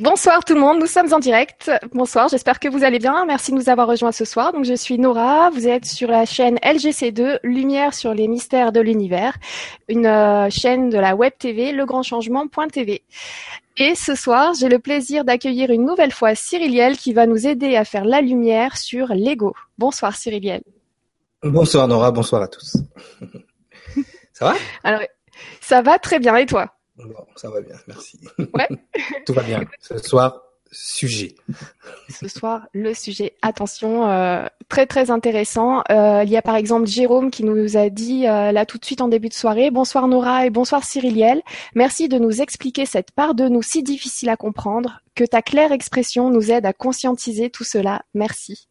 Bonsoir tout le monde, nous sommes en direct. Bonsoir, j'espère que vous allez bien. Merci de nous avoir rejoints ce soir. Donc je suis Nora, vous êtes sur la chaîne LGC2, Lumière sur les mystères de l'univers, une euh, chaîne de la web TV legrandchangement.tv. Et ce soir, j'ai le plaisir d'accueillir une nouvelle fois Cyriliel qui va nous aider à faire la lumière sur l'ego. Bonsoir Cyriliel. Bonsoir Nora, bonsoir à tous. ça va? Alors, ça va très bien et toi? Bon, ça va bien, merci. Ouais. Tout va bien. Ce soir, sujet. Ce soir, le sujet. Attention, euh, très très intéressant. Euh, il y a par exemple Jérôme qui nous a dit euh, là tout de suite en début de soirée, bonsoir Nora et bonsoir Cyriliel. Merci de nous expliquer cette part de nous si difficile à comprendre. Que ta claire expression nous aide à conscientiser tout cela. Merci.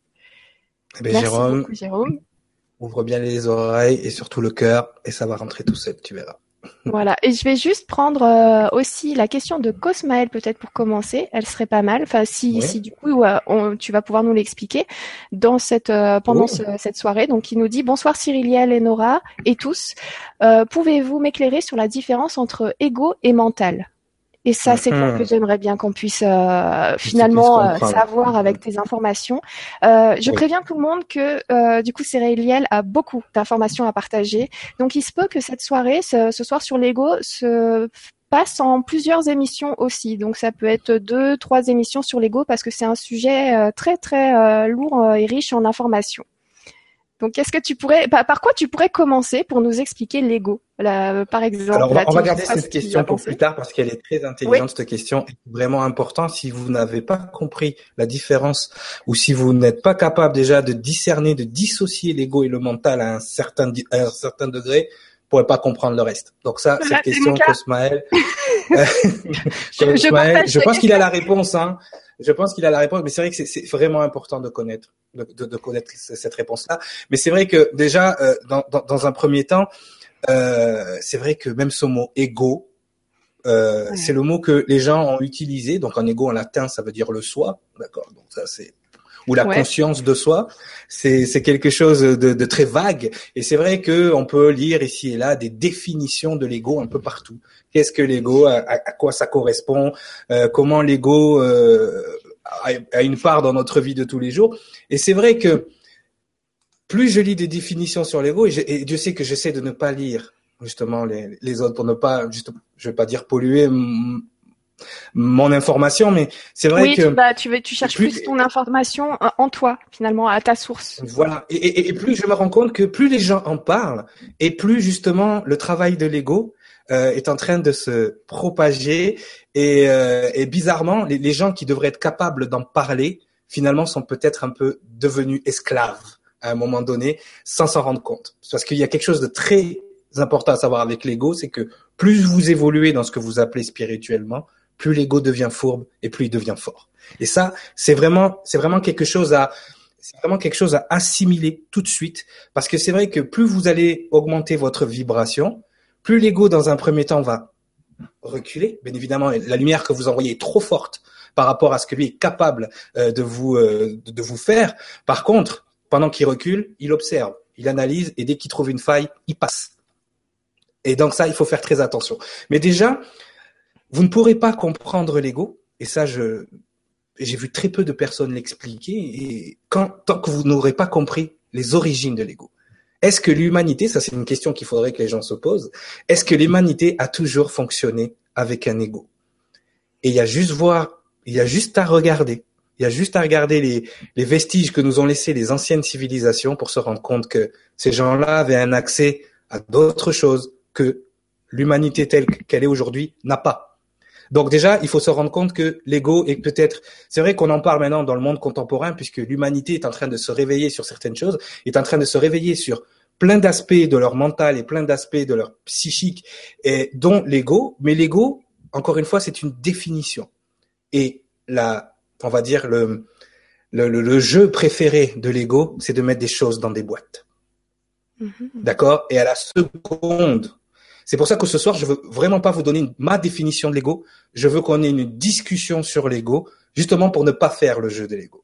Eh bien, Merci Jérôme, beaucoup, Jérôme, ouvre bien les oreilles et surtout le cœur et ça va rentrer tout seul, tu verras. Voilà, et je vais juste prendre euh, aussi la question de Cosmaël peut-être pour commencer. Elle serait pas mal. Enfin, si, si du coup on, tu vas pouvoir nous l'expliquer dans cette euh, pendant cette soirée. Donc, il nous dit bonsoir Cyriliel et Nora et tous. Euh, pouvez-vous m'éclairer sur la différence entre ego et mental? Et ça, c'est ce que mhm. j'aimerais bien qu'on puisse euh, finalement euh, savoir avec tes informations. Euh, je préviens tout le monde que euh, du coup, Cyriliel a beaucoup d'informations à partager. Donc, il se peut que cette soirée, ce, ce soir sur l'ego, se passe en plusieurs émissions aussi. Donc, ça peut être deux, trois émissions sur l'ego parce que c'est un sujet très, très lourd et riche en informations. Donc, qu'est-ce que tu pourrais, par, quoi tu pourrais commencer pour nous expliquer l'ego, par exemple Alors, on va, garder cette question pour plus tard parce qu'elle est très intelligente. Cette question est vraiment importante. Si vous n'avez pas compris la différence ou si vous n'êtes pas capable déjà de discerner, de dissocier l'ego et le mental à un certain, à un certain degré, pourrez pas comprendre le reste. Donc ça, cette question, Cosmaël, je, je pense qu'il a la réponse. Hein. Je pense qu'il a la réponse, mais c'est vrai que c'est vraiment important de connaître, de, de, connaître cette réponse-là. Mais c'est vrai que déjà, euh, dans, dans, dans, un premier temps, euh, c'est vrai que même ce mot ego, euh, c'est le mot que les gens ont utilisé. Donc en ego en latin, ça veut dire le soi, d'accord? Donc ça c'est ou la conscience de soi, c'est quelque chose de, de, très vague. Et c'est vrai que on peut lire ici et là des définitions de l'ego un peu partout. Qu'est-ce que l'ego à, à, quoi ça correspond euh, Comment l'ego euh, a, une part dans notre vie de tous les jours Et c'est vrai que plus je lis des définitions sur l'ego, et, et, Dieu sait que j'essaie de ne pas lire justement les, les autres pour ne pas, juste, je vais pas dire polluer mon information, mais c'est vrai oui, que tu, tu, tu cherches plus, ton information euh, en toi finalement à ta source. Voilà, et, et, plus je me rends compte que plus les gens en parlent, et plus justement le travail de l'ego euh, est en train de se propager, et, euh, et bizarrement, les, les, gens qui devraient être capables d'en parler, finalement, sont peut-être un peu devenus esclaves à un moment donné, sans s'en rendre compte, parce qu'il y a quelque chose de très important à savoir avec l'ego, c'est que plus vous évoluez dans ce que vous appelez spirituellement, plus l'ego devient fourbe et plus il devient fort. Et ça, c'est vraiment, c'est vraiment quelque chose à, c'est vraiment quelque chose à assimiler tout de suite, parce que c'est vrai que plus vous allez augmenter votre vibration, plus l'ego dans un premier temps va reculer. Bien évidemment, la lumière que vous envoyez est trop forte par rapport à ce que lui est capable euh, de vous euh, de vous faire. Par contre, pendant qu'il recule, il observe, il analyse et dès qu'il trouve une faille, il passe. Et donc ça, il faut faire très attention. Mais déjà, vous ne pourrez pas comprendre l'ego, et ça, je, j'ai vu très peu de personnes l'expliquer, et quand, tant que vous n'aurez pas compris les origines de l'ego. Est-ce que l'humanité, ça c'est une question qu'il faudrait que les gens se posent, est-ce que l'humanité a toujours fonctionné avec un ego? Et il y a juste voir, il y a juste à regarder, il y a juste à regarder les, les vestiges que nous ont laissés les anciennes civilisations pour se rendre compte que ces gens-là avaient un accès à d'autres choses que l'humanité telle qu'elle est aujourd'hui n'a pas. Donc déjà, il faut se rendre compte que l'ego est peut-être, c'est vrai qu'on en parle maintenant dans le monde contemporain puisque l'humanité est en train de se réveiller sur certaines choses, est en train de se réveiller sur plein d'aspects de leur mental et plein d'aspects de leur psychique, et dont l'ego. Mais l'ego, encore une fois, c'est une définition. Et la, on va dire le, le, le jeu préféré de l'ego, c'est de mettre des choses dans des boîtes. Mm-hmm. D'accord? Et à la seconde c'est pour ça que ce soir, je veux vraiment pas vous donner ma définition de l'ego. Je veux qu'on ait une discussion sur l'ego, justement pour ne pas faire le jeu de l'ego.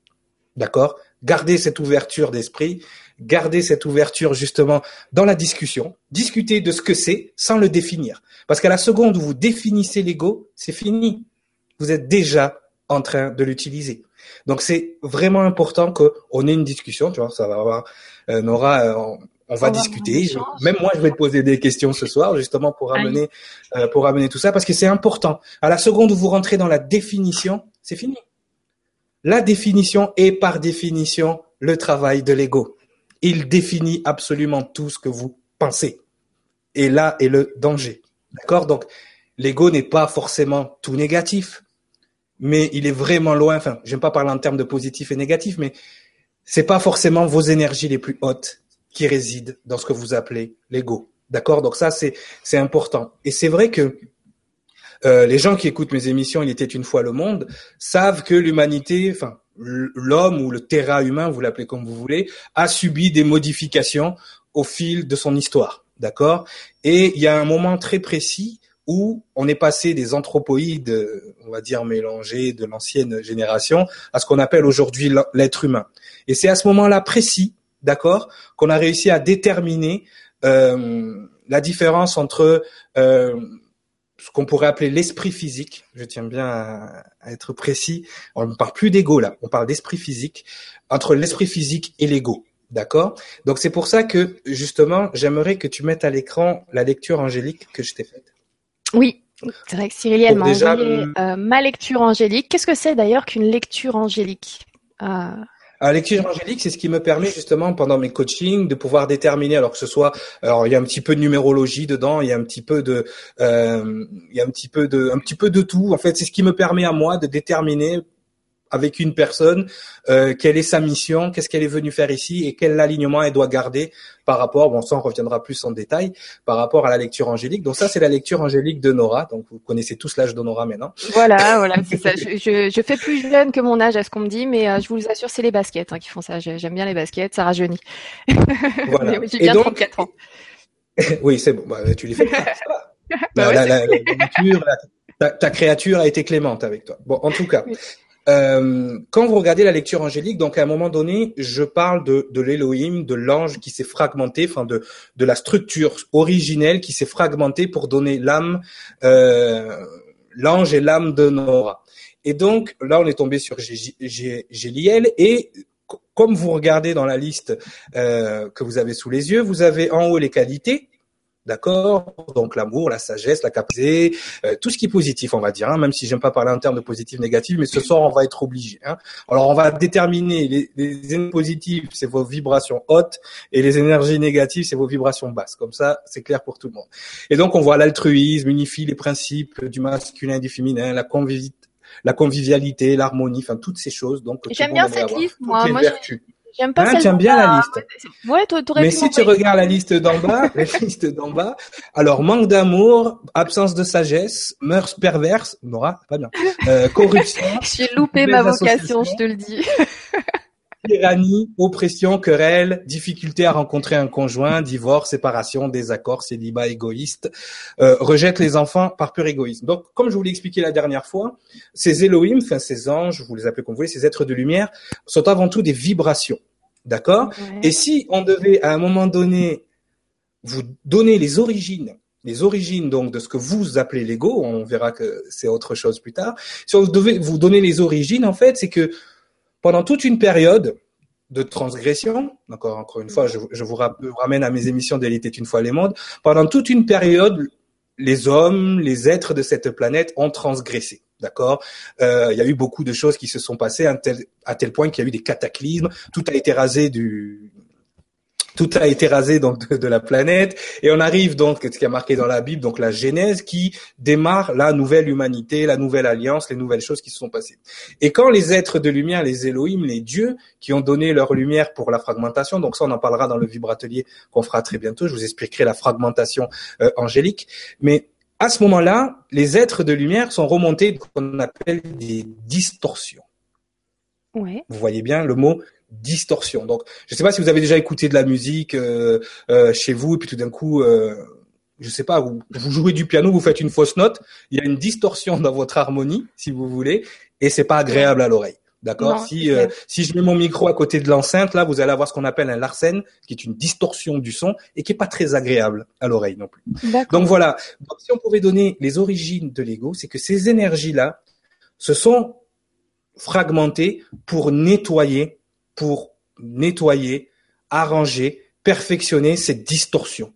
D'accord? Gardez cette ouverture d'esprit, gardez cette ouverture justement dans la discussion, discuter de ce que c'est sans le définir. Parce qu'à la seconde où vous définissez l'ego, c'est fini. Vous êtes déjà en train de l'utiliser. Donc c'est vraiment important qu'on ait une discussion, tu vois, ça va avoir, euh, Nora, euh, va discuter. Même moi, je vais te poser des questions ce soir, justement pour amener, euh, pour amener tout ça, parce que c'est important. À la seconde où vous rentrez dans la définition, c'est fini. La définition est par définition le travail de l'ego. Il définit absolument tout ce que vous pensez. Et là est le danger. D'accord? Donc, l'ego n'est pas forcément tout négatif, mais il est vraiment loin. Enfin, j'aime pas parler en termes de positif et négatif, mais c'est pas forcément vos énergies les plus hautes qui résident dans ce que vous appelez l'ego. D'accord? Donc ça, c'est c'est important. Et c'est vrai que euh, les gens qui écoutent mes émissions, il était une fois le monde, savent que l'humanité, enfin l'homme ou le terrain humain, vous l'appelez comme vous voulez, a subi des modifications au fil de son histoire. D'accord? Et il y a un moment très précis où on est passé des anthropoïdes, on va dire mélangés de l'ancienne génération, à ce qu'on appelle aujourd'hui l'être humain. Et c'est à ce moment-là précis, d'accord, qu'on a réussi à déterminer euh, la différence entre euh, ce qu'on pourrait appeler l'esprit physique. Je tiens bien à, être précis. On ne parle plus d'ego là, on parle d'esprit physique entre l'esprit physique et l'ego. D'accord? Donc c'est pour ça que justement, j'aimerais que tu mettes à l'écran la lecture angélique que je t'ai faite. Oui, c'est vrai que Cyrilienne m'a envoyé euh, ma lecture angélique. Qu'est-ce que c'est d'ailleurs qu'une lecture angélique? Euh... La lecture angélique, c'est ce qui me permet justement pendant mes coachings de pouvoir déterminer, alors que ce soit, alors il y a un petit peu de numérologie dedans, il y a un petit peu de, euh, il y a un petit peu de, un petit peu de tout. En fait, c'est ce qui me permet à moi de déterminer avec une personne, euh, quelle est sa mission, qu'est-ce qu'elle est venue faire ici et quel alignement elle doit garder par rapport, bon ça on reviendra plus en détail, par rapport à la lecture angélique. Donc ça c'est la lecture angélique de Nora, donc vous connaissez tous l'âge de Nora maintenant. Voilà, voilà, c'est ça. Je, je, fais plus jeune que mon âge à ce qu'on me dit, mais euh, je vous assure c'est les baskets hein, qui font ça. J'aime bien les baskets, ça rajeunit. Voilà. J'ai bien 34 ans. oui c'est bon, bah, tu les fais pas. Bah la, la, ta, ta, créature a été clémente avec toi. Bon, en tout cas, euh, quand vous regardez la lecture angélique, donc à un moment donné, je parle de, de l'Elohim, de l'ange qui s'est fragmenté, enfin de, de la structure originelle qui s'est fragmentée pour donner l'âme, euh, l'ange et l'âme de Nora. Et donc là, on est tombé sur Géliel et comme vous regardez dans la liste euh, que vous avez sous les yeux, vous avez en haut les qualités, D'accord? Donc l'amour, la sagesse, la capacité, euh, tout ce qui est positif, on va dire, hein, même si j'aime pas parler en termes de positif, négatif, mais ce soir, on va être obligé. Hein. Alors on va déterminer les, les énergies positives, c'est vos vibrations hautes, et les énergies négatives, c'est vos vibrations basses. Comme ça, c'est clair pour tout le monde. Et donc on voit l'altruisme, unifie les principes du masculin et du féminin, la la convivialité, l'harmonie, enfin toutes ces choses. Donc j'aime bien cette liste, moi. moi J'aime pas hein, bien la liste. Ouais, Mais si tu regardes la liste d'en bas, la liste d'en bas, alors manque d'amour, absence de sagesse, mœurs perverses, Nora, pas bien, euh, corruption. J'ai loupé ma vocation, je te le dis. Tyrannie, oppression, querelle, difficulté à rencontrer un conjoint, divorce, séparation, désaccord, célibat égoïste, euh, rejette les enfants par pur égoïsme. Donc, comme je vous l'ai expliqué la dernière fois, ces Elohim, enfin ces anges, vous les appelez comme vous voulez, ces êtres de lumière, sont avant tout des vibrations. D'accord? Et si on devait à un moment donné vous donner les origines les origines donc de ce que vous appelez l'ego, on verra que c'est autre chose plus tard. Si on devait vous donner les origines, en fait, c'est que pendant toute une période de transgression, encore, encore une fois, je, vous ramène à mes émissions d'Élite est une fois les mondes, pendant toute une période, les hommes, les êtres de cette planète ont transgressé. D'accord? Euh, Il y a eu beaucoup de choses qui se sont passées à tel, à tel point qu'il y a eu des cataclysmes. Tout a été rasé du, tout a été rasé donc de, la planète et on arrive donc ce qui a marqué dans la Bible donc la Genèse qui démarre la nouvelle humanité, la nouvelle alliance, les nouvelles choses qui se sont passées. Et quand les êtres de lumière, les Elohim, les dieux qui ont donné leur lumière pour la fragmentation, donc ça on en parlera dans le vibratelier qu'on fera très bientôt, je vous expliquerai la fragmentation euh, angélique, mais à ce moment-là, les êtres de lumière sont remontés qu'on appelle des distorsions. Ouais. Vous voyez bien le mot distorsion. Donc, je ne sais pas si vous avez déjà écouté de la musique euh, euh, chez vous et puis tout d'un coup, euh, je sais pas, vous, vous, jouez du piano, vous faites une fausse note, il y a une distorsion dans votre harmonie, si vous voulez, et c'est pas agréable à l'oreille. D'accord Si euh, si je mets mon micro à côté de l'enceinte, là, vous allez avoir ce qu'on appelle un larsen, qui est une distorsion du son et qui est pas très agréable à l'oreille non plus. Donc voilà. Donc, si on pouvait donner les origines de l'ego, c'est que ces énergies-là, ce sont fragmenté pour nettoyer, pour nettoyer, arranger, perfectionner cette distorsion.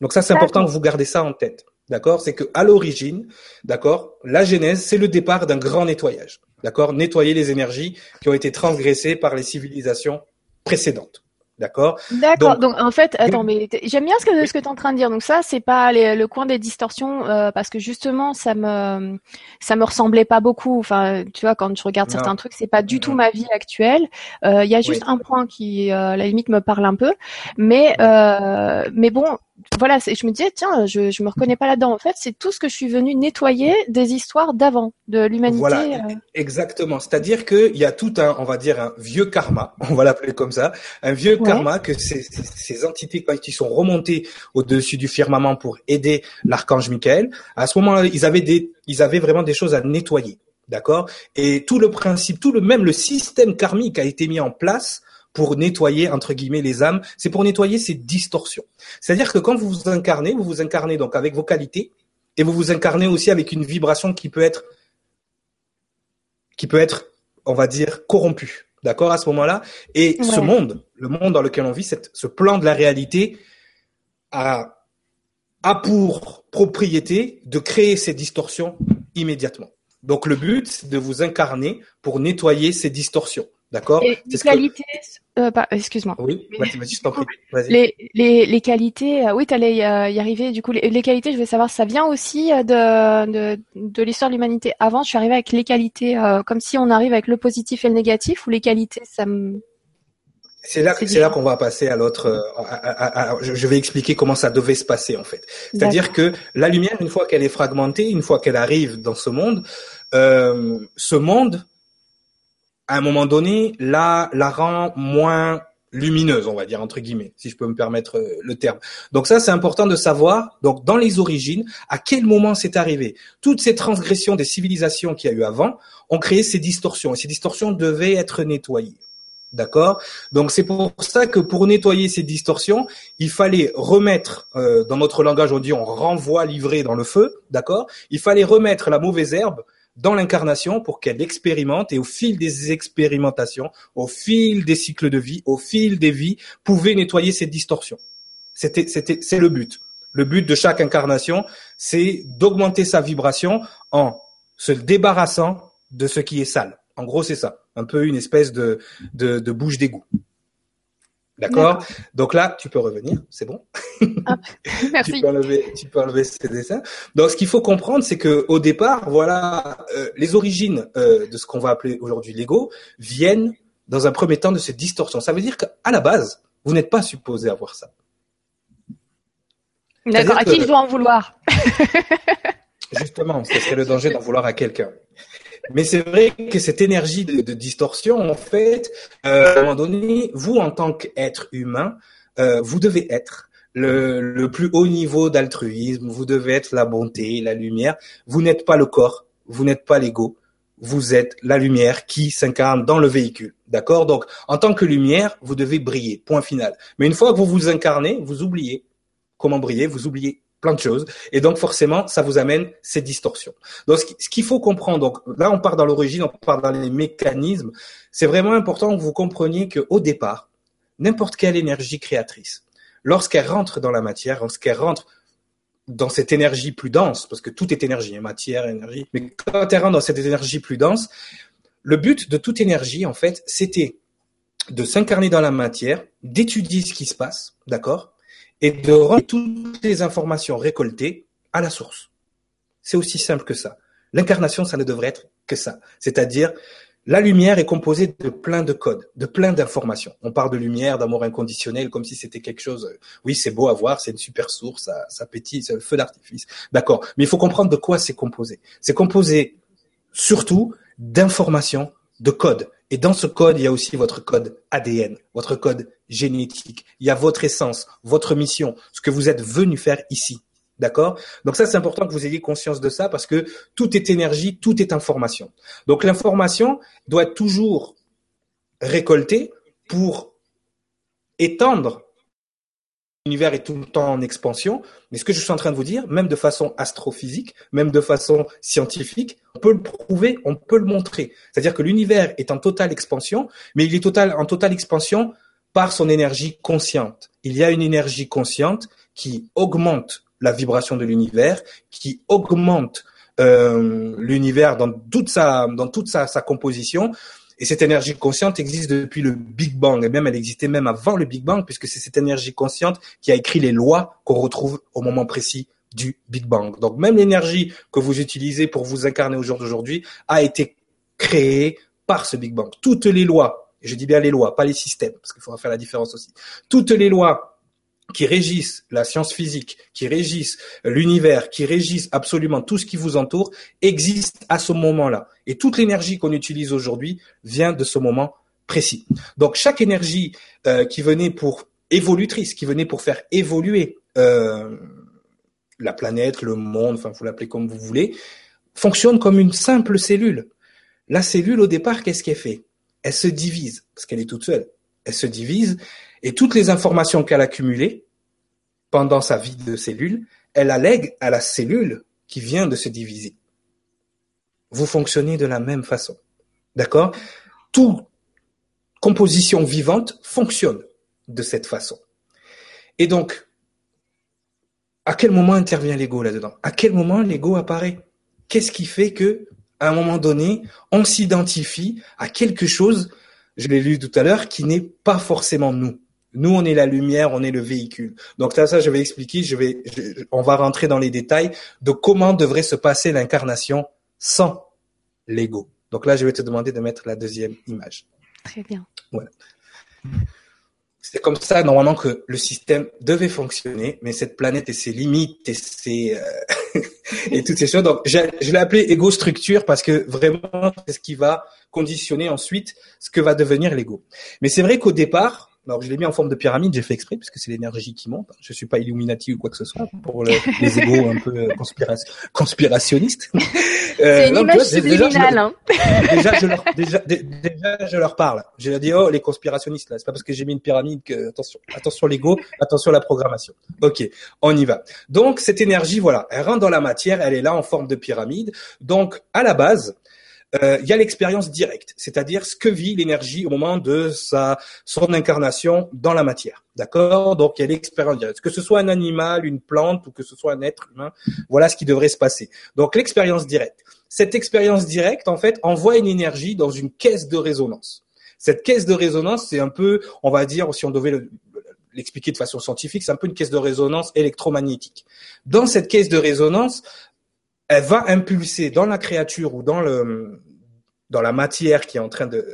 Donc ça, c'est important que vous gardez ça en tête. D'accord? C'est que à l'origine, d'accord, la genèse, c'est le départ d'un grand nettoyage. D'accord? Nettoyer les énergies qui ont été transgressées par les civilisations précédentes. D'accord? D'accord. Donc, en fait, attends, mais j'aime bien ce que ce que tu es en train de dire. Donc ça, c'est pas le coin des distorsions euh, parce que justement, ça me ça me ressemblait pas beaucoup. Enfin, tu vois, quand je regarde certains trucs, c'est pas du tout ma vie actuelle. Euh, il y a juste un point qui, euh, à la limite, me parle un peu, mais mais bon, voilà, je me disais, tiens, je, je me reconnais pas là-dedans. En fait, c'est tout ce que je suis venu nettoyer des histoires d'avant, de l'humanité. Voilà, euh. exactement. C'est-à-dire qu'il y a tout un, on va dire, un vieux karma, on va l'appeler comme ça, un vieux karma que ces, ces, entités, qui sont remontées au-dessus du firmament pour aider l'archange Michael, à ce moment-là, ils avaient des, ils avaient vraiment des choses à nettoyer. D'accord? Et tout le principe, tout le même le système karmique a été mis en place pour nettoyer entre guillemets les âmes, c'est pour nettoyer ces distorsions. C'est-à-dire que quand vous vous incarnez, vous vous incarnez donc avec vos qualités et vous vous incarnez aussi avec une vibration qui peut être qui peut être on va dire corrompue. D'accord à ce moment-là? Et ce monde, le monde dans lequel on vit, cette, ce plan de la réalité a a pour propriété de créer ces distorsions immédiatement. Donc le but, c'est de vous incarner pour nettoyer ces distorsions. D'accord Les qualités, euh, excuse-moi. Oui, Les, les, les qualités, euh, oui, tu allais y, arriver. Du coup, les, qualités, je veux savoir, ça vient aussi euh, de, de, de l'histoire de l'humanité. Avant, je suis arrivée avec les qualités, comme si on arrive avec le positif et le négatif, ou les qualités, ça me... C'est là, c'est là qu'on va passer à l'autre. je vais expliquer comment ça devait se passer en fait. C'est-à-dire que la lumière, une fois qu'elle est fragmentée, une fois qu'elle arrive dans ce monde, euh, ce monde à un moment donné, la, la rend moins lumineuse, on va dire entre guillemets, si je peux me permettre euh, le terme. Donc ça, c'est important de savoir. Donc dans les origines, à quel moment c'est arrivé Toutes ces transgressions des civilisations qu'il y a eu avant ont créé ces distorsions, et ces distorsions devaient être nettoyées. D'accord? Donc c'est pour ça que pour nettoyer ces distorsions, il fallait remettre, euh, dans notre langage on dit on renvoie livré dans le feu, d'accord? Il fallait remettre la mauvaise herbe dans l'incarnation pour qu'elle expérimente et au fil des expérimentations, au fil des cycles de vie, au fil des vies, pouvait nettoyer ces distorsions. C'était, c'était, c'est le but. Le but de chaque incarnation, c'est d'augmenter sa vibration en se débarrassant de ce qui est sale. En gros, c'est ça. Un peu une espèce de, de bouche d'égout. D'accord Donc là, tu peux revenir, c'est bon. Ah, merci. tu, peux enlever, tu peux enlever ces dessins. Donc, ce qu'il faut comprendre, c'est que au départ, voilà, euh, les origines euh, de ce qu'on va appeler aujourd'hui l'ego viennent dans un premier temps de cette distorsion. Ça veut dire qu'à la base, vous n'êtes pas supposé avoir ça. D'accord. À qui je dois en vouloir? Justement, ce serait le danger d'en vouloir à quelqu'un. Mais c'est vrai que cette énergie de, de distorsion, en fait, euh, à un moment donné, vous, en tant qu'être humain, euh, vous devez être le, le, plus haut niveau d'altruisme, vous devez être la bonté, la lumière. Vous n'êtes pas le corps, vous n'êtes pas l'ego, vous êtes la lumière qui s'incarne dans le véhicule. D'accord? Donc, en tant que lumière, vous devez briller, point final. Mais une fois que vous vous incarnez, vous oubliez comment briller, vous oubliez plein de choses. Et donc forcément, ça vous amène ces distorsions. Donc ce qu'il faut comprendre, donc là on part dans l'origine, on part dans les mécanismes. C'est vraiment important que vous compreniez que au départ, n'importe quelle énergie créatrice, lorsqu'elle rentre dans la matière, lorsqu'elle rentre dans cette énergie plus dense, parce que tout est énergie, hein, matière, énergie, mais quand elle rentre dans cette énergie plus dense, le but de toute énergie, en fait, c'était de s'incarner dans la matière, d'étudier ce qui se passe, d'accord? Et de rendre toutes les informations récoltées à la source. C'est aussi simple que ça. L'incarnation, ça ne devrait être que ça. C'est-à-dire, la lumière est composée de plein de codes, de plein d'informations. On parle de lumière, d'amour inconditionnel, comme si c'était quelque chose. Euh, oui, c'est beau à voir, c'est une super source, ça, ça c'est le feu d'artifice. D'accord. Mais il faut comprendre de quoi c'est composé. C'est composé surtout d'informations, de codes. Et dans ce code, il y a aussi votre code ADN, votre code génétique. Il y a votre essence, votre mission, ce que vous êtes venu faire ici. D'accord? Donc ça, c'est important que vous ayez conscience de ça parce que tout est énergie, tout est information. Donc l'information doit être toujours récoltée pour étendre l'univers est tout le temps en expansion. Mais ce que je suis en train de vous dire, même de façon astrophysique, même de façon scientifique, on peut le prouver, on peut le montrer. C'est-à-dire que l'univers est en totale expansion, mais il est total, en totale expansion par son énergie consciente. Il y a une énergie consciente qui augmente la vibration de l'univers, qui augmente euh, l'univers dans toute sa dans toute sa, sa composition. Et cette énergie consciente existe depuis le Big Bang, et même elle existait même avant le Big Bang, puisque c'est cette énergie consciente qui a écrit les lois qu'on retrouve au moment précis du Big Bang. Donc même l'énergie que vous utilisez pour vous incarner au jour d'aujourd'hui a été créée par ce Big Bang. Toutes les lois, et je dis bien les lois, pas les systèmes, parce qu'il faudra faire la différence aussi. Toutes les lois qui régissent la science physique, qui régissent l'univers, qui régissent absolument tout ce qui vous entoure, existent à ce moment-là. Et toute l'énergie qu'on utilise aujourd'hui vient de ce moment précis. Donc chaque énergie euh, qui venait pour évolutrice, qui venait pour faire évoluer euh, la planète, le monde, enfin vous l'appelez comme vous voulez, fonctionne comme une simple cellule. La cellule, au départ, qu'est-ce qu'elle fait? Elle se divise, parce qu'elle est toute seule. Elle se divise, et toutes les informations qu'elle a accumulées pendant sa vie de cellule, elle la lègue à la cellule qui vient de se diviser. Vous fonctionnez de la même façon. D'accord? Toute composition vivante fonctionne de cette façon. Et donc, à quel moment intervient l'ego là-dedans? À quel moment l'ego apparaît? Qu'est-ce qui fait que, à un moment donné, on s'identifie à quelque chose, je l'ai lu tout à l'heure, qui n'est pas forcément nous? Nous, on est la lumière, on est le véhicule. Donc ça, ça, je vais expliquer. Je vais, on va rentrer dans les détails de comment devrait se passer l'incarnation sans l'ego. Donc là, je vais te demander de mettre la deuxième image. Très bien. Voilà. C'est comme ça normalement que le système devait fonctionner, mais cette planète et ses limites et ses euh, et toutes ces choses. Donc, je, je l'ai appelé ego structure parce que vraiment, c'est ce qui va conditionner ensuite ce que va devenir l'ego. Mais c'est vrai qu'au départ, alors, je l'ai mis en forme de pyramide, j'ai fait exprès, puisque c'est l'énergie qui monte. Je suis pas Illuminati ou quoi que ce soit, pour les égos un peu euh, conspirationnistes. Euh, c'est une image subliminale. Hein. Déjà, je leur, déjà, déjà, je leur parle. Je leur dis, oh, les conspirationnistes, là, c'est pas parce que j'ai mis une pyramide que, attention, attention l'ego, attention la programmation. Ok, on y va. Donc, cette énergie, voilà, elle rentre dans la matière, elle est là en forme de pyramide. Donc, à la base, euh, il y a l'expérience directe, c'est-à-dire ce que vit l'énergie au moment de sa son incarnation dans la matière. D'accord? Donc il y a l'expérience directe. Que ce soit un animal, une plante ou que ce soit un être humain, voilà ce qui devrait se passer. Donc l'expérience directe. Cette expérience directe, en fait, envoie une énergie dans une caisse de résonance. Cette caisse de résonance, c'est un peu, on va dire, si on devait l'expliquer de façon scientifique, c'est un peu une caisse de résonance électromagnétique. Dans cette caisse de résonance, elle va impulser dans la créature ou dans le dans la matière qui est en train de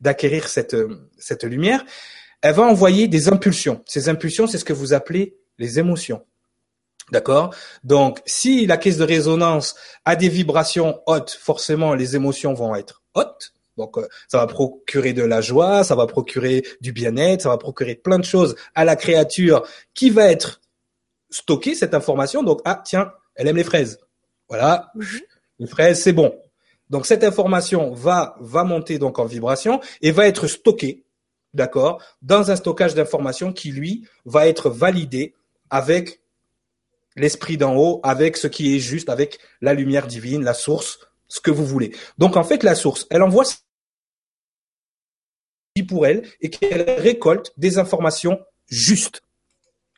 d'acquérir cette cette lumière, elle va envoyer des impulsions. Ces impulsions, c'est ce que vous appelez les émotions. D'accord? Donc, si la caisse de résonance a des vibrations hautes, forcément, les émotions vont être hautes. Donc, euh, ça va procurer de la joie, ça va procurer du bien-être, ça va procurer plein de choses à la créature qui va être stockée, cette information. Donc, ah, tiens, elle aime les fraises. Voilà, mhm. les fraises, c'est bon. Donc cette information va va monter donc en vibration et va être stockée, d'accord, dans un stockage d'informations qui lui va être validé avec l'esprit d'en haut, avec ce qui est juste, avec la lumière divine, la source, ce que vous voulez. Donc en fait la source, elle envoie pour elle et qu'elle récolte des informations justes.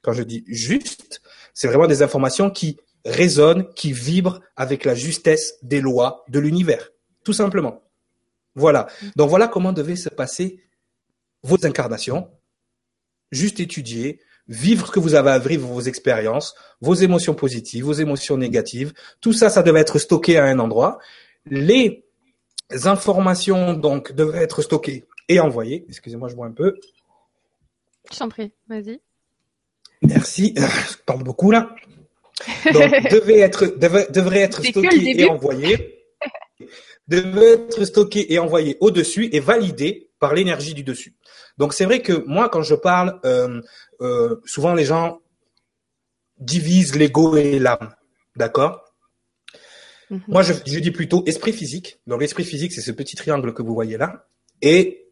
Quand je dis juste, c'est vraiment des informations qui résonne, qui vibre avec la justesse des lois de l'univers. Tout simplement. Voilà. Donc voilà comment devaient se passer vos incarnations. Juste étudier, vivre ce que vous avez à vivre, vos expériences, vos émotions positives, vos émotions négatives. Tout ça, ça devait être stocké à un endroit. Les informations, donc, devaient être stockées et envoyées. Excusez-moi, je bois un peu. Je t'en prie, vas-y. Merci. Je parle beaucoup là. Donc, devait être, devrait être stocké et envoyé. devait être stocké et envoyé au-dessus et validé par l'énergie du dessus. Donc, c'est vrai que moi, quand je parle, euh, euh, souvent les gens divisent l'ego et l'âme. D'accord? Mhm. Moi, je, je, dis plutôt esprit physique. Donc, l'esprit physique, c'est ce petit triangle que vous voyez là. Et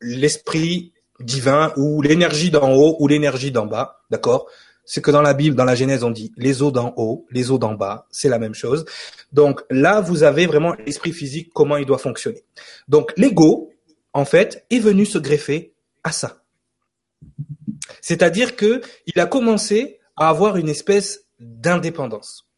l'esprit divin ou l'énergie d'en haut ou l'énergie d'en bas, d'accord? C'est que dans la Bible, dans la Genèse, on dit les eaux d'en haut, les eaux d'en bas, c'est la même chose. Donc là, vous avez vraiment l'esprit physique, comment il doit fonctionner. Donc l'ego, en fait, est venu se greffer à ça. C'est-à-dire que il a commencé à avoir une espèce d'indépendance.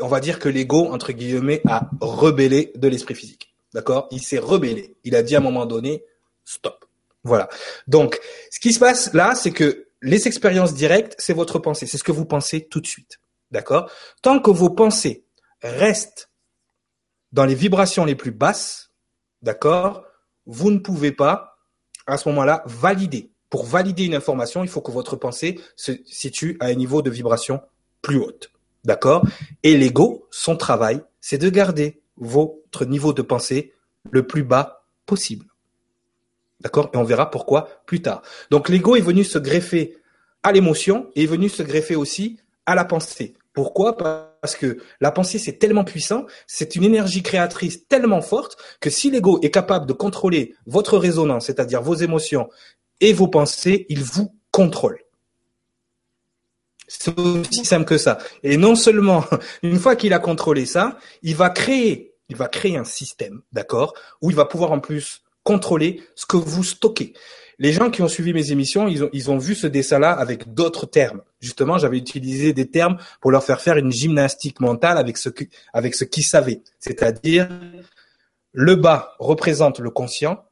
On va dire que l'ego, entre guillemets, a rebellé de l'esprit physique. D'accord? Il s'est rebellé. Il a dit à un moment donné, stop. Voilà. Donc, ce qui se passe là, c'est que les expériences directes, c'est votre pensée. C'est ce que vous pensez tout de suite. D'accord? Tant que vos pensées restent dans les vibrations les plus basses, d'accord? Vous ne pouvez pas, à ce moment-là, valider. Pour valider une information, il faut que votre pensée se situe à un niveau de vibration plus haute. D'accord? Et l'ego, son travail, c'est de garder votre niveau de pensée le plus bas possible. D'accord? Et on verra pourquoi plus tard. Donc l'ego est venu se greffer à l'émotion et est venu se greffer aussi à la pensée. Pourquoi? Parce que la pensée, c'est tellement puissant, c'est une énergie créatrice tellement forte que si l'ego est capable de contrôler votre résonance, c'est-à-dire vos émotions et vos pensées, il vous contrôle. C'est aussi simple que ça. Et non seulement, une fois qu'il a contrôlé ça, il va créer, il va créer un système, d'accord, où il va pouvoir en plus contrôler ce que vous stockez. Les gens qui ont suivi mes émissions, ils ont, ils ont vu ce dessin-là avec d'autres termes. Justement, j'avais utilisé des termes pour leur faire faire une gymnastique mentale avec ce, avec ce qu'ils savaient. C'est-à-dire, le bas représente le conscient,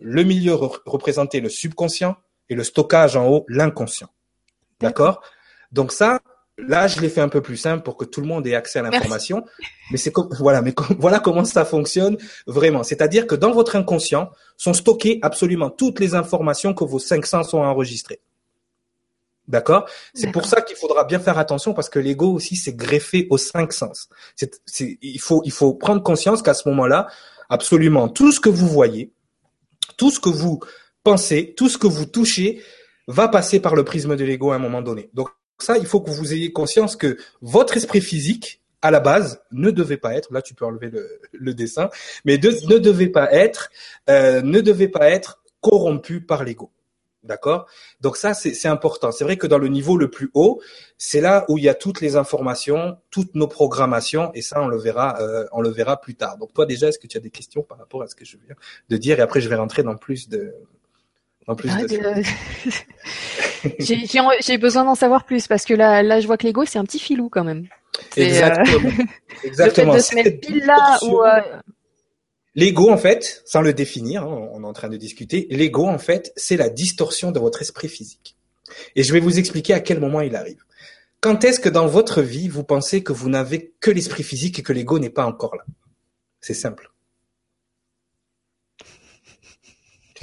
le milieu représentait le subconscient et le stockage en haut, l'inconscient. D'accord? Donc ça, Là, je l'ai fait un peu plus simple pour que tout le monde ait accès à l'information. Mais c'est comme, voilà, mais voilà comment ça fonctionne vraiment. C'est-à-dire que dans votre inconscient sont stockées absolument toutes les informations que vos cinq sens ont enregistrées. D'accord? C'est pour ça qu'il faudra bien faire attention parce que l'ego aussi s'est greffé aux cinq sens. Il faut, il faut prendre conscience qu'à ce moment-là, absolument tout ce que vous voyez, tout ce que vous pensez, tout ce que vous touchez va passer par le prisme de l'ego à un moment donné. Donc ça, il faut que vous ayez conscience que votre esprit physique, à la base, ne devait pas être, là tu peux enlever le, dessin, mais ne devait pas être, euh, ne devait pas être corrompu par l'ego. D'accord? Donc ça, c'est important. C'est vrai que dans le niveau le plus haut, c'est là où il y a toutes les informations, toutes nos programmations, et ça, on le verra, euh, on le verra plus tard. Donc toi, déjà, est-ce que tu as des questions par rapport à ce que je viens de dire? Et après, je vais rentrer dans plus de, en plus ah, j'ai besoin d'en savoir plus parce que là, là, je vois que l'ego, c'est un petit filou quand même. Exactement. Euh... Exactement. Le fait de se mettre pile là ou. Euh... L'ego, en fait, sans le définir, hein, on est en train de discuter, l'ego, en fait, c'est la distorsion de votre esprit physique. Et je vais vous expliquer à quel moment il arrive. Quand est-ce que dans votre vie, vous pensez que vous n'avez que l'esprit physique et que l'ego n'est pas encore là? C'est simple.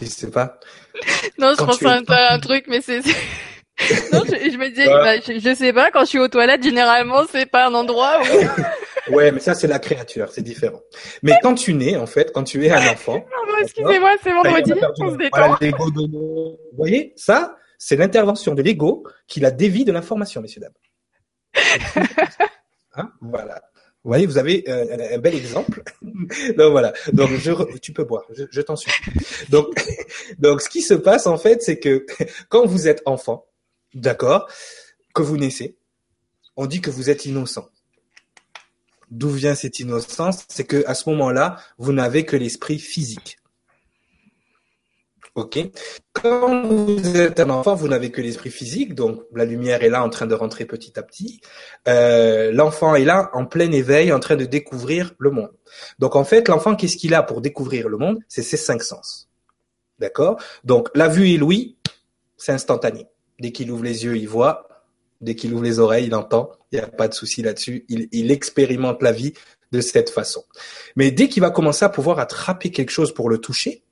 Je sais pas. Non, je pense à un truc, mais c'est non, je, me disais, bah, je, sais pas, quand je suis aux toilettes, généralement, c'est pas un endroit où... ouais, mais ça, c'est la créature, c'est différent. Mais quand tu nais, en fait, quand tu es un enfant... excusez-moi, c'est vendredi, on se détend. Vous voyez, ça, c'est l'intervention de l'ego qui la dévie de l'information, messieurs, dames. hein voilà. Vous voyez, vous avez euh, un bel exemple. donc voilà. Donc je, tu peux boire. Je, je t'en supplie. Donc, donc ce qui se passe en fait, c'est que quand vous êtes enfant, D'accord Que vous naissez. On dit que vous êtes innocent. D'où vient cette innocence? C'est que à ce moment-là, vous n'avez que l'esprit physique. Ok. Quand vous êtes un enfant, vous n'avez que l'esprit physique, donc la lumière est là en train de rentrer petit à petit. Euh, l'enfant est là en plein éveil, en train de découvrir le monde. Donc en fait, l'enfant, qu'est-ce qu'il a pour découvrir le monde? C'est ses cinq sens. D'accord? Donc la vue et l'ouïe, c'est instantané. Dès qu'il ouvre les yeux, il voit. Dès qu'il ouvre les oreilles, il entend. Il n'y a pas de souci là-dessus. Il, expérimente la vie de cette façon. Mais dès qu'il va commencer à pouvoir attraper quelque chose pour le toucher,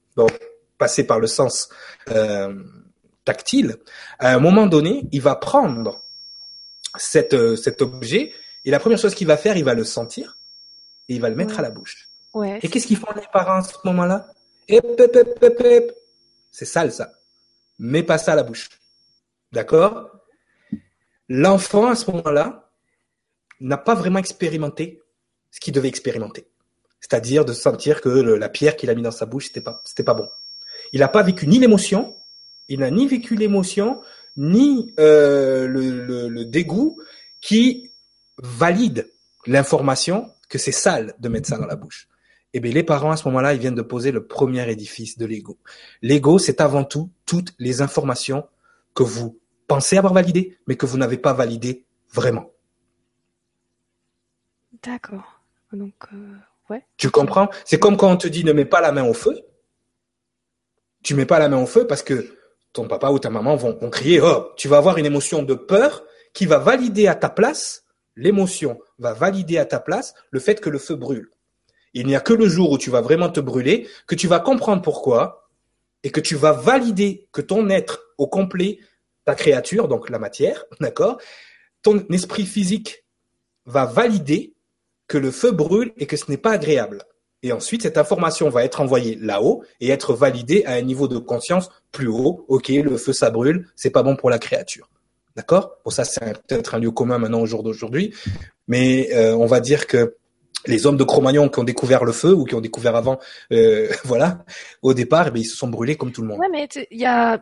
passer par le sens euh, tactile, à un moment donné, il va prendre cette, euh, cet objet et la première chose qu'il va faire, il va le sentir et il va le mettre à la bouche. Ouais. Et qu'est-ce qu'ils font les parents à ce moment-là? C'est sale ça. Mets pas ça à la bouche. D'accord? L'enfant, à ce moment-là, n'a pas vraiment expérimenté ce qu'il devait expérimenter. C'est-à-dire de sentir que la pierre qu'il a mis dans sa bouche, c'était pas, c'était pas bon. Il n'a pas vécu ni l'émotion, Il n'a ni vécu l'émotion, ni euh, le, le, dégoût qui valide l'information que c'est sale de mettre ça dans la bouche. Eh bien, les parents, à ce moment-là, ils viennent de poser le premier édifice de l'ego. L'ego, c'est avant tout toutes les informations que vous pensez avoir validées, mais que vous n'avez pas validées vraiment. D'accord. Donc, euh, ouais. Tu comprends? C'est comme quand on te dit ne mets pas la main au feu. Tu mets pas la main au feu parce que ton papa ou ta maman vont, crier, oh, tu vas avoir une émotion de peur qui va valider à ta place, l'émotion va valider à ta place le fait que le feu brûle. Il n'y a que le jour où tu vas vraiment te brûler que tu vas comprendre pourquoi et que tu vas valider que ton être au complet, ta créature, donc la matière, d'accord, ton esprit physique va valider que le feu brûle et que ce n'est pas agréable. Et ensuite, cette information va être envoyée là-haut et être validée à un niveau de conscience plus haut. Ok, le feu ça brûle, c'est pas bon pour la créature. D'accord? Bon, ça c'est peut-être un lieu commun maintenant au jour d'aujourd'hui, mais euh, on va dire que les hommes de Cro-Magnon qui ont découvert le feu ou qui ont découvert avant, euh, voilà, au départ, eh ils se sont brûlés comme tout le monde. Ouais, mais il y a,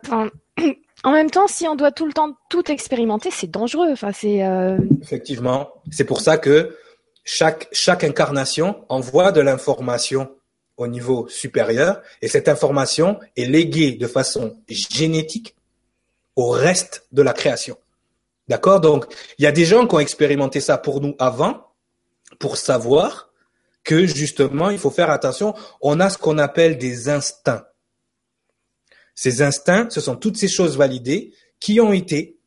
en même temps, si on doit tout le temps tout expérimenter, c'est dangereux. Enfin, c'est. Euh... Effectivement, c'est pour ça que chaque, chaque incarnation envoie de l'information au niveau supérieur et cette information est léguée de façon génétique au reste de la création. D'accord? Donc, il y a des gens qui ont expérimenté ça pour nous avant, pour savoir que justement, il faut faire attention. On a ce qu'on appelle des instincts. Ces instincts, ce sont toutes ces choses validées qui ont été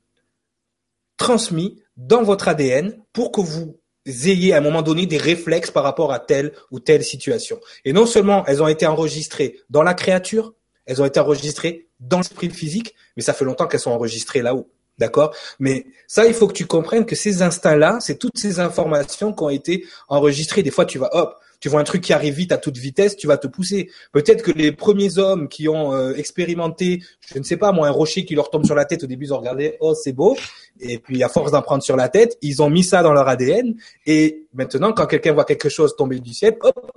transmis dans votre ADN pour que vous ayez à un moment donné des réflexes par rapport à telle ou telle situation. Et non seulement elles ont été enregistrées dans la créature, elles ont été enregistrées dans l'esprit physique, mais ça fait longtemps qu'elles sont enregistrées là-haut. D'accord? Mais ça, il faut que tu comprennes que ces instincts-là, c'est toutes ces informations qui ont été enregistrées. Des fois, tu vas, hop, tu vois un truc qui arrive vite à toute vitesse, tu vas te pousser. Peut-être que les premiers hommes qui ont euh, expérimenté, je ne sais pas moi, un rocher qui leur tombe sur la tête au début, ils ont regardé, oh c'est beau, et puis à force d'en prendre sur la tête, ils ont mis ça dans leur ADN, et maintenant quand quelqu'un voit quelque chose tomber du ciel, hop,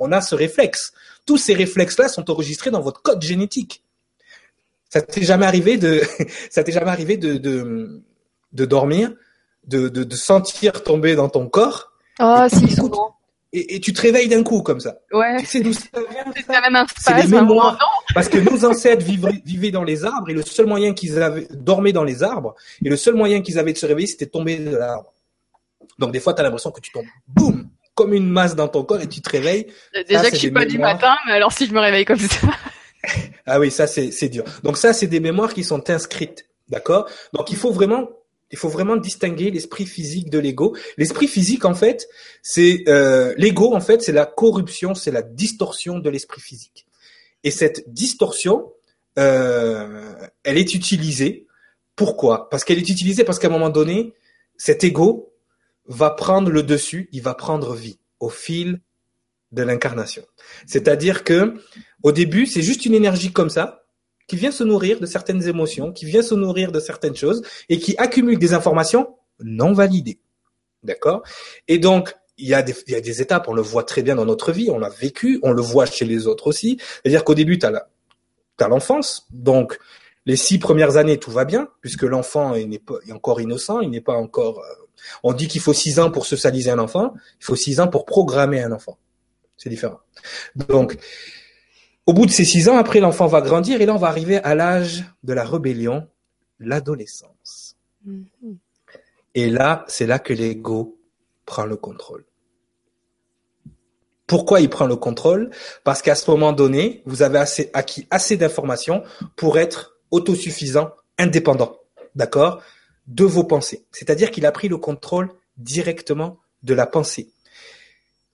on a ce réflexe. Tous ces réflexes-là sont enregistrés dans votre code génétique. Ça t'est jamais arrivé de, ça t'est jamais arrivé de, de, de dormir, de, de, de sentir tomber dans ton corps? Oh, si, souvent et, et, tu te réveilles d'un coup comme ça. Ouais. C'est d'où ça vient C'est les mémoires. Parce que nos ancêtres vivaient, vivaient, dans les arbres et le seul moyen qu'ils avaient dormaient dans les arbres et le seul moyen qu'ils avaient de se réveiller c'était tomber de l'arbre. Donc des fois tu as l'impression que tu tombes boum comme une masse dans ton corps et tu te réveilles. Déjà que je suis pas du matin, mais alors si je me réveille comme ça. ah oui, ça c'est c'est dur. Donc ça c'est des mémoires qui sont inscrites, d'accord? Donc il faut vraiment il faut vraiment distinguer l'esprit physique de l'ego. L'esprit physique, en fait, c'est euh, l'ego. En fait, c'est la corruption, c'est la distorsion de l'esprit physique. Et cette distorsion, euh, elle est utilisée. Pourquoi? Parce qu'elle est utilisée parce qu'à un moment donné, cet ego va prendre le dessus, il va prendre vie au fil de l'incarnation. C'est-à-dire que au début, c'est juste une énergie comme ça, qui vient se nourrir de certaines émotions, qui vient se nourrir de certaines choses et qui accumule des informations non validées. D'accord? Et donc, il y, a des, il y a des étapes, on le voit très bien dans notre vie, on l'a vécu, on le voit chez les autres aussi. C'est-à-dire qu'au début, tu as l'enfance, donc les six premières années, tout va bien, puisque l'enfant est, encore innocent, il n'est pas encore... Euh, on dit qu'il faut six ans pour socialiser un enfant, il faut six ans pour programmer un enfant. C'est différent. Donc, au bout de ces six ans, après, l'enfant va grandir et là, on va arriver à l'âge de la rébellion, l'adolescence. Mm-hmm. Et là, c'est là que l'ego prend le contrôle. Pourquoi il prend le contrôle? Parce qu'à ce moment donné, vous avez assez, acquis assez d'informations pour être autosuffisant, indépendant, d'accord, de vos pensées. C'est-à-dire qu'il a pris le contrôle directement de la pensée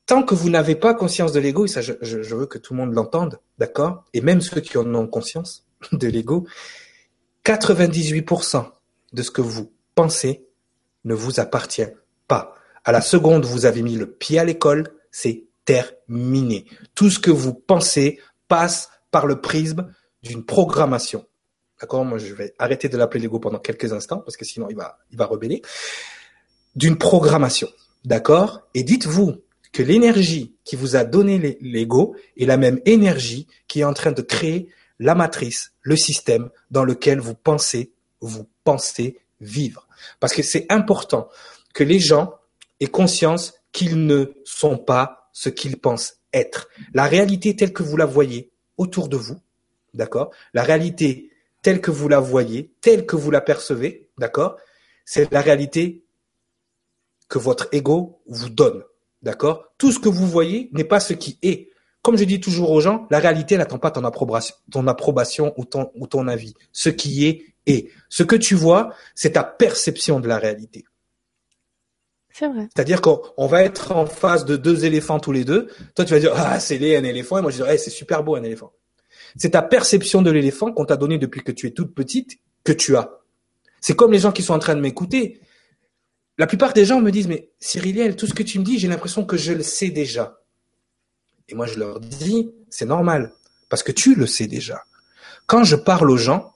tant que vous n'avez pas conscience de l'ego, et ça je, veux que tout le monde l'entende, d'accord? Et même ceux qui en ont conscience de l'ego, 98% de ce que vous pensez ne vous appartient pas. À la seconde vous avez mis le pied à l'école, c'est terminé. Tout ce que vous pensez passe par le prisme d'une programmation. D'accord? Moi, je vais arrêter de l'appeler l'ego pendant quelques instants parce que sinon il va, il va rebeller. D'une programmation. D'accord? Et dites-vous, que l'énergie qui vous a donné l'ego est la même énergie qui est en train de créer la matrice, le système dans lequel vous pensez, vous pensez vivre. Parce que c'est important que les gens aient conscience qu'ils ne sont pas ce qu'ils pensent être. La réalité telle que vous la voyez autour de vous, d'accord? La réalité telle que vous la voyez, telle que vous la percevez, d'accord? C'est la réalité que votre ego vous donne, d'accord? Tout ce que vous voyez n'est pas ce qui est. Comme je dis toujours aux gens, la réalité n'attend pas ton approbation, ton approbation ou ton, ou ton avis. Ce qui est, est. Ce que tu vois, c'est ta perception de la réalité. C'est vrai. C'est-à-dire qu'on va être en face de deux éléphants tous les deux. Toi, tu vas dire, ah, c'est laid un éléphant. Et moi, je dirais, c'est super beau un éléphant. C'est ta perception de l'éléphant qu'on t'a donné depuis que tu es toute petite que tu as. C'est comme les gens qui sont en train de m'écouter. La plupart des gens me disent, mais Cyriliel, tout ce que tu me dis, j'ai l'impression que je le sais déjà. Et moi, je leur dis, c'est normal, parce que tu le sais déjà. Quand je parle aux gens,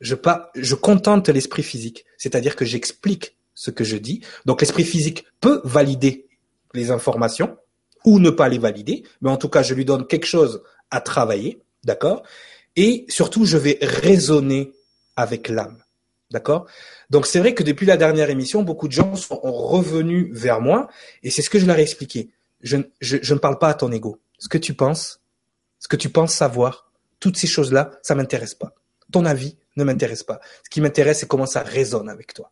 je, je contente l'esprit physique, c'est-à-dire que j'explique ce que je dis. Donc l'esprit physique peut valider les informations ou ne pas les valider, mais en tout cas, je lui donne quelque chose à travailler. D'accord? Et surtout, je vais raisonner avec l'âme. D'accord? Donc c'est vrai que depuis la dernière émission, beaucoup de gens sont revenus vers moi et c'est ce que je leur ai expliqué. Je, ne parle pas à ton ego. Ce que tu penses, ce que tu penses savoir, toutes ces choses-là, ça m'intéresse pas. Ton avis ne m'intéresse pas. Ce qui m'intéresse, c'est comment ça résonne avec toi.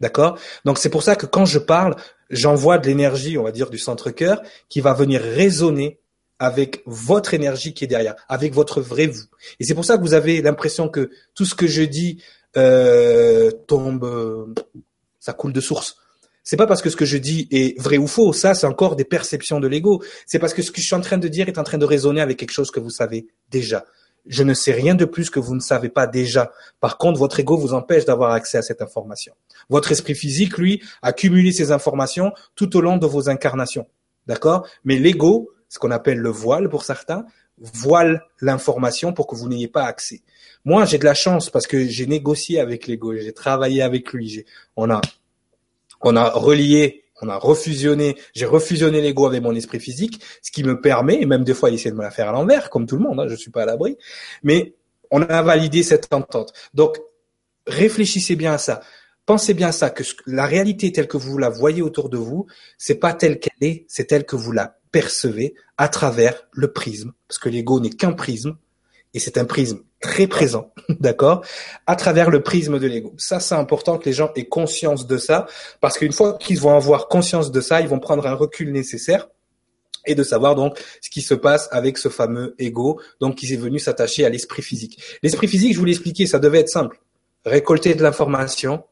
D'accord? Donc c'est pour ça que quand je parle, j'envoie de l'énergie, on va dire, du centre-cœur qui va venir résonner avec votre énergie qui est derrière, avec votre vrai vous. Et c'est pour ça que vous avez l'impression que tout ce que je dis euh, tombe, euh, ça coule de source. C'est pas parce que ce que je dis est vrai ou faux, ça c'est encore des perceptions de l'ego. C'est parce que ce que je suis en train de dire est en train de résonner avec quelque chose que vous savez déjà. Je ne sais rien de plus que vous ne savez pas déjà. Par contre, votre ego vous empêche d'avoir accès à cette information. Votre esprit physique, lui, a cumulé ces informations tout au long de vos incarnations. D'accord? Mais l'ego, ce qu'on appelle le voile pour certains, voile l'information pour que vous n'ayez pas accès. Moi, j'ai de la chance parce que j'ai négocié avec l'ego, j'ai travaillé avec lui, on a, on a relié, on a refusionné, j'ai refusionné l'ego avec mon esprit physique, ce qui me permet, et même des fois, il essaie de me la faire à l'envers, comme tout le monde, hein, je suis pas à l'abri, mais on a validé cette entente. Donc, réfléchissez bien à ça. Pensez bien à ça, que la réalité telle que vous la voyez autour de vous, c'est pas telle qu'elle est, c'est telle que vous la percevez à travers le prisme, parce que l'ego n'est qu'un prisme, et c'est un prisme très présent, d'accord, à travers le prisme de l'ego. Ça, c'est important que les gens aient conscience de ça, parce qu'une fois qu'ils vont avoir conscience de ça, ils vont prendre un recul nécessaire et de savoir donc ce qui se passe avec ce fameux ego, donc qui est venu s'attacher à l'esprit physique. L'esprit physique, je vous l'ai expliqué, ça devait être simple. Récolter de l'information,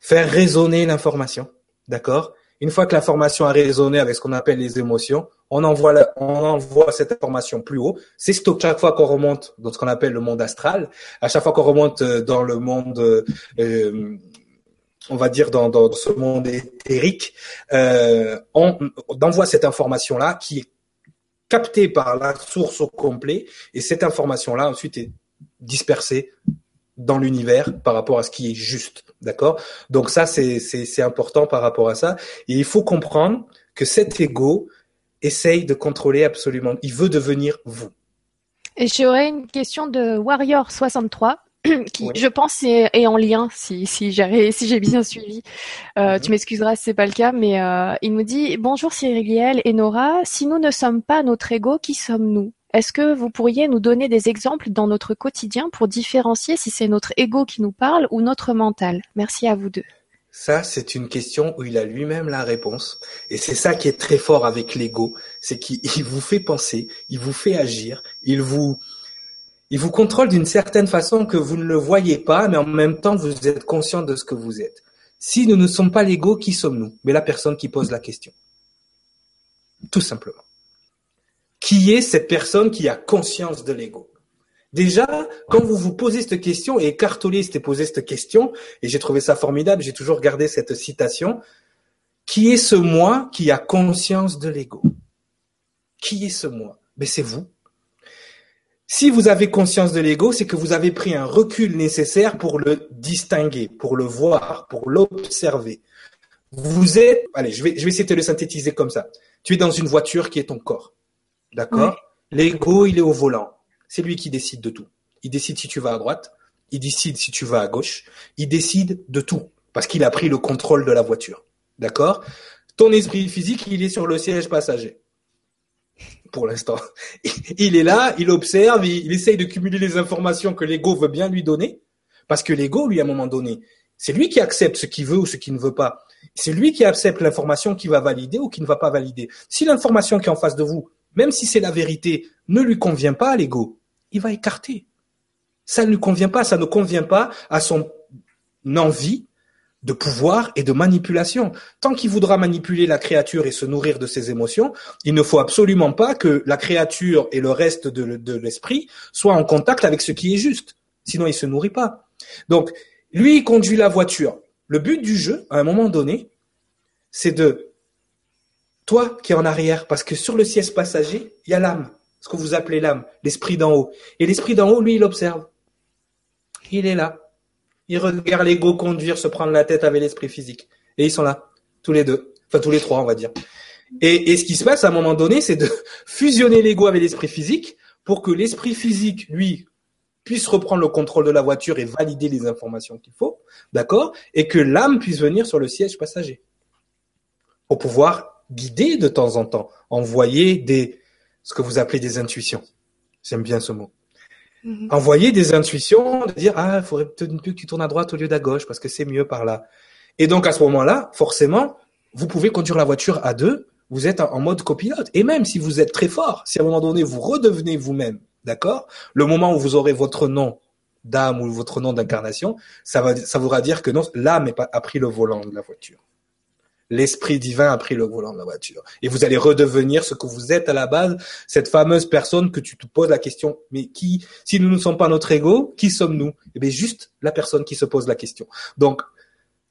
faire résonner l'information, d'accord Une fois que l'information a résonné avec ce qu'on appelle les émotions, on envoie, on envoie cette information plus haut. C'est chaque fois qu'on remonte dans ce qu'on appelle le monde astral, à chaque fois qu'on remonte euh, dans le monde, euh, on va dire dans, dans ce monde éthérique, euh, on, on envoie cette information-là qui est captée par la source au complet, et cette information-là ensuite est dispersée dans l'univers par rapport à ce qui est juste. D'accord? Donc ça, c'est important par rapport à ça. Et il faut comprendre que cet ego essaye de contrôler absolument. Il veut devenir vous. Et j'aurais une question de Warrior63 qui, je pense, est, en lien, si, si j'ai si j'ai bien suivi. Euh, mhm. Tu m'excuseras si c'est pas le cas, mais euh, il nous dit Bonjour Cyriliel et Nora, si nous ne sommes pas notre ego, qui sommes-nous? Est-ce que vous pourriez nous donner des exemples dans notre quotidien pour différencier si c'est notre ego qui nous parle ou notre mental? Merci à vous deux. Ça, c'est une question où il a lui-même la réponse. Et c'est ça qui est très fort avec l'ego, c'est qu'il vous fait penser, il vous fait agir, il vous, il vous contrôle d'une certaine façon que vous ne le voyez pas, mais en même temps, vous êtes conscient de ce que vous êtes. Si nous ne sommes pas l'ego, qui sommes-nous? Mais la personne qui pose la question. Tout simplement qui est cette personne qui a conscience de l'ego Déjà, quand vous vous posez cette question, et Cartoliste s'était posé cette question, et j'ai trouvé ça formidable, j'ai toujours gardé cette citation, qui est ce moi qui a conscience de l'ego? Qui est ce moi? Mais c'est vous. Si vous avez conscience de l'ego, c'est que vous avez pris un recul nécessaire pour le distinguer, pour le voir, pour l'observer. Vous êtes, allez, je vais, je vais essayer de le synthétiser comme ça. Tu es dans une voiture qui est ton corps. D'accord L'ego, il est au volant. c'est lui qui décide de tout. Il décide si tu vas à droite, il décide si tu vas à gauche, il décide de tout parce qu'il a pris le contrôle de la voiture. D'accord Ton esprit physique, il est sur le siège passager. Pour l'instant. Il est là, il observe, il, essaye de cumuler les informations que l'ego veut bien lui donner. Parce que l'ego, lui, à un moment donné, c'est lui qui accepte ce qu'il veut ou ce qu'il ne veut pas. C'est lui qui accepte l'information qui va valider ou qui ne va pas valider. Si l'information qui est en face de vous, même si c'est la vérité, ne lui convient pas à l'ego, il va écarter. Ça ne lui convient pas, ça ne convient pas à son envie de pouvoir et de manipulation. Tant qu'il voudra manipuler la créature et se nourrir de ses émotions, il ne faut absolument pas que la créature et le reste de, l'esprit soient en contact avec ce qui est juste. Sinon, il se nourrit pas. Donc, lui, il conduit la voiture. Le but du jeu, à un moment donné, c'est de toi qui es en arrière, parce que sur le siège passager, il y a l'âme, ce que vous appelez l'âme, l'esprit d'en haut. Et l'esprit d'en haut, lui, il observe. Il est là. Il regarde l'ego conduire, se prendre la tête avec l'esprit physique. Et ils sont là, tous les deux. Enfin, tous les trois, on va dire. Et, ce qui se passe à un moment donné, c'est de fusionner l'ego avec l'esprit physique pour que l'esprit physique, lui, puisse reprendre le contrôle de la voiture et valider les informations qu'il faut, d'accord? Et que l'âme puisse venir sur le siège passager. Pour pouvoir guider de temps en temps, envoyer des, ce que vous appelez des intuitions. J'aime bien ce mot. Mhm. Envoyer des intuitions, de dire ah, il faudrait peut-être que tu tournes à droite au lieu d'à gauche parce que c'est mieux par là. Et donc à ce moment-là, forcément, vous pouvez conduire la voiture à deux. Vous êtes en mode copilote. Et même si vous êtes très fort, si à un moment donné vous redevenez vous-même, d'accord, le moment où vous aurez votre nom d'âme ou votre nom d'incarnation, ça va, ça voudra dire que non, l'âme a pris le volant de la voiture l'esprit divin a pris le volant de la voiture. Et vous allez redevenir ce que vous êtes à la base, cette fameuse personne que tu te poses la question, mais qui, si nous ne sommes pas notre ego, qui sommes-nous? Eh bien, juste la personne qui se pose la question. Donc,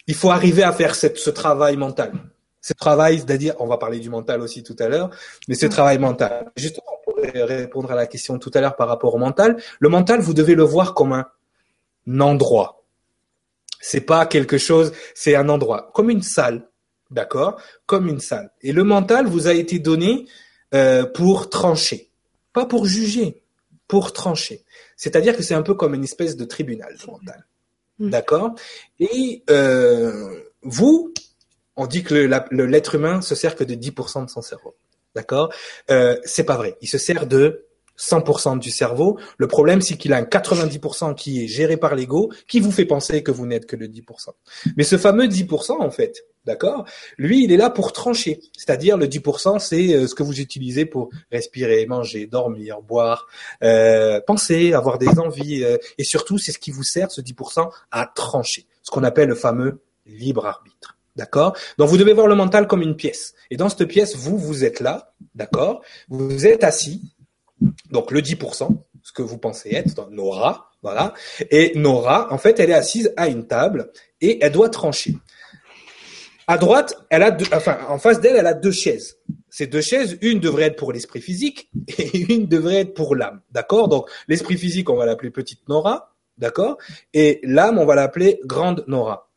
il faut arriver à faire ce travail mental. Ce travail, c'est-à-dire, on va parler du mental aussi tout à l'heure, mais ce travail mental. Justement, pour répondre à la question tout à l'heure par rapport au mental, le mental, vous devez le voir comme un endroit. C'est pas quelque chose, c'est un endroit, comme une salle d'accord, comme une salle. Et le mental vous a été donné euh, pour trancher, pas pour juger, pour trancher. C'est-à-dire que c'est un peu comme une espèce de tribunal, le mental, mmh. d'accord? Et euh, vous, on dit que l'être humain se sert que de 10% de son cerveau, d'accord? Euh, c'est pas vrai. Il se sert de 100% du cerveau. Le problème, c'est qu'il a un 90% qui est géré par l'ego, qui vous fait penser que vous n'êtes que le 10%. Mais ce fameux 10%, en fait, d'accord? Lui, il est là pour trancher. C'est-à-dire, le 10%, c'est euh, ce que vous utilisez pour respirer, manger, dormir, boire, euh, penser, avoir des envies. Euh, et surtout, c'est ce qui vous sert, ce 10%, à trancher. Ce qu'on appelle le fameux libre arbitre. D'accord? Donc vous devez voir le mental comme une pièce. Et dans cette pièce, vous, vous êtes là, d'accord? Vous êtes assis, donc le 10%, ce que vous pensez être, Nora, voilà. Et Nora, en fait, elle est assise à une table et elle doit trancher. À droite, elle a deux, enfin, en face d'elle, elle a deux chaises. Ces deux chaises, une devrait être pour l'esprit physique et une devrait être pour l'âme. D'accord? Donc, l'esprit physique, on va l'appeler petite Nora. D'accord? Et l'âme, on va l'appeler grande Nora.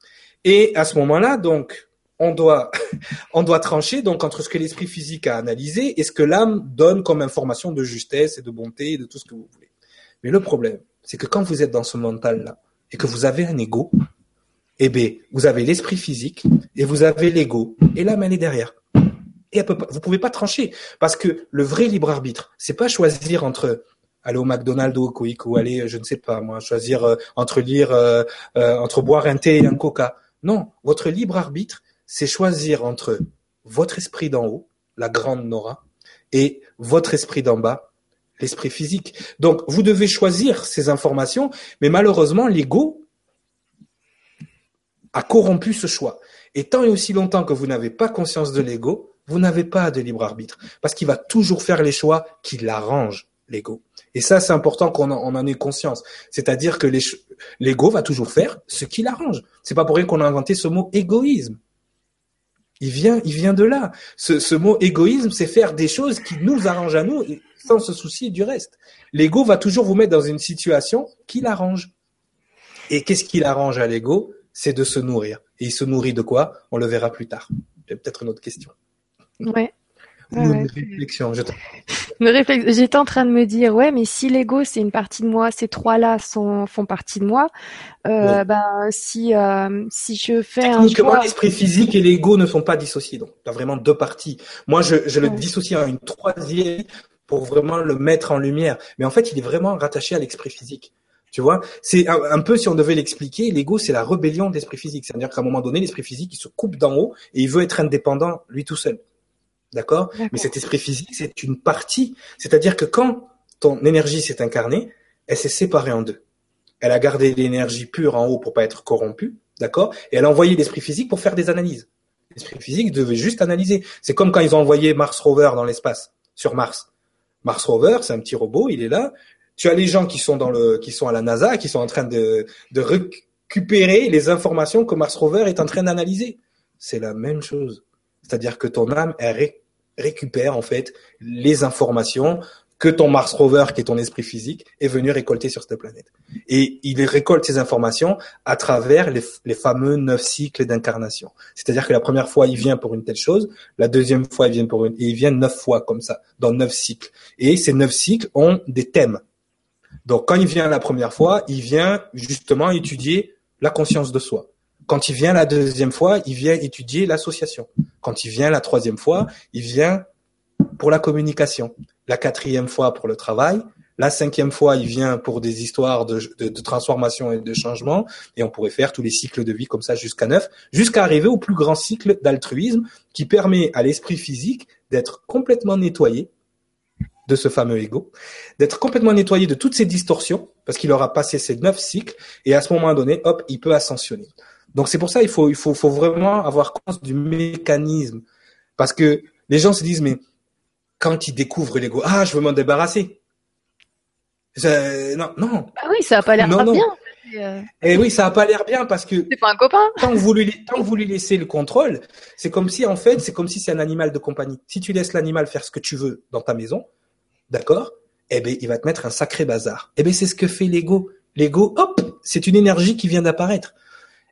Et à ce moment-là, donc, on doit, on doit trancher donc entre ce que l'esprit physique a analysé et ce que l'âme donne comme information de justesse et de bonté et de tout ce que vous voulez. Mais le problème, c'est que quand vous êtes dans ce mental-là et que vous avez un ego, eh bien, vous avez l'esprit physique et vous avez l'ego et l'âme elle est derrière. Et peut vous pouvez pas trancher parce que le vrai libre arbitre, c'est pas choisir entre aller au McDonald's ou au Quick ou aller, je ne sais pas moi, choisir euh, entre lire, euh, euh, entre boire un thé et un coca. Non, votre libre arbitre, c'est choisir entre votre esprit d'en haut, la grande Nora, et votre esprit d'en bas, l'esprit physique. Donc, vous devez choisir ces informations, mais malheureusement, l'ego a corrompu ce choix. Et tant et aussi longtemps que vous n'avez pas conscience de l'ego, vous n'avez pas de libre arbitre, parce qu'il va toujours faire les choix qui l'arrangent, l'ego. Et ça, c'est important qu'on en, ait conscience. C'est-à-dire que l'ego va toujours faire ce qui l'arrange. C'est pas pour rien qu'on a inventé ce mot égoïsme. Il vient, il vient de là. Ce, mot égoïsme, c'est faire des choses qui nous arrangent à nous sans se soucier du reste. L'ego va toujours vous mettre dans une situation qui l'arrange. Et qu'est-ce qui l'arrange à l'ego? C'est de se nourrir. Et il se nourrit de quoi? On le verra plus tard. C'est peut-être une autre question. Ouais. une réflexion. J'étais en train de me dire, ouais, mais si l'ego c'est une partie de moi, ces trois-là sont font partie de moi. Euh, Ben si euh, si je fais un choix... l'esprit physique et l'ego ne sont pas dissociés. Donc, tu as vraiment deux parties. Moi, je, je le dissocie en une troisième pour vraiment le mettre en lumière. Mais en fait, il est vraiment rattaché à l'esprit physique. Tu vois, c'est un, peu si on devait l'expliquer, l'ego c'est la rébellion de l'esprit physique. C'est-à-dire qu'à un moment donné, l'esprit physique il se coupe d'en haut et il veut être indépendant lui tout seul. D'accord? Mais cet esprit physique c'est une partie. C'est-à-dire que quand ton énergie s'est incarnée, elle s'est séparée en deux. Elle a gardé l'énergie pure en haut pour pas être corrompue, d'accord? Et elle a envoyé l'esprit physique pour faire des analyses. L'esprit physique devait juste analyser. C'est comme quand ils ont envoyé Mars Rover dans l'espace, sur Mars. Mars Rover, c'est un petit robot, il est là. Tu as les gens qui sont dans le, qui sont à la NASA, qui sont en train de, de récupérer les informations que Mars Rover est en train d'analyser. C'est la même chose. C'est-à-dire que ton âme, elle récupère en fait les informations que ton Mars Rover, qui est ton esprit physique, est venu récolter sur cette planète. Et il récolte ces informations à travers les, fameux neuf cycles d'incarnation. C'est-à-dire que la première fois, il vient pour une telle chose, la deuxième fois, il vient pour une, il vient neuf fois comme ça, dans neuf cycles. Et ces neuf cycles ont des thèmes. Donc, quand il vient la première fois, il vient justement étudier la conscience de soi. Quand il vient la deuxième fois, il vient étudier l'association. Quand il vient la troisième fois, il vient pour la communication la quatrième fois pour le travail, la cinquième fois, il vient pour des histoires de, transformation et de changement, et on pourrait faire tous les cycles de vie comme ça jusqu'à neuf, jusqu'à arriver au plus grand cycle d'altruisme qui permet à l'esprit physique d'être complètement nettoyé de ce fameux ego, d'être complètement nettoyé de toutes ces distorsions, parce qu'il aura passé ces neuf cycles, et à ce moment donné, hop, il peut ascensionner. Donc c'est pour ça il faut, il faut, faut vraiment avoir conscience du mécanisme, parce que les gens se disent mais quand il découvre l'ego, ah, je veux m'en débarrasser. non, non. Bah oui, ça a pas l'air bien. Euh. Et eh oui, ça a pas l'air bien parce que. C'est pas un copain. Tant que vous lui, tant que vous lui laissez le contrôle, c'est comme si en fait, c'est comme si c'est un animal de compagnie. Si tu laisses l'animal faire ce que tu veux dans ta maison, d'accord? Eh ben, il va te mettre un sacré bazar. Eh ben, c'est ce que fait l'ego. L'ego, hop, c'est une énergie qui vient d'apparaître.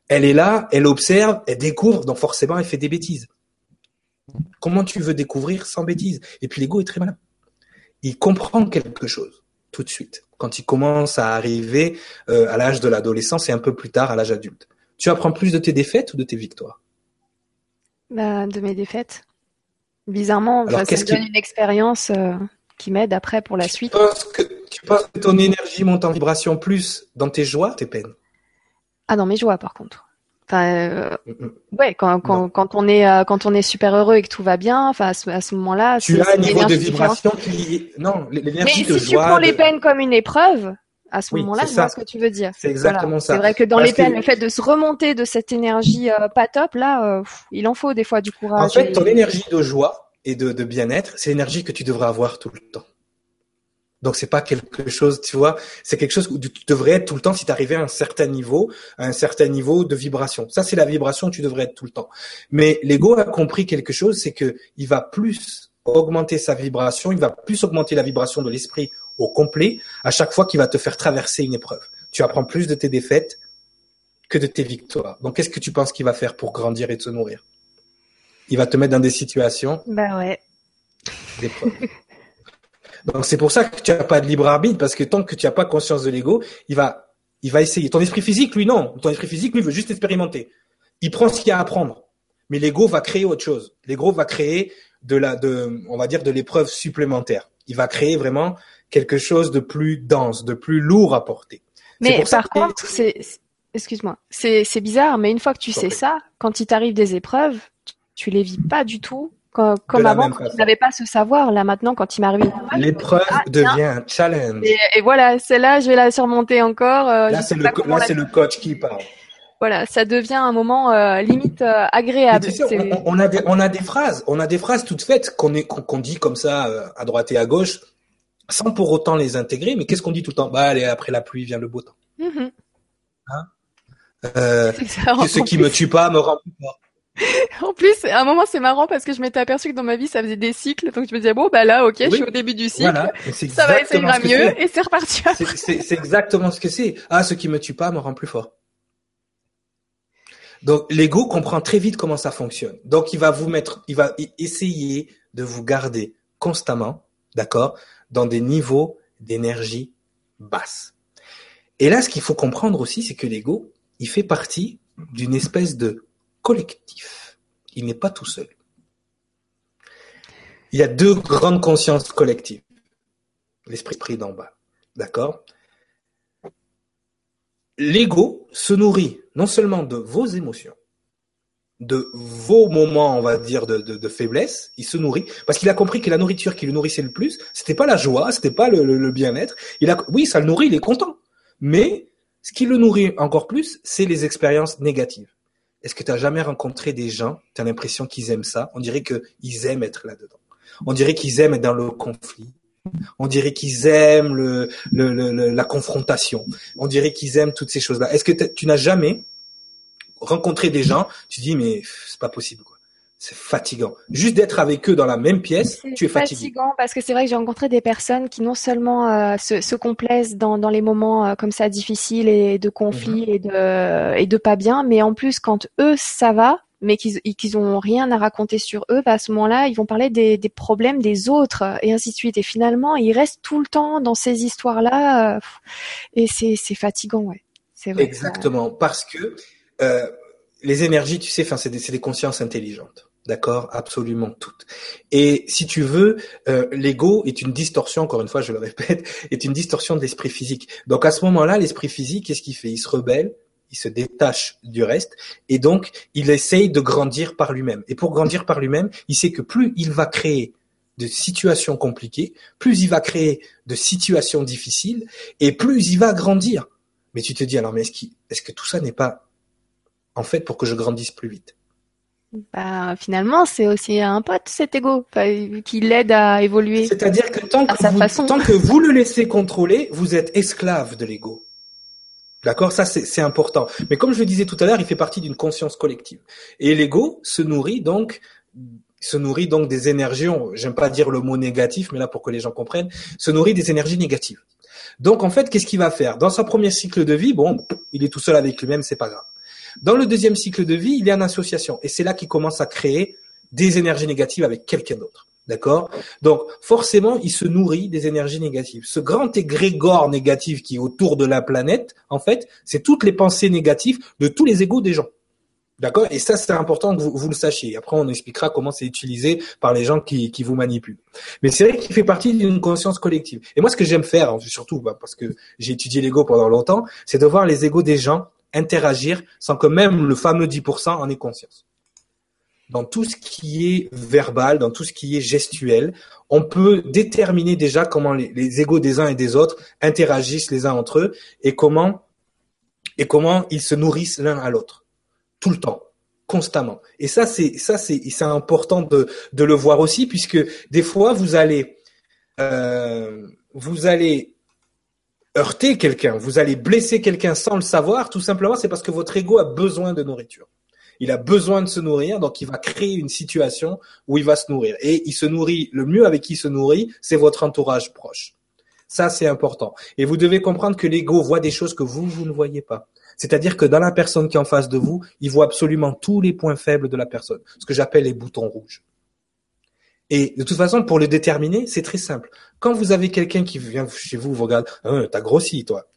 Elle est là, elle observe, elle découvre, donc forcément, elle fait des bêtises. Comment tu veux découvrir sans bêtises? Et puis l'ego est très malin. Il comprend quelque chose tout de suite quand il commence à arriver euh, à l'âge de l'adolescence et un peu plus tard à l'âge adulte. Tu apprends plus de tes défaites ou de tes victoires? Bah, De mes défaites. Bizarrement, ça me donne une expérience euh, qui m'aide après pour la suite. que, tu penses que ton énergie monte en vibration plus dans tes joies, tes peines? Ah, dans mes joies par contre. Enfin, euh, mm, mm. ouais, quand, quand, quand, on est euh, quand on est super heureux et que tout va bien, enfin à ce, moment-là, tu as un niveau de vibration qui non l'énergie Mais si tu prends les peines comme une épreuve, à ce moment-là, je vois ce que tu veux dire. C'est exactement ça. C'est vrai que dans les peines, le fait de se remonter de cette énergie euh, pas top, là, il en faut des fois du courage. En fait, ton énergie de joie et de, bien-être, c'est l'énergie que tu devrais avoir tout le temps. Donc c'est pas quelque chose, tu vois, c'est quelque chose où tu devrais être tout le temps si tu arrivais à un certain niveau, à un certain niveau de vibration. Ça c'est la vibration où tu devrais être tout le temps. Mais l'ego a compris quelque chose, c'est que il va plus augmenter sa vibration, il va plus augmenter la vibration de l'esprit au complet à chaque fois qu'il va te faire traverser une épreuve. Tu apprends plus de tes défaites que de tes victoires. Donc qu'est-ce que tu penses qu'il va faire pour grandir et te nourrir? Il va te mettre dans des situations. Bah ouais. Donc c'est pour ça que tu n'as pas de libre arbitre parce que tant que tu n'as pas conscience de l'ego, il va, il va essayer. Ton esprit physique, lui non. Ton esprit physique, lui veut juste expérimenter. Il prend ce qu'il y a à apprendre. Mais l'ego va créer autre chose. L'ego va créer de la, de, on va dire de l'épreuve supplémentaire. Il va créer vraiment quelque chose de plus dense, de plus lourd à porter. Mais par contre, c'est, excuse-moi, c'est, c'est bizarre, mais une fois que tu sais ça, quand il t'arrive des épreuves, tu les vis pas du tout comme, avant, quand tu n'avais pas ce savoir, là maintenant, quand il m'arrive l'épreuve ah, devient un challenge. Et, voilà, celle-là, je vais la surmonter encore. Euh, là, c'est le, coach qui parle. Voilà, ça devient un moment euh, limite euh, agréable. on, on, a des, on a des phrases, on a des phrases toutes faites qu'on qu'on dit comme ça à droite et à gauche, sans pour autant les intégrer. Mais qu'est-ce qu'on dit tout le temps? Bah, allez, après la pluie vient le beau temps. Mm-hmm. Hein? Ce qui me tue pas me rend plus fort. en plus, à un moment, c'est marrant parce que je m'étais aperçu que dans ma vie, ça faisait des cycles. Donc, je me disais, bon, bah là, ok, je suis au début du cycle. Ça va, essayer mieux et c'est reparti. C'est exactement ce que c'est. Ah, ce qui me tue pas me rend plus fort. Donc, l'ego comprend très vite comment ça fonctionne. Donc, il va vous mettre, il va essayer de vous garder constamment, d'accord, dans des niveaux d'énergie basse. Et là, ce qu'il faut comprendre aussi, c'est que l'ego, il fait partie d'une espèce de collectif. Il n'est pas tout seul. Il y a deux grandes consciences collectives. L'esprit d'en bas. D'accord? L'ego se nourrit non seulement de vos émotions, de vos moments, on va dire, de, faiblesse, il se nourrit parce qu'il a compris que la nourriture qui le nourrissait le plus, c'était pas la joie, c'était pas le, le, bien-être. Il a, oui, ça le nourrit, il est content, mais ce qui le nourrit encore plus, c'est les expériences négatives. Est-ce que tu as jamais rencontré des gens, tu as l'impression qu'ils aiment ça? On dirait qu'ils aiment être là-dedans. On dirait qu'ils aiment être dans le conflit. On dirait qu'ils aiment la confrontation. On dirait qu'ils aiment toutes ces choses-là. Est-ce que tu n'as jamais rencontrer des gens, tu dis mais c'est pas possible. C'est fatigant. Juste d'être avec eux dans la même pièce, tu es fatigué. C'est fatigant parce que c'est vrai que j'ai rencontré des personnes qui non seulement euh, se, se, complaisent dans, dans les moments euh, comme ça difficiles et de conflits mhm. et de et de pas bien, mais en plus quand eux ça va, mais qu'ils qu'ils ont rien à raconter sur eux, bah à ce moment-là, ils vont parler des, des problèmes des autres et ainsi de suite. Et finalement, ils restent tout le temps dans ces histoires-là euh, et c'est c'est fatigant, ouais. C'est vrai. Exactement, parce que euh, les énergies, tu sais, enfin, c'est des, des, consciences intelligentes. D'accord, absolument toutes. Et si tu veux, euh, l'ego est une distorsion, encore une fois, je le répète, est une distorsion de l'esprit physique. Donc à ce moment-là, l'esprit physique, qu'est-ce qu'il fait? Il se rebelle, il se détache du reste, et donc il essaye de grandir par lui-même. Et pour grandir par lui-même, il sait que plus il va créer de situations compliquées, plus il va créer de situations difficiles, et plus il va grandir. Mais tu te dis alors, mais est-ce, est-ce que tout ça n'est pas en fait pour que je grandisse plus vite? Bah, finalement, c'est aussi un pote, cet ego, qui l'aide à évoluer. C'est-à-dire que tant que, vous, tant que vous le laissez contrôler, vous êtes esclave de l'ego. D'accord? Ça, c'est important. Mais comme je le disais tout à l'heure, il fait partie d'une conscience collective. Et l'ego se nourrit donc se nourrit donc des énergies, j'aime pas dire le mot négatif, mais là pour que les gens comprennent, se nourrit des énergies négatives. Donc en fait, qu'est-ce qu'il va faire? Dans sa première cycle de vie, bon, il est tout seul avec lui-même, c'est pas grave. Dans le deuxième cycle de vie, il y a une association. Et c'est là qu'il commence à créer des énergies négatives avec quelqu'un d'autre. D'accord? Donc, forcément, il se nourrit des énergies négatives. Ce grand égrégore négatif qui est autour de la planète, en fait, c'est toutes les pensées négatives de tous les égaux des gens. D'accord? Et ça, c'est important que vous, le sachiez. Après, on expliquera comment c'est utilisé par les gens qui, qui vous manipulent. Mais c'est vrai qu'il fait partie d'une conscience collective. Et moi, ce que j'aime faire, surtout bah, parce que j'ai étudié l'ego pendant longtemps, c'est de voir les égaux des gens interagir sans que même le fameux 10% en ait conscience. Dans tout ce qui est verbal, dans tout ce qui est gestuel, on peut déterminer déjà comment les, les égos des uns et des autres interagissent les uns entre eux et comment et comment ils se nourrissent l'un à l'autre tout le temps constamment. Et ça, c'est ça, c'est c'est important de de le voir aussi, puisque des fois vous allez euh, vous allez heurter quelqu'un, vous allez blesser quelqu'un sans le savoir, tout simplement, c'est parce que votre ego a besoin de nourriture. Il a besoin de se nourrir, donc il va créer une situation où il va se nourrir. Et il se nourrit, le mieux avec qui il se nourrit, c'est votre entourage proche. Ça, c'est important. Et vous devez comprendre que l'ego voit des choses que vous, vous ne voyez pas. C'est-à-dire que dans la personne qui est en face de vous, il voit absolument tous les points faibles de la personne, ce que j'appelle les boutons rouges. Et de toute façon, pour le déterminer, c'est très simple. Quand vous avez quelqu'un qui vient chez vous, vous regarde, ah, t'as grossi, toi.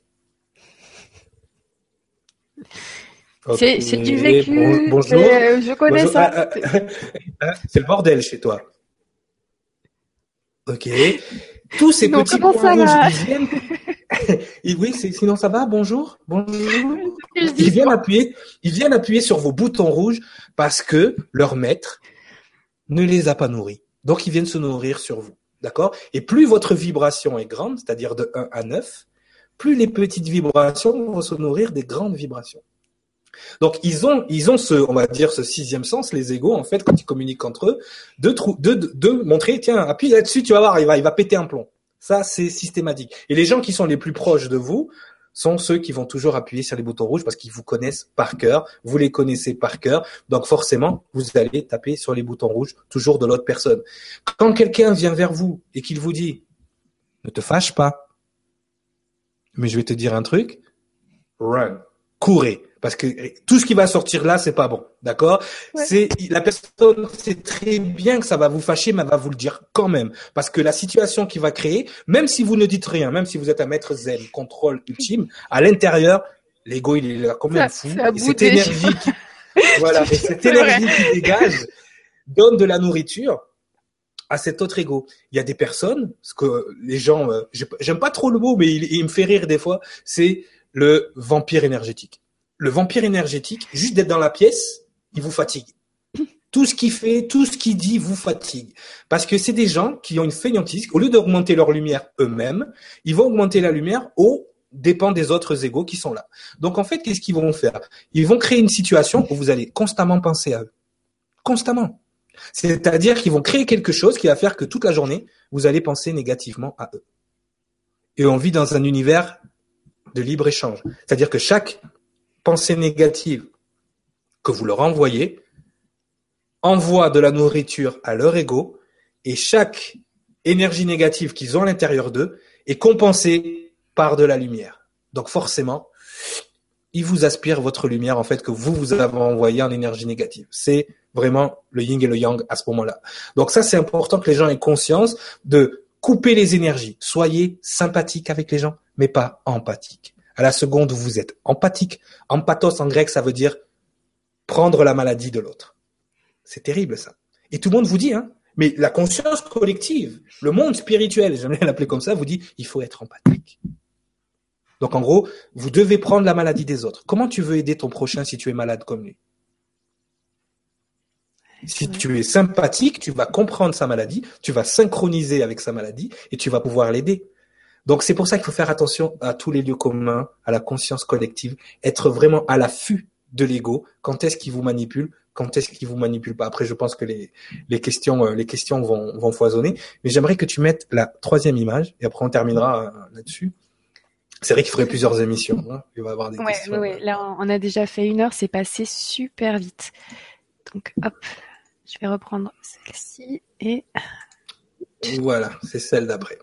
C'est du vécu. bonjour. je connais ça. Ah, ah, c'est le bordel chez toi. Ok. Tous ces petits points rouges, ils viennent. oui, sinon ça va? Bonjour, bonjour. Ils viennent appuyer, ils viennent appuyer sur vos boutons rouges parce que leur maître ne les a pas nourris. Donc, ils viennent se nourrir sur vous. D'accord? Et plus votre vibration est grande, c'est-à-dire de 1 à 9, plus les petites vibrations vont se nourrir des grandes vibrations. Donc ils ont ils ont ce on va dire ce sixième sens les égaux en fait quand ils communiquent entre eux de de, de, montrer tiens appuie là-dessus tu vas voir il va il va péter un plomb. Ça c'est systématique. Et les gens qui sont les plus proches de vous sont ceux qui vont toujours appuyer sur les boutons rouges parce qu'ils vous connaissent par cœur, vous les connaissez par cœur, donc forcément, vous allez taper sur les boutons rouges toujours de l'autre personne. Quand quelqu'un vient vers vous et qu'il vous dit ne te fâche pas, mais je vais te dire un truc, run, courez. Parce que tout ce qui va sortir là, c'est pas bon, d'accord C'est la personne sait très bien que ça va vous fâcher, mais elle va vous le dire quand même, parce que la situation qui va créer, même si vous ne dites rien, même si vous êtes un maître zen, contrôle ultime, à l'intérieur, l'ego il est là comme un fou, et cette énergie, qui, voilà, et cette énergie qui dégage donne de la nourriture à cet autre ego. Il y a des personnes, ce que les gens, euh, j'aime pas trop le mot, mais il, il me fait rire des fois, c'est le vampire énergétique le vampire énergétique, juste d'être dans la pièce, il vous fatigue. Tout ce qu'il fait, tout ce qu'il dit vous fatigue. Parce que c'est des gens qui ont une fainéantise. Au lieu d'augmenter leur lumière eux-mêmes, ils vont augmenter la lumière au dépend des autres égaux qui sont là. Donc en fait, qu'est-ce qu'ils vont faire? Ils vont créer une situation où vous allez constamment penser à eux. Constamment. C'est-à-dire qu'ils vont créer quelque chose qui va faire que toute la journée, vous allez penser négativement à eux. Et on vit dans un univers de libre échange. C'est-à-dire que chaque pensée négative que vous leur envoyez envoie de la nourriture à leur ego et chaque énergie négative qu'ils ont à l'intérieur d'eux est compensée par de la lumière. Donc forcément, ils vous aspirent votre lumière en fait que vous vous avez envoyé en énergie négative. C'est vraiment le yin et le yang à ce moment-là. Donc ça c'est important que les gens aient conscience de couper les énergies. Soyez sympathique avec les gens, mais pas empathique. À la seconde, vous êtes empathique. Empathos en grec, ça veut dire prendre la maladie de l'autre. C'est terrible ça. Et tout le monde vous dit, hein, mais la conscience collective, le monde spirituel, j'aime bien l'appeler comme ça, vous dit, il faut être empathique. Donc en gros, vous devez prendre la maladie des autres. Comment tu veux aider ton prochain si tu es malade comme lui? Si tu es sympathique, tu vas comprendre sa maladie, tu vas synchroniser avec sa maladie et tu vas pouvoir l'aider. Donc c'est pour ça qu'il faut faire attention à tous les lieux communs, à la conscience collective, être vraiment à l'affût de l'ego. Quand est-ce qu'il vous manipule Quand est-ce qu'il vous manipule pas? Après, je pense que les, les questions euh, les questions vont, vont foisonner. Mais j'aimerais que tu mettes la troisième image et après on terminera euh, là-dessus. C'est vrai qu'il faudrait plusieurs émissions. Hein. Il va y avoir des questions. Oui, là on a déjà fait une heure, c'est passé super vite. Donc hop, je vais reprendre celle-ci et voilà, c'est celle d'après.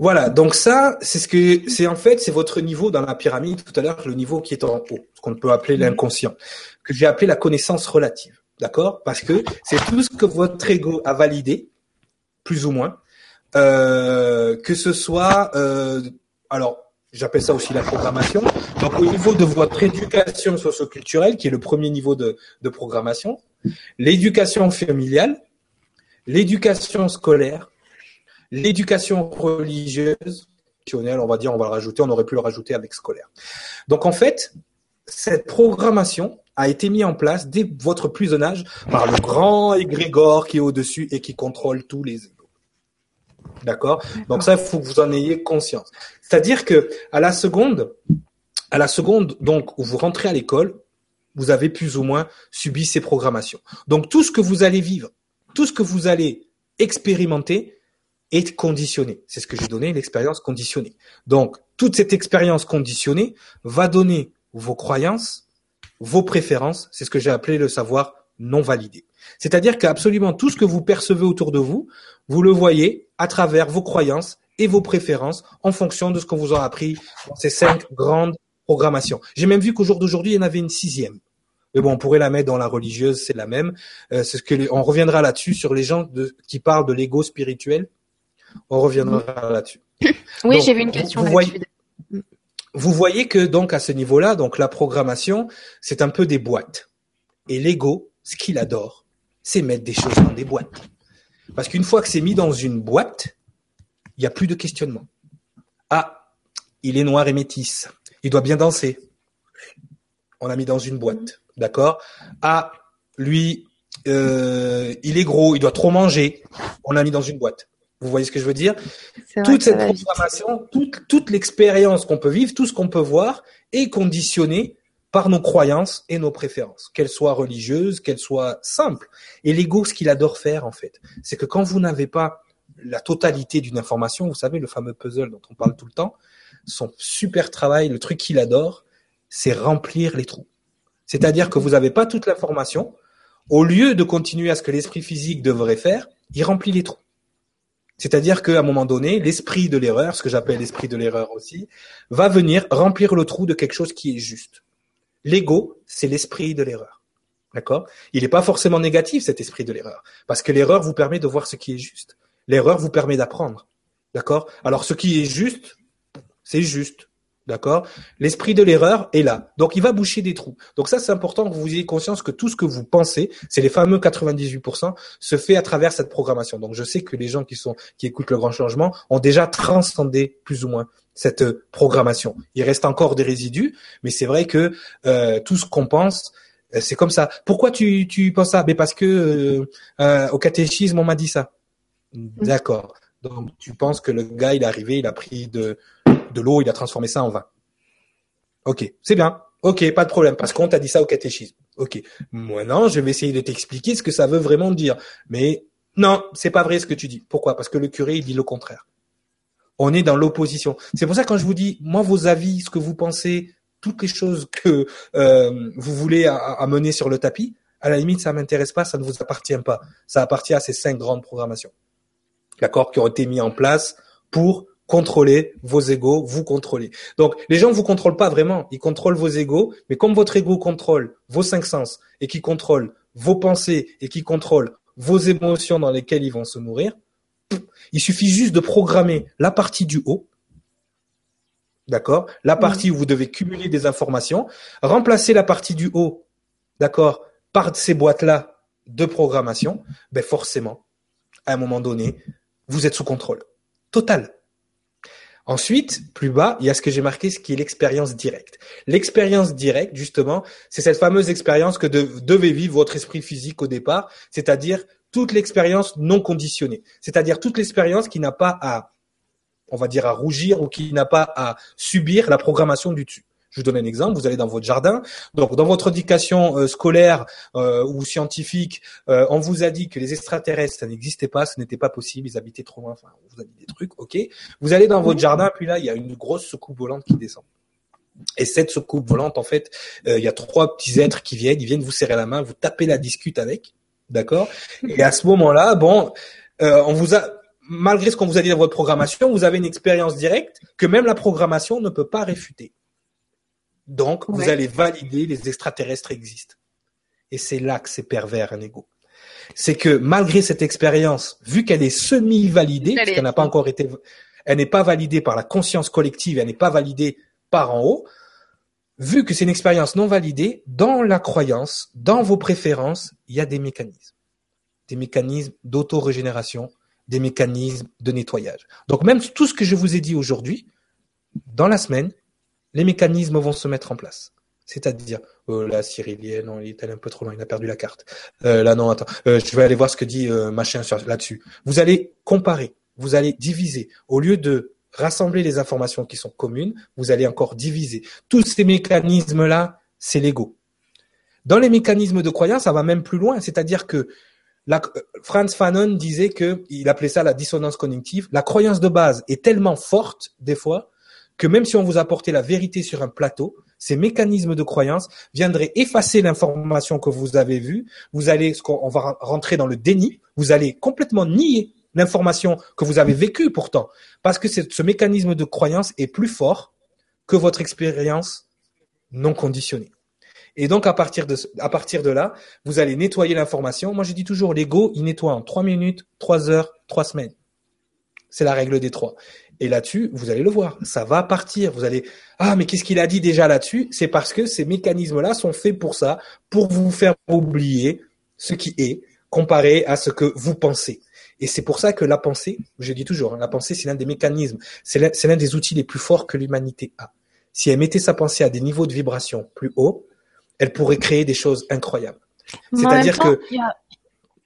Voilà, donc ça, c'est ce que c'est en fait, c'est votre niveau dans la pyramide tout à l'heure, le niveau qui est en haut, ce qu'on peut appeler l'inconscient, que j'ai appelé la connaissance relative, d'accord? Parce que c'est tout ce que votre ego a validé, plus ou moins, euh, que ce soit, euh, alors j'appelle ça aussi la programmation. Donc au niveau de votre éducation socioculturelle, qui est le premier niveau de, de programmation, l'éducation familiale, l'éducation scolaire, l'éducation religieuse, on va dire, on va le rajouter, on aurait pu le rajouter avec scolaire. Donc en fait, cette programmation a été mise en place dès votre plus jeune âge par le grand égrégore qui est au-dessus et qui contrôle tous les égaux. D'accord Donc ça, il faut que vous en ayez conscience. C'est-à-dire que à la seconde, à la seconde donc où vous rentrez à l'école, vous avez plus ou moins subi ces programmations. Donc tout ce que vous allez vivre, tout ce que vous allez expérimenter, est conditionné. C'est ce que j'ai donné, l'expérience conditionnée. Donc, toute cette expérience conditionnée va donner vos croyances, vos préférences, c'est ce que j'ai appelé le savoir non validé. C'est-à-dire qu'absolument tout ce que vous percevez autour de vous, vous le voyez à travers vos croyances et vos préférences en fonction de ce qu'on vous a appris dans ces cinq grandes programmations. J'ai même vu qu'au jour d'aujourd'hui, il y en avait une sixième. Mais bon, on pourrait la mettre dans la religieuse, c'est la même. Euh, c'est ce que on reviendra là-dessus sur les gens qui parlent de l'ego spirituel. On reviendra là-dessus. Oui, j'ai vu une question. Vous, voyez, vous voyez que donc à ce niveau-là, donc la programmation, c'est un peu des boîtes. Et l'ego, ce qu'il adore, c'est mettre des choses dans des boîtes. Parce qu'une fois que c'est mis dans une boîte, il n'y a plus de questionnement. Ah, il est noir et métis. Il doit bien danser. On l'a mis dans une boîte. D'accord? Ah, lui, euh, il est gros, il doit trop manger. On l'a mis dans une boîte. Vous voyez ce que je veux dire? Toute cette programmation, toute, toute l'expérience qu'on peut vivre, tout ce qu'on peut voir est conditionné par nos croyances et nos préférences, qu'elles soient religieuses, qu'elles soient simples. Et l'ego, ce qu'il adore faire, en fait, c'est que quand vous n'avez pas la totalité d'une information, vous savez, le fameux puzzle dont on parle tout le temps, son super travail, le truc qu'il adore, c'est remplir les trous. C'est-à-dire que vous n'avez pas toute l'information. Au lieu de continuer à ce que l'esprit physique devrait faire, il remplit les trous. C'est-à-dire qu'à un moment donné, l'esprit de l'erreur, ce que j'appelle l'esprit de l'erreur aussi, va venir remplir le trou de quelque chose qui est juste. L'ego, c'est l'esprit de l'erreur. D'accord? Il n'est pas forcément négatif, cet esprit de l'erreur. Parce que l'erreur vous permet de voir ce qui est juste. L'erreur vous permet d'apprendre. D'accord? Alors, ce qui est juste, c'est juste. D'accord? L'esprit de l'erreur est là. Donc, il va boucher des trous. Donc, ça, c'est important que vous ayez conscience que tout ce que vous pensez, c'est les fameux 98%, se fait à travers cette programmation. Donc, je sais que les gens qui sont, qui écoutent le grand changement ont déjà transcendé plus ou moins cette programmation. Il reste encore des résidus, mais c'est vrai que euh, tout ce qu'on pense, euh, c'est comme ça. Pourquoi tu, tu penses ça? Mais parce que euh, euh, au catéchisme on m'a dit ça. Mm. D'accord. Donc tu penses que le gars il est arrivé, il a pris de de l'eau, il a transformé ça en vin. Ok, c'est bien. Ok, pas de problème, parce qu'on t'a dit ça au catéchisme. Ok. Maintenant, je vais essayer de t'expliquer ce que ça veut vraiment dire. Mais non, c'est pas vrai ce que tu dis. Pourquoi? Parce que le curé il dit le contraire. On est dans l'opposition. C'est pour ça que quand je vous dis, moi, vos avis, ce que vous pensez, toutes les choses que euh, vous voulez amener sur le tapis, à la limite, ça m'intéresse pas, ça ne vous appartient pas. Ça appartient à ces cinq grandes programmations, d'accord, qui ont été mis en place pour contrôler vos égaux, vous contrôler. Donc, les gens ne vous contrôlent pas vraiment, ils contrôlent vos égaux, mais comme votre ego contrôle vos cinq sens et qui contrôle vos pensées et qui contrôle vos émotions dans lesquelles ils vont se nourrir, il suffit juste de programmer la partie du haut d'accord La partie où vous devez cumuler des informations, remplacer la partie du haut, d'accord, par ces boîtes-là de programmation, ben forcément, à un moment donné, vous êtes sous contrôle total. Ensuite, plus bas, il y a ce que j'ai marqué, ce qui est l'expérience directe. L'expérience directe, justement, c'est cette fameuse expérience que devait vivre votre esprit physique au départ, c'est-à-dire toute l'expérience non conditionnée, c'est-à-dire toute l'expérience qui n'a pas à on va dire, à rougir ou qui n'a pas à subir la programmation du dessus. Je vous donne un exemple. Vous allez dans votre jardin. Donc, dans votre éducation euh, scolaire euh, ou scientifique, euh, on vous a dit que les extraterrestres, ça n'existait pas, ce n'était pas possible, ils habitaient trop loin. Enfin, on vous a dit des trucs, ok. Vous allez dans votre jardin, puis là, il y a une grosse soucoupe volante qui descend. Et cette soucoupe volante, en fait, il y a trois petits êtres qui viennent, ils viennent vous serrer la main, vous tapez la discute avec, d'accord. Et à ce moment-là, bon, on vous a malgré ce qu'on vous a dit dans votre programmation, vous avez une expérience directe que même la programmation ne peut pas réfuter. Donc, vous allez valider les extraterrestres existent. Et c'est là que c'est pervers un ego. C'est que malgré cette expérience, vu qu'elle est semi-validée, parce qu'elle n'a pas encore été, elle n'est pas validée par la conscience collective, elle n'est pas validée par en haut, vu que c'est une expérience non validée, dans la croyance, dans vos préférences, il y a des mécanismes. Des mécanismes d'auto-régénération, des mécanismes de nettoyage. Donc même tout ce que je vous ai dit aujourd'hui, dans la semaine, les mécanismes vont se mettre en place. C'est-à-dire, oh là, Cyril, non, il est allé un peu trop loin, il a perdu la carte. Euh, là, non, attends, euh, je vais aller voir ce que dit euh, machin là-dessus. Vous allez comparer, vous allez diviser. Au lieu de rassembler les informations qui sont communes, vous allez encore diviser. Tous ces mécanismes-là, c'est l'ego. Dans les mécanismes de croyance, ça va même plus loin. C'est-à-dire que la, Franz Fanon disait que, il appelait ça la dissonance cognitive. La croyance de base est tellement forte, des fois, que même si on vous apportait la vérité sur un plateau, ces mécanismes de croyance viendraient effacer l'information que vous avez vue. Vous allez, on va rentrer dans le déni. Vous allez complètement nier l'information que vous avez vécue pourtant, parce que ce mécanisme de croyance est plus fort que votre expérience non conditionnée. Et donc, à partir de, là, vous allez nettoyer l'information. Moi, je dis toujours, l'ego, il nettoie en trois minutes, trois heures, trois semaines. C'est la règle des trois. Et là-dessus, vous allez le voir, ça va partir. Vous allez, ah, mais qu'est-ce qu'il a dit déjà là-dessus? C'est parce que ces mécanismes-là sont faits pour ça, pour vous faire oublier ce qui est, comparé à ce que vous pensez. Et c'est pour ça que la pensée, je dis toujours, hein, la pensée, c'est l'un des mécanismes, c'est l'un des outils les plus forts que l'humanité a. Si elle mettait sa pensée à des niveaux de vibration plus hauts, elle pourrait créer des choses incroyables. C'est-à-dire que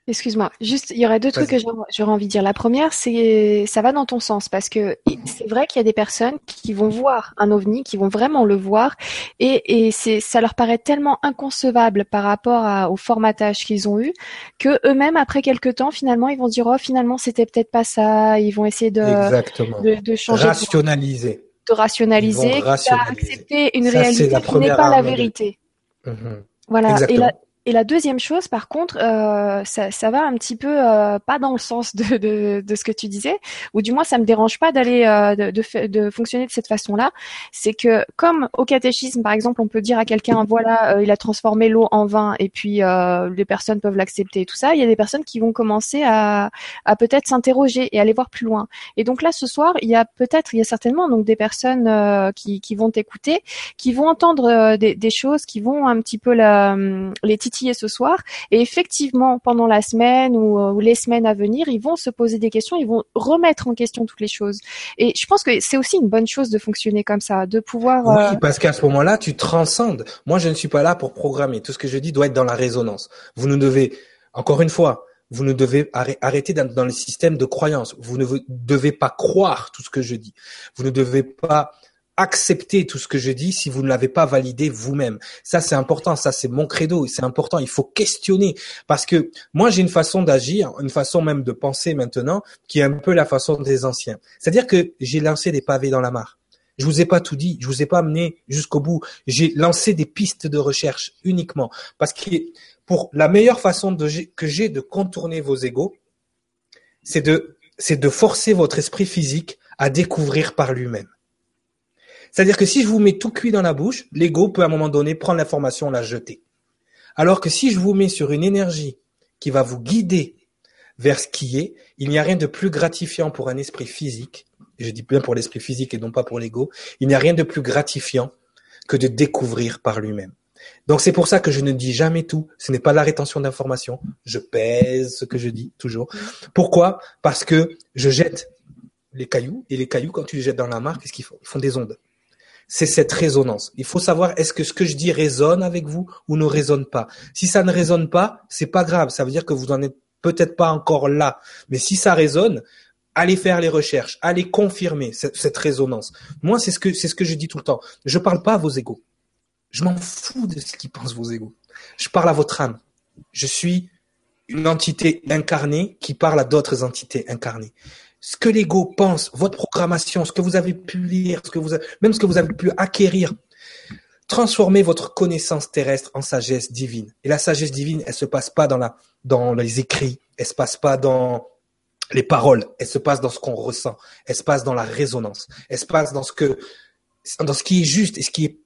Excuse-moi, juste, il y aurait deux trucs que j'aurais envie de dire. La première, c'est, ça va dans ton sens, parce que c'est vrai qu'il y a des personnes qui vont voir un ovni, qui vont vraiment le voir, et, et c'est, ça leur paraît tellement inconcevable par rapport au formatage qu'ils ont eu, que eux-mêmes, après quelques temps, finalement, ils vont dire, oh, finalement, c'était peut-être pas ça, ils vont essayer de, de, de, changer. Rationaliser. De, rationaliser, d'accepter une réalité qui n'est pas la vérité. Mhm. Voilà. Et la, Et la deuxième chose, par contre, euh, ça, ça, va un petit peu euh, pas dans le sens de, de, de, ce que tu disais, ou du moins ça me dérange pas d'aller euh, de, de, de, fonctionner de cette façon-là. C'est que comme au catéchisme, par exemple, on peut dire à quelqu'un voilà, euh, il a transformé l'eau en vin, et puis euh, les personnes peuvent l'accepter et tout ça. Il y a des personnes qui vont commencer à, à peut-être s'interroger et aller voir plus loin. Et donc là, ce soir, il y a peut-être, il y a certainement donc des personnes qui, qui vont t'écouter, qui vont entendre des, des, choses, qui vont un petit peu la, les titres ce soir. Et effectivement, pendant la semaine ou, les semaines à venir, ils vont se poser des questions, ils vont remettre en question toutes les choses. Et je pense que c'est aussi une bonne chose de fonctionner comme ça, de pouvoir. Oui, euh, parce qu'à ce moment-là, tu transcendes. Moi, je ne suis pas là pour programmer. Tout ce que je dis doit être dans la résonance. Vous ne devez, encore une fois, vous ne devez arrêter dans le système de croyance. Vous ne devez pas croire tout ce que je dis. Vous ne devez pas accepter tout ce que je dis si vous ne l'avez pas validé vous-même. Ça, c'est important. Ça, c'est mon credo. C'est important. Il faut questionner parce que moi, j'ai une façon d'agir, une façon même de penser maintenant qui est un peu la façon des anciens. C'est-à-dire que j'ai lancé des pavés dans la mare. Je vous ai pas tout dit. Je vous ai pas amené jusqu'au bout. J'ai lancé des pistes de recherche uniquement parce que pour la meilleure façon que j'ai de contourner vos égaux, c'est de, c'est de forcer votre esprit physique à découvrir par lui-même. C'est-à-dire que si je vous mets tout cuit dans la bouche, l'ego peut à un moment donné prendre l'information, la jeter. Alors que si je vous mets sur une énergie qui va vous guider vers ce qui est, il n'y a rien de plus gratifiant pour un esprit physique, je dis bien pour l'esprit physique et non pas pour l'ego, il n'y a rien de plus gratifiant que de découvrir par lui-même. Donc c'est pour ça que je ne dis jamais tout. Ce n'est pas la rétention d'informations. Je pèse ce que je dis toujours. Pourquoi? Parce que je jette les cailloux et les cailloux quand tu les jettes dans la mare, qu'est-ce qu'ils font? Ils font des ondes c'est cette résonance. Il faut savoir est-ce que ce que je dis résonne avec vous ou ne résonne pas? Si ça ne résonne pas, c'est pas grave. Ça veut dire que vous en êtes peut-être pas encore là. Mais si ça résonne, allez faire les recherches, allez confirmer cette, résonance. Moi, c'est ce que c'est ce que je dis tout le temps. Je parle pas à vos égaux. Je m'en fous de ce qu'ils pensent vos égaux. Je parle à votre âme. Je suis une entité incarnée qui parle à d'autres entités incarnées ce que l'ego pense, votre programmation, ce que vous avez pu lire, ce que vous même ce que vous avez pu acquérir, transformez votre connaissance terrestre en sagesse divine. Et la sagesse divine, elle se passe pas dans la, dans les écrits, elle se passe pas dans les paroles, elle se passe dans ce qu'on ressent, elle se passe dans la résonance, elle se passe dans ce que, dans ce qui est juste et ce qui est,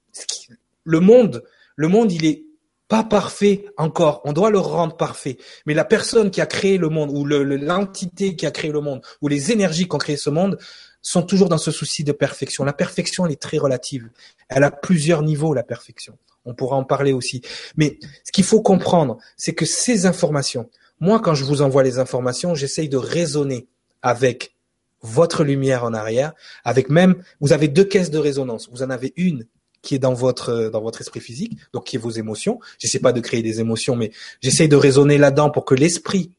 le monde, le monde, il est pas parfait encore. On doit le rendre parfait. Mais la personne qui a créé le monde, ou l'entité qui a créé le monde, ou les énergies qui ont créé ce monde, sont toujours dans ce souci de perfection. La perfection, elle est très relative. Elle a plusieurs niveaux, la perfection. On pourra en parler aussi. Mais ce qu'il faut comprendre, c'est que ces informations, moi, quand je vous envoie les informations, j'essaye de raisonner avec votre lumière en arrière, avec même, vous avez deux caisses de résonance. Vous en avez une qui est dans votre dans votre esprit physique, donc qui est vos émotions. J'essaie pas de créer des émotions, mais j'essaie de raisonner là-dedans pour que l'esprit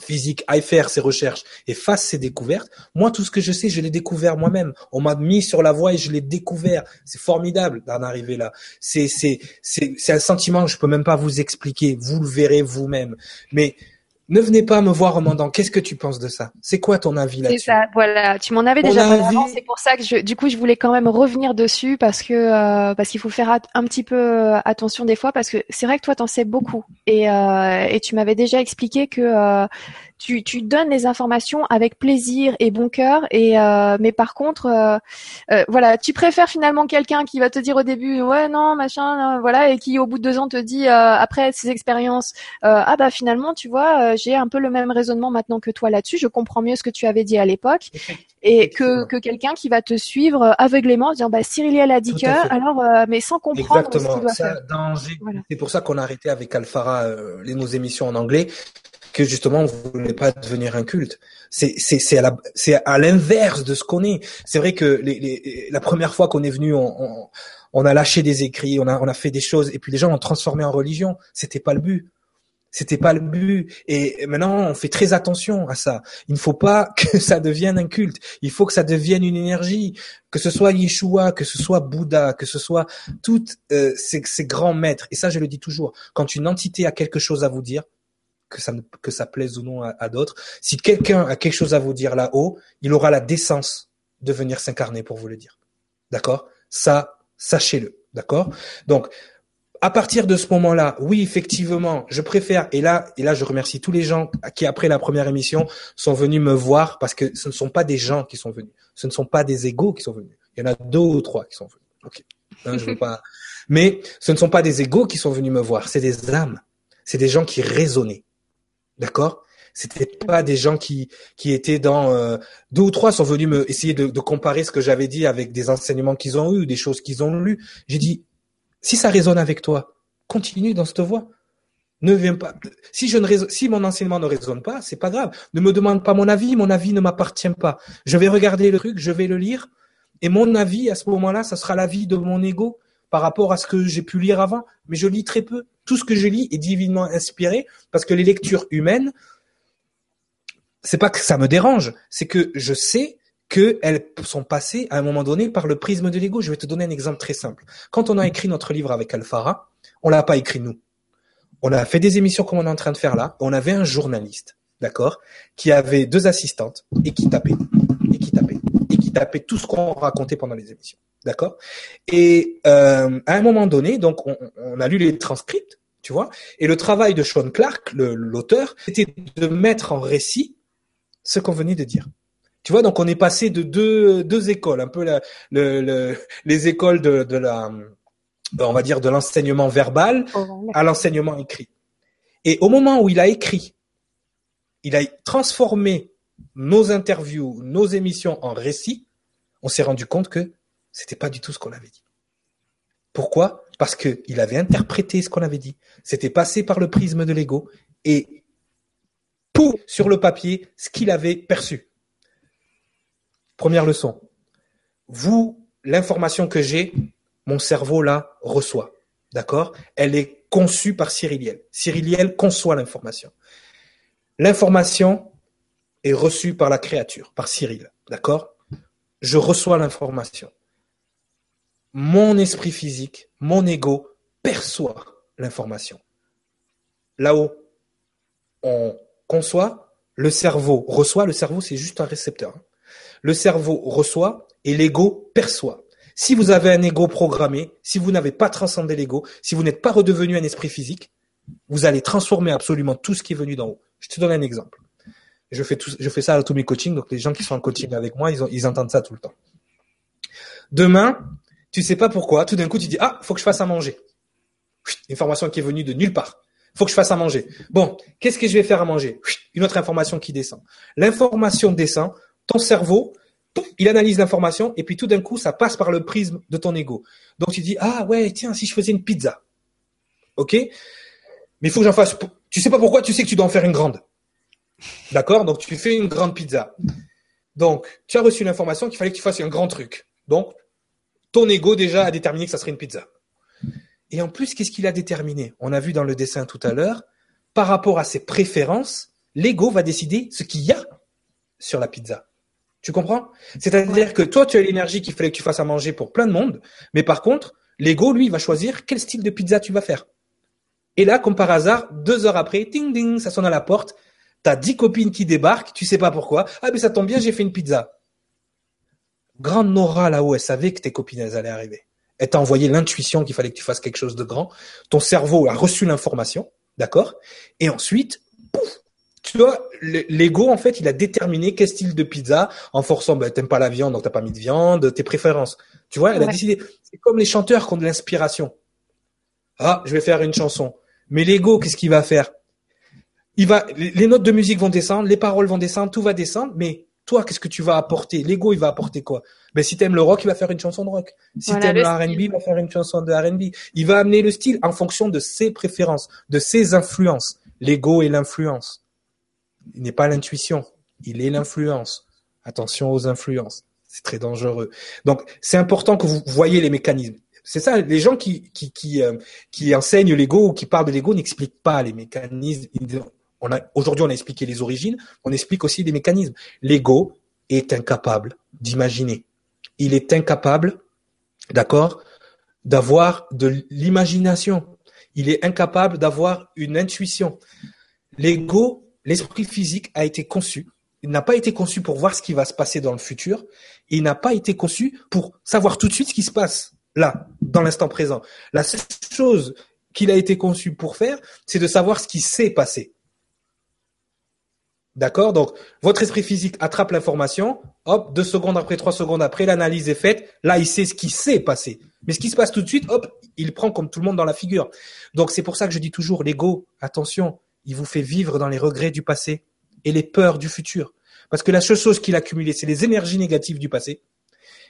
physique aille faire ses recherches et fasse ses découvertes. Moi, tout ce que je sais, je l'ai découvert moi-même. On m'a mis sur la voie et je l'ai découvert. C'est formidable d'en arriver là. C'est c'est c'est c'est un sentiment que je peux même pas vous expliquer. Vous le verrez vous-même. Mais ne venez pas me voir en demandant qu'est-ce que tu penses de ça? C'est quoi ton avis là-dessus? C'est ça, voilà. Tu m'en avais déjà parlé avant. C'est pour ça que je, du coup, je voulais quand même revenir dessus parce que euh, parce qu'il faut faire un petit peu euh, attention des fois parce que c'est vrai que toi, t'en sais beaucoup et euh, et tu m'avais déjà expliqué que tu, tu donnes les informations avec plaisir et bon cœur et euh, mais par contre euh, euh, voilà tu préfères finalement quelqu'un qui va te dire au début ouais non machin voilà et qui au bout de deux ans te dit après ses expériences ah bah finalement tu vois j'ai un peu le même raisonnement maintenant que toi là-dessus je comprends mieux ce que tu avais dit à l'époque. Et que, que quelqu'un qui va te suivre aveuglément en disant bah Cyril a dit que alors mais sans comprendre ce qu'il doit faire. C'est pour ça qu'on a arrêté avec Alphara les nos émissions en anglais que justement vous voulez pas devenir un culte. C'est c'est à c'est à l'inverse de ce qu'on est. C'est vrai que les, les, la première fois qu'on est venu, on, on, on, a lâché des écrits, on a on a fait des choses et puis les gens l'ont transformé en religion. C'était pas le but. C'était pas le but. Et maintenant, on fait très attention à ça. Il ne faut pas que ça devienne un culte. Il faut que ça devienne une énergie. Que ce soit Yeshua, que ce soit Bouddha, que ce soit toutes euh, ces, ces grands maîtres. Et ça, je le dis toujours. Quand une entité a quelque chose à vous dire, que ça, que ça plaise ou non à, d'autres. Si quelqu'un a quelque chose à vous dire là-haut, il aura la décence de venir s'incarner pour vous le dire. D'accord? Ça, sachez-le. D'accord? Donc, à partir de ce moment-là, oui, effectivement, je préfère. Et là, et là, je remercie tous les gens qui, après la première émission, sont venus me voir parce que ce ne sont pas des gens qui sont venus. Ce ne sont pas des égaux qui sont venus. Il y en a deux ou trois qui sont venus. Ok. Hein, je veux pas. Mais ce ne sont pas des égaux qui sont venus me voir. C'est des âmes. C'est des gens qui raisonnaient. D'accord? C'était pas des gens qui qui étaient dans euh, deux ou trois sont venus me essayer de, de comparer ce que j'avais dit avec des enseignements qu'ils ont eu, des choses qu'ils ont lues. J'ai dit si ça résonne avec toi, continue dans cette voie. Ne viens pas. Si je ne si mon enseignement ne résonne pas, c'est pas grave. Ne me demande pas mon avis. Mon avis ne m'appartient pas. Je vais regarder le truc, je vais le lire, et mon avis à ce moment-là, ça sera l'avis de mon ego par rapport à ce que j'ai pu lire avant. Mais je lis très peu. Tout ce que je lis est divinement inspiré parce que les lectures humaines, c'est pas que ça me dérange, c'est que je sais qu'elles sont passées à un moment donné par le prisme de l'ego. Je vais te donner un exemple très simple. Quand on a écrit notre livre avec Alphara, on l'a pas écrit nous. On a fait des émissions comme on est en train de faire là. On avait un journaliste, d'accord, qui avait deux assistantes et qui tapait, et qui tapait, et qui tapait tout ce qu'on racontait pendant les émissions, d'accord. Et euh, à un moment donné, donc on, on a lu les transcripts, tu vois, et le travail de Sean Clark, l'auteur, c'était de mettre en récit ce qu'on venait de dire. Tu vois, donc on est passé de deux, deux écoles, un peu la, le, les écoles de, de la, on va dire de l'enseignement verbal oh, à l'enseignement écrit. Et au moment où il a écrit, il a transformé nos interviews, nos émissions en récits, on s'est rendu compte que c'était pas du tout ce qu'on avait dit. Pourquoi? Parce que il avait interprété ce qu'on avait dit. C'était passé par le prisme de l'ego et pour sur le papier ce qu'il avait perçu. Première leçon. Vous, l'information que j'ai, mon cerveau là reçoit. D'accord? Elle est conçue par Cyriliel. Cyriliel conçoit l'information. L'information est reçue par la créature, par Cyril. D'accord? Je reçois l'information. Mon esprit physique, mon ego perçoit l'information. Là-haut, on conçoit, le cerveau reçoit. Le cerveau, c'est juste un récepteur. Hein le cerveau reçoit et l'ego perçoit. Si vous avez un ego programmé, si vous n'avez pas transcendé l'ego, si vous n'êtes pas redevenu un esprit physique, vous allez transformer absolument tout ce qui est venu d'en haut. Je te donne un exemple. Je fais, je fais ça à tous mes coachings, donc les gens qui sont en coaching avec moi, ils, ils entendent ça tout le temps. Demain, tu sais pas pourquoi, tout d'un coup tu dis ah, faut que je fasse à manger. Information qui est venue de nulle part. Faut que je fasse à manger. Bon, qu'est-ce que je vais faire à manger? Une autre information qui descend. L'information descend, ton cerveau, il analyse l'information et puis tout d'un coup, ça passe par le prisme de ton ego. Donc tu dis ah ouais tiens si je faisais une pizza, ok, mais il faut que j'en fasse. Tu sais pas pourquoi, tu sais que tu dois en faire une grande, d'accord? Donc tu fais une grande pizza. Donc tu as reçu l'information qu'il fallait que tu fasses un grand truc. Donc ton ego déjà a déterminé que ça serait une pizza. Et en plus, qu'est-ce qu'il a déterminé? On a vu dans le dessin tout à l'heure, par rapport à ses préférences, l'ego va décider ce qu'il y a sur la pizza. Tu comprends? C'est-à-dire que toi, tu as l'énergie qu'il fallait que tu fasses à manger pour plein de monde, mais par contre, l'ego, lui, va choisir quel style de pizza tu vas faire. Et là, comme par hasard, deux heures après, ting ding, ça sonne à la porte, t'as dix copines qui débarquent, tu sais pas pourquoi. Ah, mais ça tombe bien, j'ai fait une pizza. Grande Nora là-haut, elle savait que tes copines, elles allaient arriver. Elle t'a envoyé l'intuition qu'il fallait que tu fasses quelque chose de grand. Ton cerveau a reçu l'information, d'accord? Et ensuite, pouf, tu vois, l'ego, en fait, il a déterminé quel style de pizza en forçant, ben, t'aimes pas la viande, donc t'as pas mis de viande, tes préférences. Tu vois, elle a décidé. C'est comme les chanteurs qui ont de l'inspiration. Ah, je vais faire une chanson. Mais l'ego, qu'est-ce qu'il va faire? Il va, les notes de musique vont descendre, les paroles vont descendre, tout va descendre, mais toi, qu'est-ce que tu vas apporter? L'ego, il va apporter quoi? Ben, si t'aimes le rock, il va faire une chanson de rock. Si t'aimes le R&B, il va faire une chanson de R&B. Il va amener le style en fonction de ses préférences, de ses influences. L'ego et l'influence il n'est pas l'intuition, il est l'influence. Attention aux influences, c'est très dangereux. Donc c'est important que vous voyez les mécanismes. C'est ça, les gens qui qui qui, euh, qui enseignent l'ego ou qui parlent de l'ego n'expliquent pas les mécanismes. On a aujourd'hui on a expliqué les origines, on explique aussi les mécanismes. L'ego est incapable d'imaginer. Il est incapable, d'accord, d'avoir de l'imagination. Il est incapable d'avoir une intuition. L'ego l'esprit physique a été conçu. Il n'a pas été conçu pour voir ce qui va se passer dans le futur. Il n'a pas été conçu pour savoir tout de suite ce qui se passe là, dans l'instant présent. La seule chose qu'il a été conçu pour faire, c'est de savoir ce qui s'est passé. D'accord? Donc, votre esprit physique attrape l'information, hop, deux secondes après, trois secondes après, l'analyse est faite, là, il sait ce qui s'est passé. Mais ce qui se passe tout de suite, hop, il prend comme tout le monde dans la figure. Donc, c'est pour ça que je dis toujours, l'ego, attention, il vous fait vivre dans les regrets du passé et les peurs du futur. Parce que la seule chose qu'il a accumulée, c'est les énergies négatives du passé.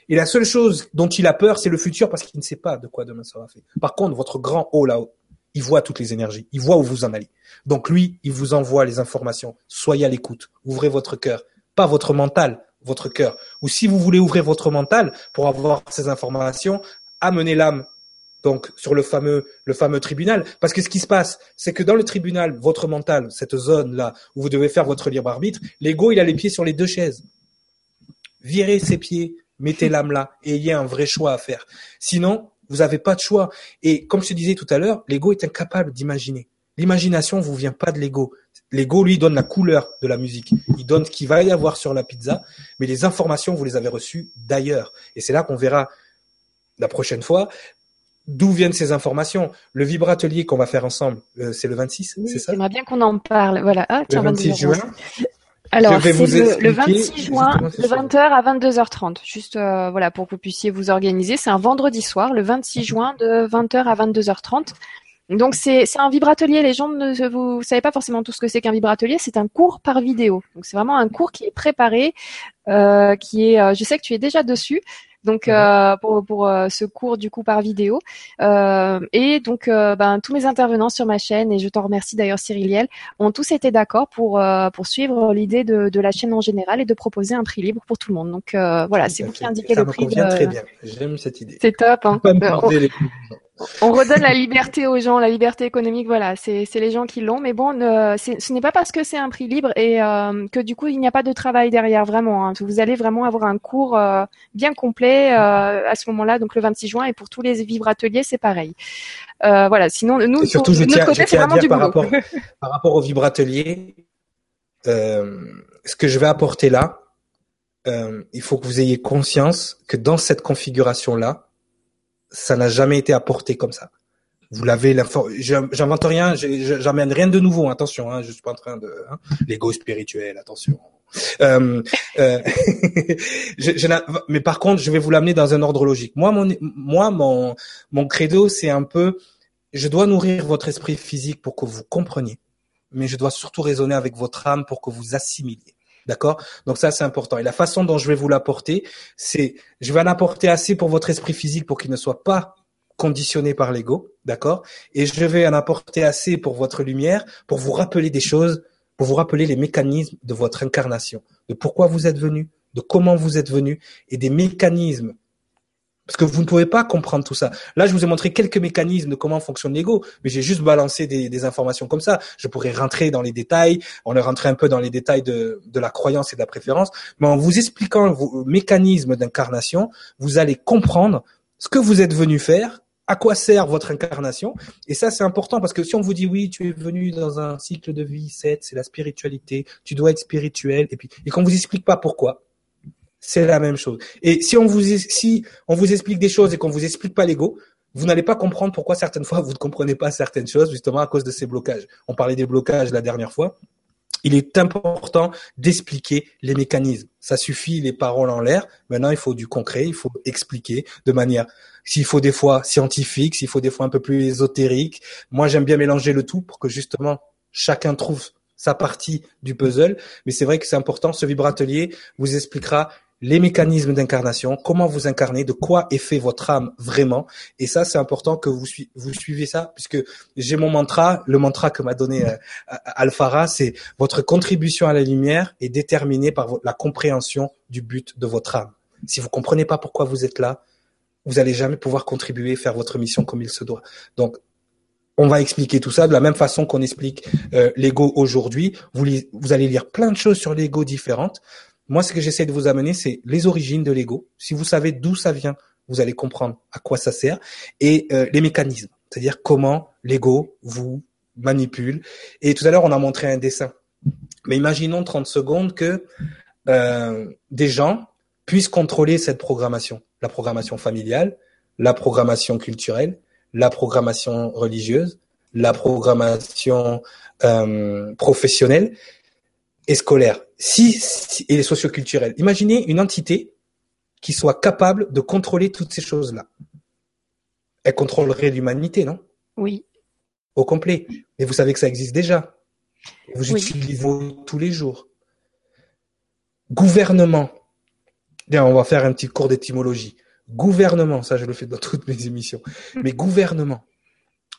Et la seule chose dont il a peur, c'est le futur parce qu'il ne sait pas de quoi demain sera fait. Par contre, votre grand haut là-haut, il voit toutes les énergies, il voit où vous en allez. Donc lui, il vous envoie les informations. Soyez à l'écoute, ouvrez votre cœur, pas votre mental, votre cœur. Ou si vous voulez ouvrir votre mental pour avoir ces informations, amenez l'âme donc sur le fameux le fameux tribunal parce que ce qui se passe c'est que dans le tribunal votre mental cette zone là où vous devez faire votre libre arbitre l'ego il a les pieds sur les deux chaises virez ses pieds mettez l'âme là et ayez un vrai choix à faire sinon vous n'avez pas de choix. Et comme je te disais tout à l'heure, l'ego est incapable d'imaginer. L'imagination vous vient pas de l'ego. L'ego, lui, donne la couleur de la musique. Il donne ce qu'il va y avoir sur la pizza, mais les informations, vous les avez reçues d'ailleurs. Et c'est là qu'on verra la prochaine fois d'où viennent ces informations. Le vibratelier qu'on va faire ensemble, euh, c'est le 26, c'est ça? J'aimerais bien qu'on en parle. Voilà. Ah, tiens, le 26 juin. Alors, c'est le, 26 juin, de 20h à 22h30. Juste, euh, voilà, pour que vous puissiez vous organiser. C'est un vendredi soir, le 26 juin, de 20h à 22h30. Donc, c'est un vibratelier. Les gens ne vous savez pas forcément tout ce que c'est qu'un vibratelier. C'est un cours par vidéo. Donc, c'est vraiment un cours qui est préparé, euh, qui est. Euh, je sais que tu es déjà dessus donc euh, pour, pour euh, ce cours du coup par vidéo. Euh, et donc ben, tous mes intervenants sur ma chaîne, et je t'en remercie d'ailleurs Cyriliel, ont tous été d'accord pour, pour suivre l'idée de, de la chaîne en général et de proposer un prix libre pour tout le monde. Donc voilà, c'est vous qui indiquez le prix. Ça me convient très bien, j'aime cette idée. C'est top. Hein on redonne la liberté aux gens, la liberté économique, voilà, c'est les gens qui l'ont. Mais bon, ce n'est pas parce que c'est un prix libre et euh, que du coup il n'y a pas de travail derrière, vraiment. Hein. Vous allez vraiment avoir un cours euh, bien complet euh, à ce moment-là, donc le 26 juin. Et pour tous les vivres ateliers, c'est pareil. voilà. Sinon, nous, surtout, je tiens, côté, vraiment du par rapport, par rapport au vivre atelier, ce que je vais apporter là, il faut que vous ayez conscience que dans cette configuration là ça n'a jamais été apporté comme ça. Vous l'avez j'invente rien, j'amène rien de nouveau, attention, hein, je suis pas en train de hein, l'ego spirituel, attention. Euh, euh, je, mais par contre, je vais vous l'amener dans un ordre logique. Moi, mon, moi, mon, mon credo, c'est un peu, je dois nourrir votre esprit physique pour que vous compreniez, mais je dois surtout raisonner avec votre âme pour que vous assimiliez. D'accord? Donc ça, c'est important. Et la façon dont je vais vous l'apporter, c'est, je vais l'apporter assez pour votre esprit physique pour qu'il ne soit pas conditionné par l'ego, d'accord? Et je vais en apporter assez pour votre lumière, pour vous rappeler des choses, pour vous rappeler les mécanismes de votre incarnation, de pourquoi vous êtes venu, de comment vous êtes venu, et des mécanismes parce que vous ne pouvez pas comprendre tout ça. Là, je vous ai montré quelques mécanismes de comment fonctionne l'ego, mais j'ai juste balancé des, informations comme ça. Je pourrais rentrer dans les détails, on est rentré un peu dans les détails de, de la croyance et de la préférence, mais en vous expliquant vos mécanismes d'incarnation, vous allez comprendre ce que vous êtes venu faire, à quoi sert votre incarnation. Et ça, c'est important parce que si on vous dit oui, tu es venu dans un cycle de vie 7, c'est la spiritualité, tu dois être spirituel, et puis, et qu'on vous explique pas pourquoi, c'est la même chose. Et si on vous si on vous explique des choses et qu'on vous explique pas l'ego, vous n'allez pas comprendre pourquoi certaines fois vous ne comprenez pas certaines choses justement à cause de ces blocages. On parlait des blocages la dernière fois. Il est important d'expliquer les mécanismes. Ça suffit les paroles en l'air. Maintenant, il faut du concret. Il faut expliquer de manière, s'il faut des fois scientifique, s'il faut des fois un peu plus ésotérique. Moi, j'aime bien mélanger le tout pour que justement chacun trouve sa partie du puzzle. Mais c'est vrai que c'est important. Ce vibratelier vous expliquera les mécanismes d'incarnation, comment vous incarnez, de quoi est fait votre âme vraiment. Et ça, c'est important que vous, suivez ça, puisque j'ai mon mantra, le mantra que m'a donné euh, Alphara, c'est votre contribution à la lumière est déterminée par la compréhension du but de votre âme. Si vous comprenez pas pourquoi vous êtes là, vous allez jamais pouvoir contribuer, faire votre mission comme il se doit. Donc, on va expliquer tout ça de la même façon qu'on explique euh, l'ego aujourd'hui. Vous, vous allez lire plein de choses sur l'ego différentes. Moi, ce que j'essaie de vous amener, c'est les origines de l'ego. Si vous savez d'où ça vient, vous allez comprendre à quoi ça sert et euh, les mécanismes, c'est-à-dire comment l'ego vous manipule. Et tout à l'heure, on a montré un dessin. Mais imaginons 30 secondes que euh, des gens puissent contrôler cette programmation, la programmation familiale, la programmation culturelle, la programmation religieuse, la programmation euh, professionnelle et scolaire, si, et les socioculturelles. Imaginez une entité qui soit capable de contrôler toutes ces choses-là. Elle contrôlerait l'humanité, non? Oui. Au complet. Et vous savez que ça existe déjà. Vous utilisez tous les jours. Gouvernement. Bien, on va faire un petit cours d'étymologie. Gouvernement, ça je le fais dans toutes mes émissions. Mm. Mais gouvernement,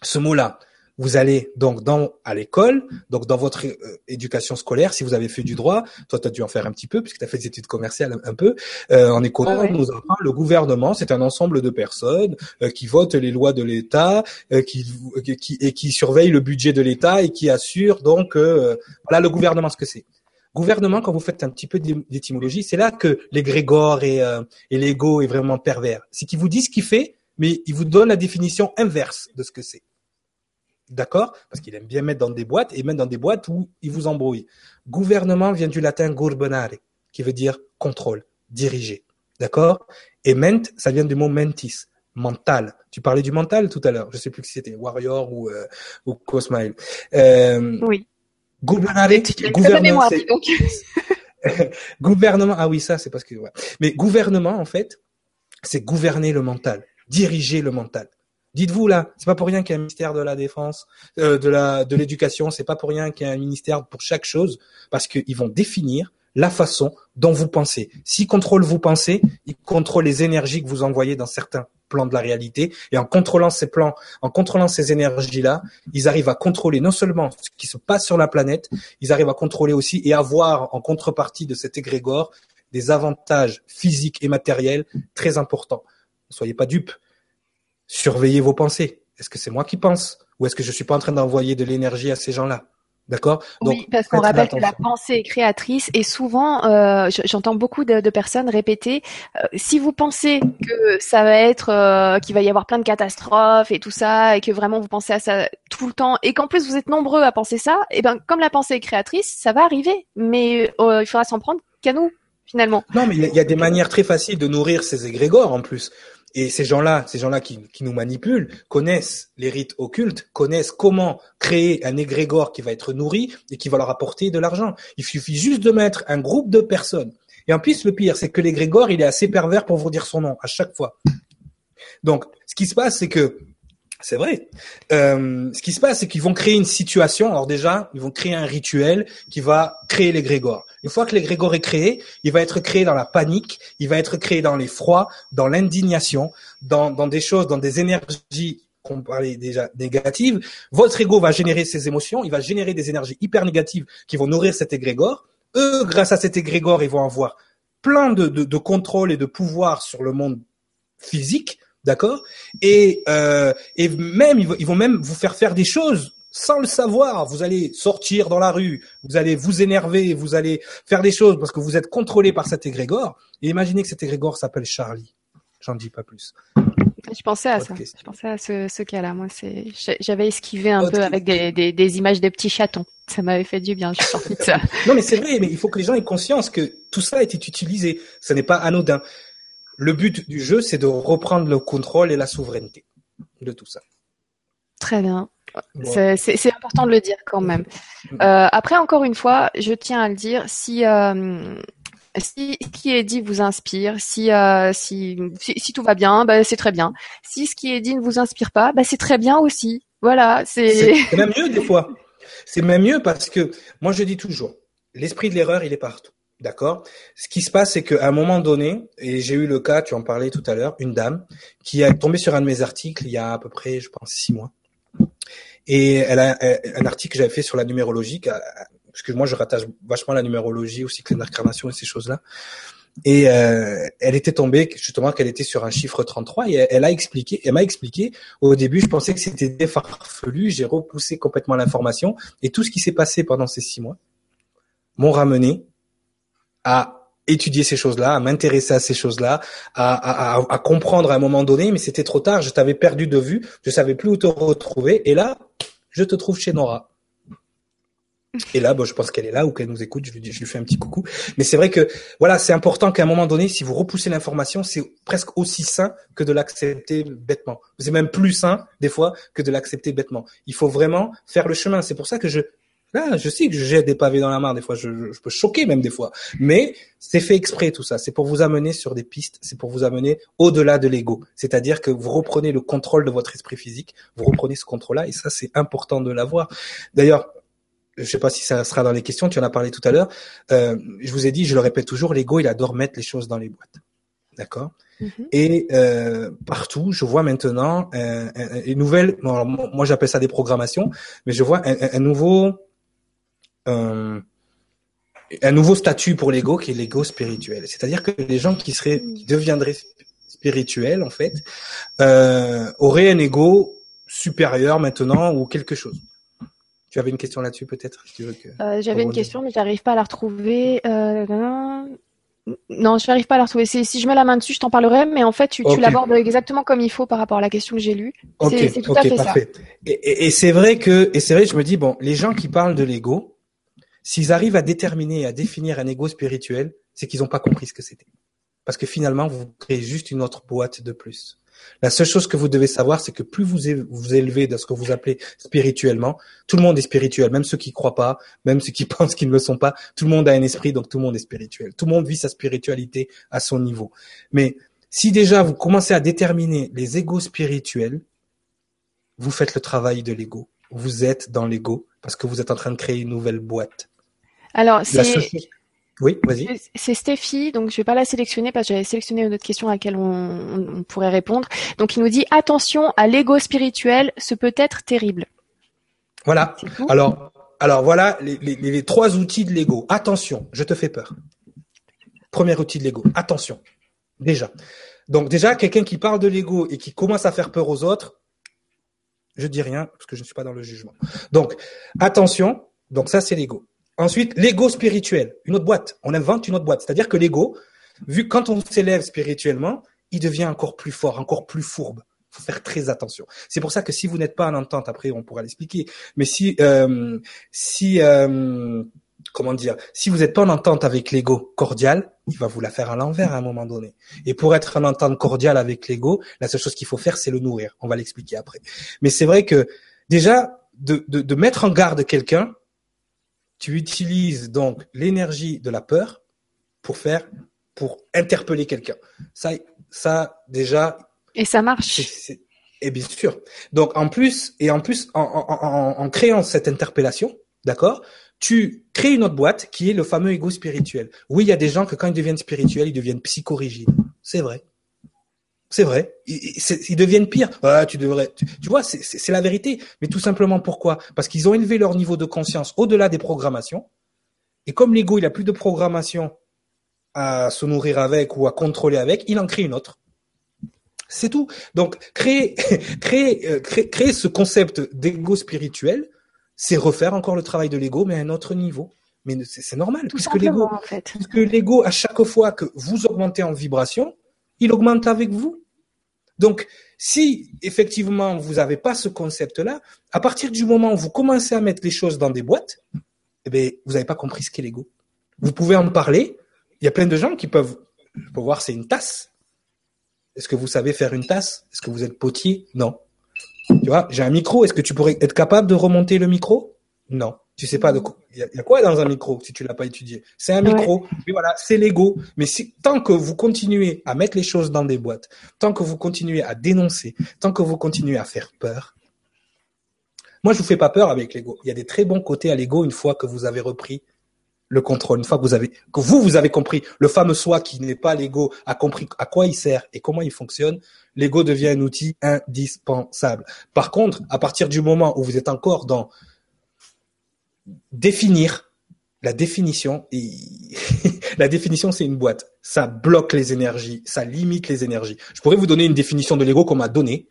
ce mot-là, vous allez donc dans à l'école, donc dans votre euh, éducation scolaire, si vous avez fait du droit, toi tu as dû en faire un petit peu puisque tu as fait des études commerciales un, peu. Euh, en économie, ah nous apprend le gouvernement, c'est un ensemble de personnes euh, qui votent les lois de l'État, qui, qui, et qui surveillent le budget de l'État et qui assurent donc voilà le gouvernement ce que c'est. Gouvernement, quand vous faites un petit peu d'étymologie, c'est là que l'égrégore et, et l'ego est vraiment pervers. C'est qu'il vous dit ce qu'il fait, mais il vous donne la définition inverse de ce que c'est. D'accord? Parce qu'il aime bien mettre dans des boîtes et mettre dans des boîtes où il vous embrouille. Gouvernement vient du latin gurbonare, qui veut dire contrôle, diriger. D'accord? Et ment, ça vient du mot mentis, mental. Tu parlais du mental tout à l'heure. Je sais plus si c'était Warrior ou, euh, ou Cosmile. Euh, oui. Gouvernement, gouvernement, gouvernement, ah oui, ça, c'est parce que, ouais. Mais gouvernement, en fait, c'est gouverner le mental, diriger le mental. Dites-vous là, c'est pas pour rien qu'il y a un ministère de la défense, euh, de la de l'éducation, c'est pas pour rien qu'il y a un ministère pour chaque chose, parce qu'ils vont définir la façon dont vous pensez. S'ils contrôlent vos pensées, ils contrôlent les énergies que vous envoyez dans certains plans de la réalité. Et en contrôlant ces plans, en contrôlant ces énergies-là, ils arrivent à contrôler non seulement ce qui se passe sur la planète, ils arrivent à contrôler aussi et avoir en contrepartie de cet égrégore des avantages physiques et matériels très importants. Ne soyez pas dupes surveillez vos pensées. Est-ce que c'est moi qui pense ou est-ce que je suis pas en train d'envoyer de l'énergie à ces gens-là? D'accord? Oui, parce qu'on rappelle que la pensée est créatrice et souvent, euh, j'entends beaucoup de, personnes répéter euh, si vous pensez que ça va être, euh, qu'il va y avoir plein de catastrophes et tout ça, et que vraiment vous pensez à ça tout le temps, et qu'en plus vous êtes nombreux à penser ça, et eh ben comme la pensée est créatrice, ça va arriver, mais il faudra s'en prendre qu'à nous finalement. Non, mais il y, a des manières très faciles de nourrir ces égrégores en plus. Et ces gens-là, ces gens-là qui, qui, nous manipulent, connaissent les rites occultes, connaissent comment créer un égrégore qui va être nourri et qui va leur apporter de l'argent. Il suffit juste de mettre un groupe de personnes. Et en plus, le pire, c'est que l'égrégore, il est assez pervers pour vous dire son nom à chaque fois. Donc, ce qui se passe, c'est que c'est vrai. Euh, ce qui se passe, c'est qu'ils vont créer une situation. Alors déjà, ils vont créer un rituel qui va créer l'égrégore. Une fois que l'égrégore est créé, il va être créé dans la panique, il va être créé dans l'effroi, dans l'indignation, dans, dans des choses, dans des énergies qu'on parlait déjà négatives. Votre ego va générer ces émotions, il va générer des énergies hyper négatives qui vont nourrir cet égrégore. Eux, grâce à cet égrégore, ils vont avoir plein de, de, de contrôle et de pouvoir sur le monde physique D'accord? Et, euh, et même, ils vont même vous faire faire des choses sans le savoir. Vous allez sortir dans la rue, vous allez vous énerver, vous allez faire des choses parce que vous êtes contrôlé par cet égrégore. Et imaginez que cet égrégore s'appelle Charlie. J'en dis pas plus. Je pensais à ça. Je pensais à ce, ce cas-là. Moi, c'est, j'avais esquivé un peu avec des, des, des, images de petits chatons. Ça m'avait fait du bien. Je suis sorti de ça. non, mais c'est vrai. Mais il faut que les gens aient conscience que tout ça a été utilisé. Ce n'est pas anodin le but du jeu, c'est de reprendre le contrôle et la souveraineté de tout ça. Très bien. C'est important de le dire quand même. Euh, après, encore une fois, je tiens à le dire, si, euh, si ce qui est dit vous inspire, si, euh, si, si, tout va bien, bah, c'est très bien. Si ce qui est dit ne vous inspire pas, bah, c'est très bien aussi. Voilà, c'est. C'est même mieux des fois. C'est même mieux parce que moi je dis toujours, l'esprit de l'erreur, il est partout. D'accord? Ce qui se passe, c'est qu'à un moment donné, et j'ai eu le cas, tu en parlais tout à l'heure, une dame qui est tombée sur un de mes articles il y a à peu près, je pense, six mois. Et elle a un article que j'avais fait sur la numérologie, parce que moi je rattache vachement la numérologie au cycle d'incarnation et ces choses-là. Et euh, elle était tombée justement qu'elle était sur un chiffre 33 et elle a expliqué, elle m'a expliqué. Au début, je pensais que c'était farfelu. J'ai repoussé complètement l'information et tout ce qui s'est passé pendant ces six mois m'ont ramené à étudier ces choses-là, à m'intéresser à ces choses-là, à, à, à, comprendre à un moment donné, mais c'était trop tard, je t'avais perdu de vue, je savais plus où te retrouver, et là, je te trouve chez Nora. Et là, bon, je pense qu'elle est là ou qu'elle nous écoute. Je lui, fais un petit coucou. Mais c'est vrai que voilà, c'est important qu'à un moment donné, si vous repoussez l'information, c'est presque aussi sain que de l'accepter bêtement. C'est même plus sain des fois que de l'accepter bêtement. Il faut vraiment faire le chemin. C'est pour ça que je Là, je sais que je jette des pavés dans la mare des fois, je, je peux choquer même des fois, mais c'est fait exprès tout ça. C'est pour vous amener sur des pistes, c'est pour vous amener au-delà de l'ego. C'est-à-dire que vous reprenez le contrôle de votre esprit physique, vous reprenez ce contrôle-là, et ça c'est important de l'avoir. D'ailleurs, je sais pas si ça sera dans les questions, tu en as parlé tout à l'heure. Euh, je vous ai dit, je le répète toujours, l'ego il adore mettre les choses dans les boîtes, d'accord? Mm-hmm. Et euh, partout, je vois maintenant euh, une nouvelle. moi, j'appelle ça des programmations, mais je vois un, un nouveau un, un nouveau statut pour l'ego qui est l'ego spirituel. C'est-à-dire que les gens qui seraient, qui deviendraient spirituels en fait, euh, auraient un ego supérieur maintenant ou quelque chose. Tu avais une question là-dessus peut-être? Euh, J'avais une question, mais j'arrive pas à la retrouver. Euh, non, je n'arrive pas à la retrouver. Si je mets la main dessus, je t'en parlerai, mais en fait, tu, tu l'abordes exactement comme il faut par rapport à la question que j'ai lue. c'est tout à fait parfait. ça. Et, et, et c'est vrai que, et c'est vrai, je me dis bon, les gens qui parlent de l'ego, S'ils arrivent à déterminer et à définir un ego spirituel, c'est qu'ils n'ont pas compris ce que c'était. Parce que finalement, vous créez juste une autre boîte de plus. La seule chose que vous devez savoir, c'est que plus vous vous élevez dans ce que vous appelez spirituellement, tout le monde est spirituel, même ceux qui croient pas, même ceux qui pensent qu'ils ne le sont pas, tout le monde a un esprit, donc tout le monde est spirituel. Tout le monde vit sa spiritualité à son niveau. Mais si déjà vous commencez à déterminer les égos spirituels, vous faites le travail de l'ego. Vous êtes dans l'ego parce que vous êtes en train de créer une nouvelle boîte. Alors, c'est. Oui, vas-y. C'est Stéphie, donc je vais pas la sélectionner parce que j'avais sélectionné une autre question à laquelle on, pourrait répondre. Donc il nous dit attention à l'ego spirituel, ce peut être terrible. Voilà. Alors, alors voilà les, les trois outils de l'ego. Attention, je te fais peur. Premier outil de l'ego. Attention. Déjà. Donc déjà, quelqu'un qui parle de l'ego et qui commence à faire peur aux autres, je dis rien parce que je ne suis pas dans le jugement. Donc attention. Donc ça c'est l'ego. Ensuite, l'ego spirituel, une autre boîte. On invente une autre boîte. C'est-à-dire que l'ego, vu quand on s'élève spirituellement, il devient encore plus fort, encore plus fourbe. Il faut faire très attention. C'est pour ça que si vous n'êtes pas en entente, après on pourra l'expliquer. Mais si, euh, si, euh, comment dire, si vous n'êtes pas en entente avec l'ego cordial, il va vous la faire à l'envers à un moment donné. Et pour être en entente cordiale avec l'ego, la seule chose qu'il faut faire, c'est le nourrir. On va l'expliquer après. Mais c'est vrai que déjà de, de, de mettre en garde quelqu'un, tu utilises donc l'énergie de la peur pour faire, pour interpeller quelqu'un. Ça, ça déjà. Et ça marche. et bien sûr. Donc en plus, et en plus, en, en, en, créant cette interpellation, d'accord, tu crées une autre boîte qui est le fameux ego spirituel. Oui, il y a des gens que quand ils deviennent spirituels, ils deviennent psychorigides. C'est vrai. C'est vrai. Ils, deviennent pires. tu devrais. Tu, vois, c'est la vérité. Mais tout simplement pourquoi? Parce qu'ils ont élevé leur niveau de conscience au-delà des programmations. Et comme l'ego, il a plus de programmation à se nourrir avec ou à contrôler avec, il en crée une autre. C'est tout. Donc créer, créer, euh, créer, créer ce concept d'ego spirituel, c'est refaire encore le travail de l'ego, mais à un autre niveau. Mais c'est normal, tout puisque l'ego, en fait. puisque l'ego, à chaque fois que vous augmentez en vibration, il augmente avec vous. Donc, si effectivement vous n'avez pas ce concept-là, à partir du moment où vous commencez à mettre les choses dans des boîtes, eh bien, vous n'avez pas compris ce qu'est l'ego. Vous pouvez en parler. Il y a plein de gens qui peuvent, je peux voir, c'est une tasse. Est-ce que vous savez faire une tasse? Est-ce que vous êtes potier? Non. Tu vois, j'ai un micro. Est-ce que tu pourrais être capable de remonter le micro? Non. Tu sais pas de quoi. Il y, a quoi dans un micro si tu l'as pas étudié? C'est un micro. Mais voilà, c'est l'ego. Mais si, tant que vous continuez à mettre les choses dans des boîtes, tant que vous continuez à dénoncer, tant que vous continuez à faire peur, moi je vous fais pas peur avec l'ego. Il y a des très bons côtés à l'ego une fois que vous avez repris le contrôle, une fois que vous avez, que vous vous avez compris le fameux soi qui n'est pas l'ego a compris à quoi il sert et comment il fonctionne. L'ego devient un outil indispensable. Par contre, à partir du moment où vous êtes encore dans définir la définition. Et la définition, c'est une boîte. Ça bloque les énergies, ça limite les énergies. Je pourrais vous donner une définition de l'ego qu'on m'a donnée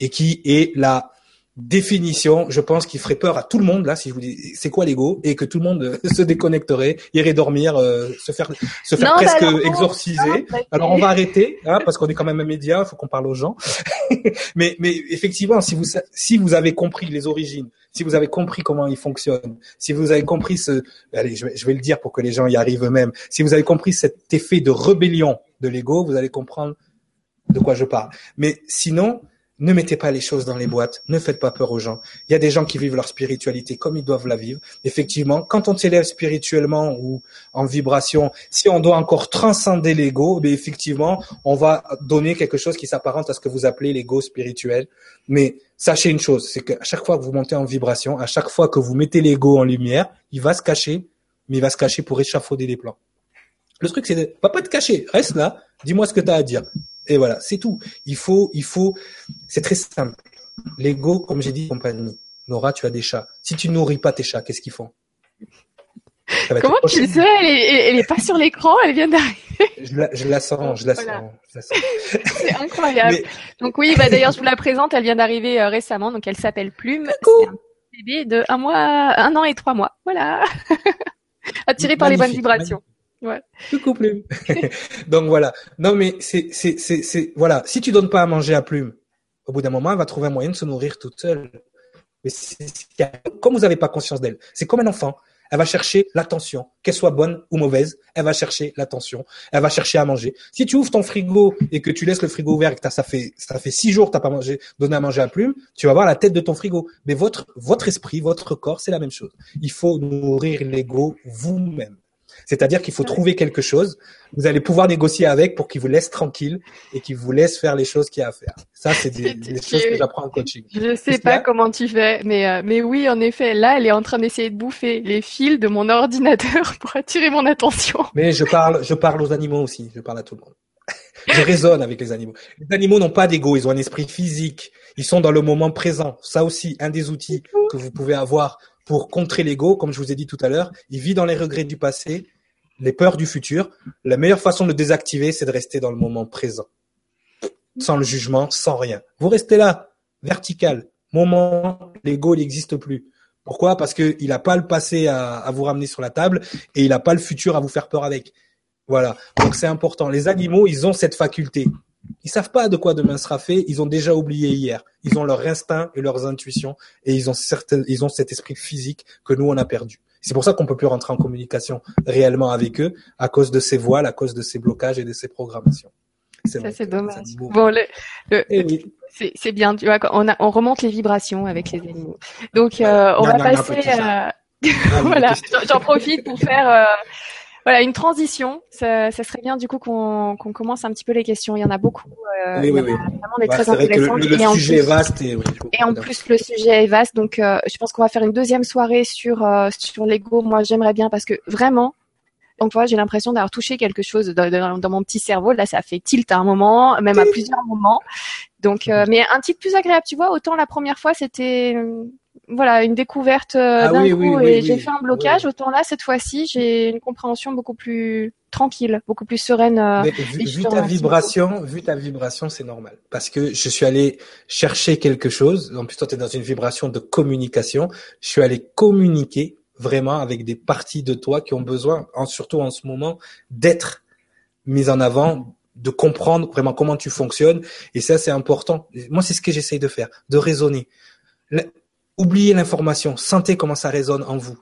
et qui est la définition, je pense, qui ferait peur à tout le monde là si je vous dis c'est quoi l'ego et que tout le monde se déconnecterait, irait dormir, euh, se faire se faire presque exorciser. Alors on va arrêter hein, parce qu'on est quand même un média, il faut qu'on parle aux gens. mais mais effectivement, si vous si vous avez compris les origines si vous avez compris comment il fonctionne, si vous avez compris ce, allez, je vais, je vais le dire pour que les gens y arrivent eux-mêmes, si vous avez compris cet effet de rébellion de l'ego, vous allez comprendre de quoi je parle. Mais sinon, ne mettez pas les choses dans les boîtes, ne faites pas peur aux gens. Il y a des gens qui vivent leur spiritualité comme ils doivent la vivre. Effectivement, quand on s'élève spirituellement ou en vibration, si on doit encore transcender l'ego, mais effectivement, on va donner quelque chose qui s'apparente à ce que vous appelez l'ego spirituel. Mais sachez une chose, c'est qu'à chaque fois que vous montez en vibration, à chaque fois que vous mettez l'ego en lumière, il va se cacher, mais il va se cacher pour échafauder les plans. Le truc, c'est de, va pas te cacher, reste là, dis-moi ce que tu as à dire. Et voilà, c'est tout. Il faut, il faut, c'est très simple. L'ego, comme j'ai dit, compagnie. Nora, tu as des chats. Si tu nourris pas tes chats, qu'est-ce qu'ils font? Comment tu le sais? Elle est, pas sur l'écran, elle vient d'arriver. Je la, je la sens, je la sens. C'est incroyable. Donc oui, bah d'ailleurs je vous la présente, elle vient d'arriver euh, récemment, donc elle s'appelle Plume. C'est un bébé de un mois, un an et trois mois. Voilà. Attiré par les bonnes vibrations. Ouais. Coucou Plume. Donc voilà. Non mais c'est c'est c'est c'est voilà. Si tu donnes pas à manger à Plume, au bout d'un moment, elle va trouver un moyen de se nourrir toute seule. Mais comme vous n'avez pas conscience d'elle, c'est comme un enfant. Elle va chercher l'attention, qu'elle soit bonne ou mauvaise. Elle va chercher l'attention. Elle va chercher à manger. Si tu ouvres ton frigo et que tu laisses le frigo ouvert et que ça fait ça fait six jours que t'as pas mangé, donné à manger à Plume, tu vas voir la tête de ton frigo. Mais votre votre esprit, votre corps, c'est la même chose. Il faut nourrir l'ego vous-même. C'est-à-dire qu'il faut trouver quelque chose. Vous allez pouvoir négocier avec pour qu'il vous laisse tranquille et qu'il vous laisse faire les choses qu'il y a à faire. Ça, c'est des, choses que j'apprends en coaching. Je sais pas comment tu fais, mais euh, mais oui, en effet, là, elle est en train d'essayer de bouffer les fils de mon ordinateur pour attirer mon attention. Mais je parle, je parle aux animaux aussi. Je parle à tout le monde. je raisonne avec les animaux. Les animaux n'ont pas d'ego, ils ont un esprit physique. Ils sont dans le moment présent. Ça aussi, un des outils que vous pouvez avoir pour contrer l'ego, comme je vous ai dit tout à l'heure. Il vit dans les regrets du passé les peurs du futur, la meilleure façon de le désactiver, c'est de rester dans le moment présent. Sans le jugement, sans rien. Vous restez là, vertical. Moment, l'ego, n'existe plus. Pourquoi? Parce qu'il n'a pas le passé à, vous ramener sur la table et il n'a pas le futur à vous faire peur avec. Voilà. Donc c'est important. Les animaux, ils ont cette faculté. Ils savent pas de quoi demain sera fait. Ils ont déjà oublié hier. Ils ont leur instinct et leurs intuitions et ils ont certaines, ils ont cet esprit physique que nous on a perdu. C'est pour ça qu'on peut plus rentrer en communication réellement avec eux à cause de ces voiles, à cause de ces blocages et de ces programmations. Ça c'est dommage. Bon, le, eh c'est bien. Tu vois, on, a, on remonte les vibrations avec les animaux. Donc euh, on va passer. à... voilà, j'en profite pour faire. Euh, voilà, une transition. Ça, ça, serait bien du coup qu'on commence un petit peu les questions. Il y en a beaucoup. Euh, oui, oui, oui. Vraiment des bah, très intéressantes. Le, le, sujet est vaste et, oui, et en plus le sujet est vaste. Donc, euh, je pense qu'on va faire une deuxième soirée sur euh, sur l'ego. Moi, j'aimerais bien parce que vraiment, donc vois, j'ai l'impression d'avoir touché quelque chose dans, dans, mon petit cerveau. Là, ça fait tilt à un moment, même à plusieurs moments. Donc, euh, mais un titre plus agréable, tu vois. Autant la première fois, c'était voilà une découverte euh, ah d'un coup et j'ai fait un blocage. Autant là, cette fois-ci, j'ai une compréhension beaucoup plus tranquille, beaucoup plus sereine. Euh, vu, ta vibration, vu ta vibration, c'est normal. Parce que je suis allé chercher quelque chose. En plus, toi, tu es dans une vibration de communication. Je suis allé communiquer vraiment avec des parties de toi qui ont besoin, en, surtout en ce moment, d'être mises en avant de comprendre vraiment comment tu fonctionnes. Et ça, c'est important. Moi, c'est ce que j'essaye de faire, de raisonner oubliez l'information, sentez comment ça résonne en vous.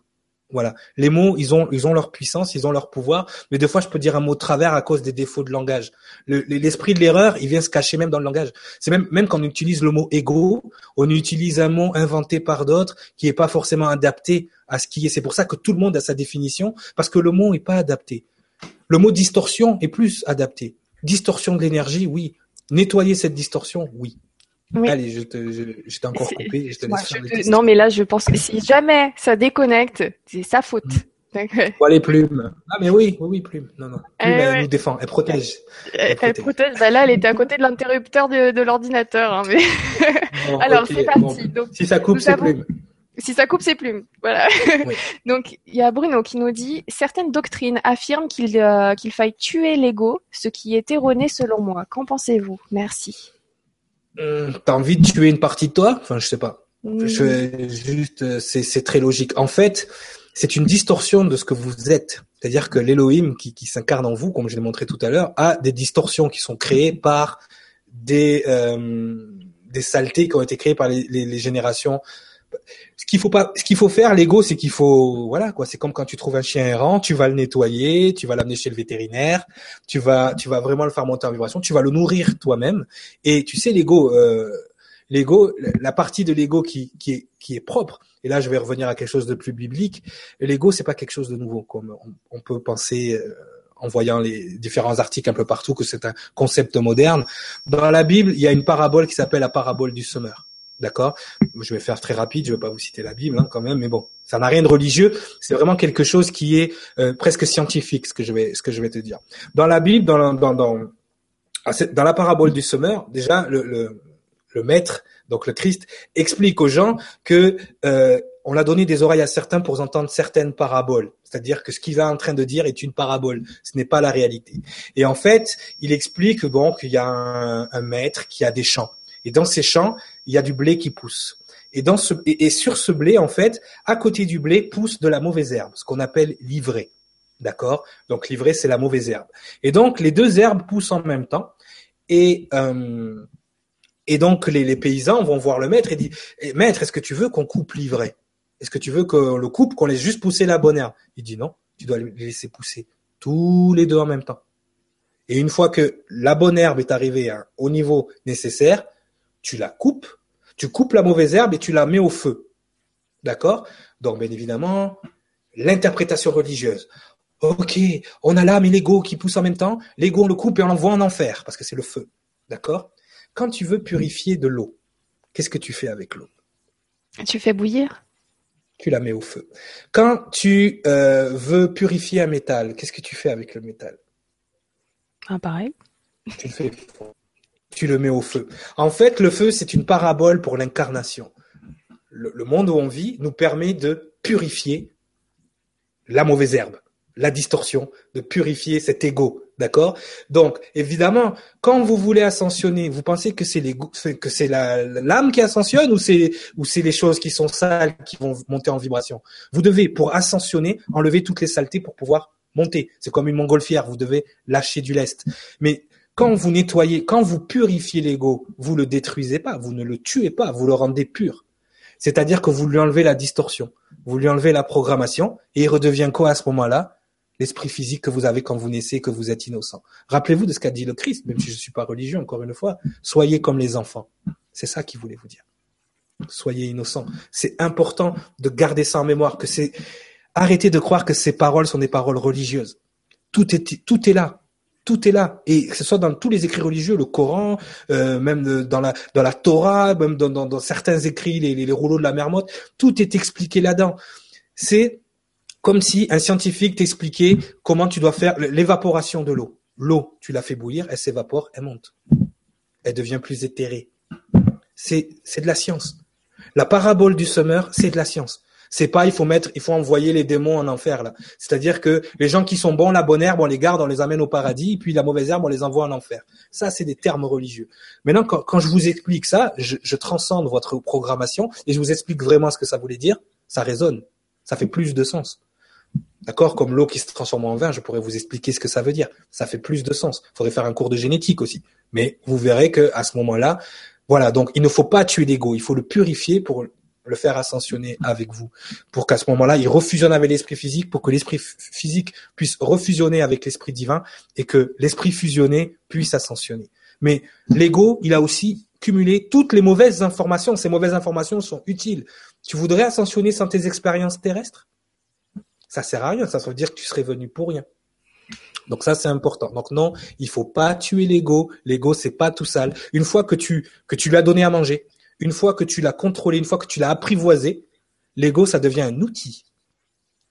Voilà. Les mots, ils ont, ils ont leur puissance, ils ont leur pouvoir, mais des fois, je peux dire un mot travers à cause des défauts de langage. L'esprit de l'erreur, il vient se cacher même dans le langage. C'est même, même quand on utilise le mot égo, on utilise un mot inventé par d'autres qui est pas forcément adapté à ce qui est. C'est pour ça que tout le monde a sa définition, parce que le mot est pas adapté. Le mot distorsion est plus adapté. Distorsion de l'énergie, oui. Nettoyer cette distorsion, oui. Allez, je, t'ai encore coupé. Je te laisse Non, mais là, je pense que si jamais ça déconnecte, c'est sa faute. Mmh. les plumes. Ah, mais oui, oui, oui, plume. Non, non. Eh plume, elle nous défend, elle protège. Elle, protège. Bah, là, elle était à côté de l'interrupteur de, de l'ordinateur. Hein, mais... Alors, c'est parti. Donc, si ça coupe, c'est plume. Si ça coupe, c'est plume. Voilà. Donc, il y a Bruno qui nous dit certaines doctrines affirment qu'il euh, qu'il faille tuer l'ego, ce qui est erroné selon moi. Qu'en pensez-vous? Merci. Euh, t'as envie de tuer une partie de toi? Enfin, je sais pas. Je, juste, euh, c'est, c'est très logique. En fait, c'est une distorsion de ce que vous êtes. C'est-à-dire que l'Elohim qui, qui s'incarne en vous, comme je l'ai montré tout à l'heure, a des distorsions qui sont créées par des euh, des saletés qui ont été créées par les, les, les générations. Ce qu'il faut pas, ce qu'il faut faire, l'ego, c'est qu'il faut, voilà quoi. C'est comme quand tu trouves un chien errant, tu vas le nettoyer, tu vas l'amener chez le vétérinaire, tu vas, tu vas vraiment le faire monter en vibration, tu vas le nourrir toi-même. Et tu sais, l'ego, euh, l'ego, la partie de l'ego qui, qui est, qui est propre. Et là, je vais revenir à quelque chose de plus biblique. L'ego, c'est pas quelque chose de nouveau, comme on, on peut penser. Euh, en voyant les différents articles un peu partout que c'est un concept moderne. Dans la Bible, il y a une parabole qui s'appelle la parabole du semeur. D'accord? Je vais faire très rapide, je ne vais pas vous citer la Bible hein, quand même, mais bon, ça n'a rien de religieux, c'est vraiment quelque chose qui est euh, presque scientifique, ce que je vais ce que je vais te dire. Dans la Bible, dans dans dans, ah, dans la parabole du semeur, déjà le, le, le maître, donc le Christ, explique aux gens que euh, on a donné des oreilles à certains pour entendre certaines paraboles. C'est-à-dire que ce qu'il est en train de dire est une parabole. Ce n'est pas la réalité. Et en fait, il explique bon qu'il y a un, un maître qui a des champs et dans ces champs, il y a du blé qui pousse. Et, sur ce blé, en fait, à côté du blé pousse de la mauvaise herbe, ce qu'on appelle l'ivraie. D'accord? Donc l'ivraie, c'est la mauvaise herbe. Et donc les deux herbes poussent en même temps. Et, euh, donc les, paysans vont voir le maître et disent eh, Maître, est-ce que tu veux qu'on coupe l'ivraie Est-ce que tu veux qu'on le coupe, qu'on laisse juste pousser la bonne herbe? Il dit non, tu dois les laisser pousser tous les deux en même temps. Et une fois que la bonne herbe est arrivée au niveau nécessaire, tu la coupes, tu coupes la mauvaise herbe et tu la mets au feu. D'accord? Donc, bien évidemment, l'interprétation religieuse. Ok, on a l'âme et l'ego qui poussent en même temps. L'ego, on le coupe et on l'envoie en enfer parce que c'est le feu. D'accord? Quand tu veux purifier de l'eau, qu'est-ce que tu fais avec l'eau? Tu fais bouillir? Tu la mets au feu. Quand tu euh, veux purifier un métal, qu'est-ce que tu fais avec le métal? Ah, pareil. Tu le fais tu le mets au feu. En fait, le feu, c'est une parabole pour l'incarnation. Le, monde où on vit nous permet de purifier la mauvaise herbe, la distorsion, de purifier cet ego. D'accord? Donc, évidemment, quand vous voulez ascensionner, vous pensez que c'est que c'est l'âme qui ascensionne ou c'est ou c'est les choses qui sont sales qui vont monter en vibration? Vous devez, pour ascensionner, enlever toutes les saletés pour pouvoir monter. C'est comme une montgolfière, vous devez lâcher du lest. Mais quand vous nettoyez, quand vous purifiez l'ego, vous le détruisez pas, vous ne le tuez pas, vous le rendez pur. C'est-à-dire que vous lui enlevez la distorsion, vous lui enlevez la programmation, et il redevient quoi à ce moment-là? L'esprit physique que vous avez quand vous naissez, que vous êtes innocent. Rappelez-vous de ce qu'a dit le Christ, même si je ne suis pas religieux, encore une fois. Soyez comme les enfants. C'est ça qu'il voulait vous dire. Soyez innocents. C'est important de garder ça en mémoire, que c'est, arrêtez de croire que ces paroles sont des paroles religieuses. Tout est là tout est là. Et que ce soit dans tous les écrits religieux le Coran euh, même dans la dans la Torah même dans, dans, certains écrits les, les, rouleaux de la Mermotte tout est expliqué là-dedans. C'est comme si un scientifique t'expliquait comment tu dois faire l'évaporation de l'eau. L'eau tu la fais bouillir elle s'évapore elle monte. Elle devient plus éthérée. C'est c'est de la science. La parabole du semeur c'est de la science c'est pas il faut mettre, il faut envoyer les démons en enfer là. C'est-à-dire que les gens qui sont bons, la bonne herbe, on les garde, on les amène au paradis, puis la mauvaise herbe, on les envoie en enfer. Ça, c'est des termes religieux. Maintenant, quand, quand je vous explique ça, je, je transcende votre programmation et je vous explique vraiment ce que ça voulait dire. Ça résonne, ça fait plus de sens. D'accord? Comme l'eau qui se transforme en vin, je pourrais vous expliquer ce que ça veut dire. Ça fait plus de sens. Il faudrait faire un cours de génétique aussi. Mais vous verrez que à ce moment-là, voilà, donc il ne faut pas tuer l'ego, il faut le purifier pour le faire ascensionner avec vous, pour qu'à ce moment-là, il refusionne avec l'esprit physique, pour que l'esprit physique puisse refusionner avec l'esprit divin et que l'esprit fusionné puisse ascensionner. Mais l'ego, il a aussi cumulé toutes les mauvaises informations. Ces mauvaises informations sont utiles. Tu voudrais ascensionner sans tes expériences terrestres? Ça sert à rien. Ça veut dire que tu serais venu pour rien. Donc ça c'est important. Donc non, il faut pas tuer l'ego. L'ego c'est pas tout sale. Une fois que tu que tu lui as donné à manger, une fois que tu l'as contrôlé, une fois que tu l'as apprivoisé, l'ego, ça devient un outil.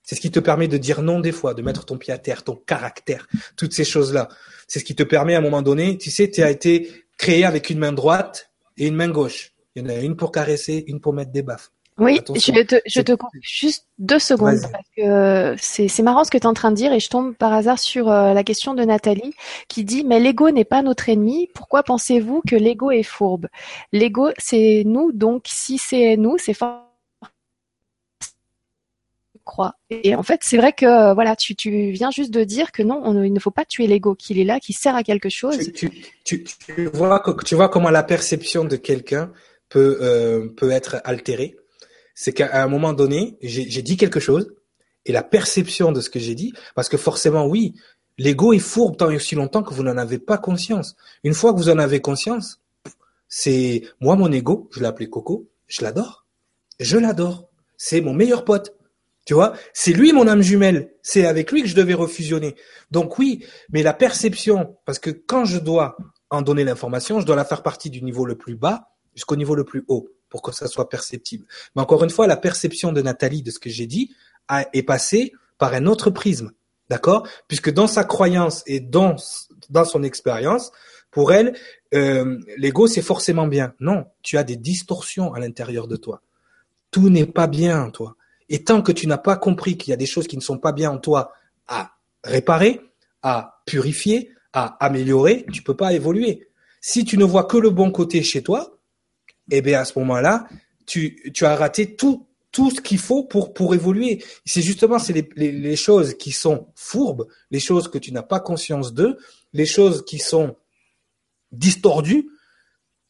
C'est ce qui te permet de dire non des fois, de mettre ton pied à terre, ton caractère, toutes ces choses-là. C'est ce qui te permet à un moment donné, tu sais, tu as été créé avec une main droite et une main gauche. Il y en a une pour caresser, une pour mettre des baffes. Oui, je te, je te coupe juste deux secondes parce que c'est marrant ce que tu es en train de dire et je tombe par hasard sur euh, la question de Nathalie qui dit mais l'ego n'est pas notre ennemi. Pourquoi pensez-vous que l'ego est fourbe? L'ego c'est nous donc si c'est nous c'est crois. Et en fait, c'est vrai que euh, voilà, tu, tu viens juste de dire que non, on, il ne faut pas tuer l'ego, qu'il est là, qu'il sert à quelque chose. Tu, tu, tu, vois, tu vois comment la perception de quelqu'un peut, euh, peut être altérée? C'est qu'à un moment donné, j'ai dit quelque chose et la perception de ce que j'ai dit, parce que forcément, oui, l'ego est fourbe tant et aussi longtemps que vous n'en avez pas conscience. Une fois que vous en avez conscience, c'est moi mon ego, je l'ai Coco, je l'adore, je l'adore, c'est mon meilleur pote. Tu vois, c'est lui mon âme jumelle, c'est avec lui que je devais refusionner. Donc oui, mais la perception, parce que quand je dois en donner l'information, je dois la faire partie du niveau le plus bas jusqu'au niveau le plus haut pour que ça soit perceptible. Mais encore une fois, la perception de Nathalie de ce que j'ai dit est passée par un autre prisme, d'accord? Puisque dans sa croyance et dans dans son expérience, pour elle, euh, l'ego c'est forcément bien. Non, tu as des distorsions à l'intérieur de toi. Tout n'est pas bien en toi. Et tant que tu n'as pas compris qu'il y a des choses qui ne sont pas bien en toi à réparer, à purifier, à améliorer, tu peux pas évoluer. Si tu ne vois que le bon côté chez toi, eh bien à ce moment-là, tu, tu as raté tout tout ce qu'il faut pour pour évoluer. C'est justement c'est les, les, les, choses qui sont fourbes, les choses que tu n'as pas conscience d'eux, les choses qui sont distordues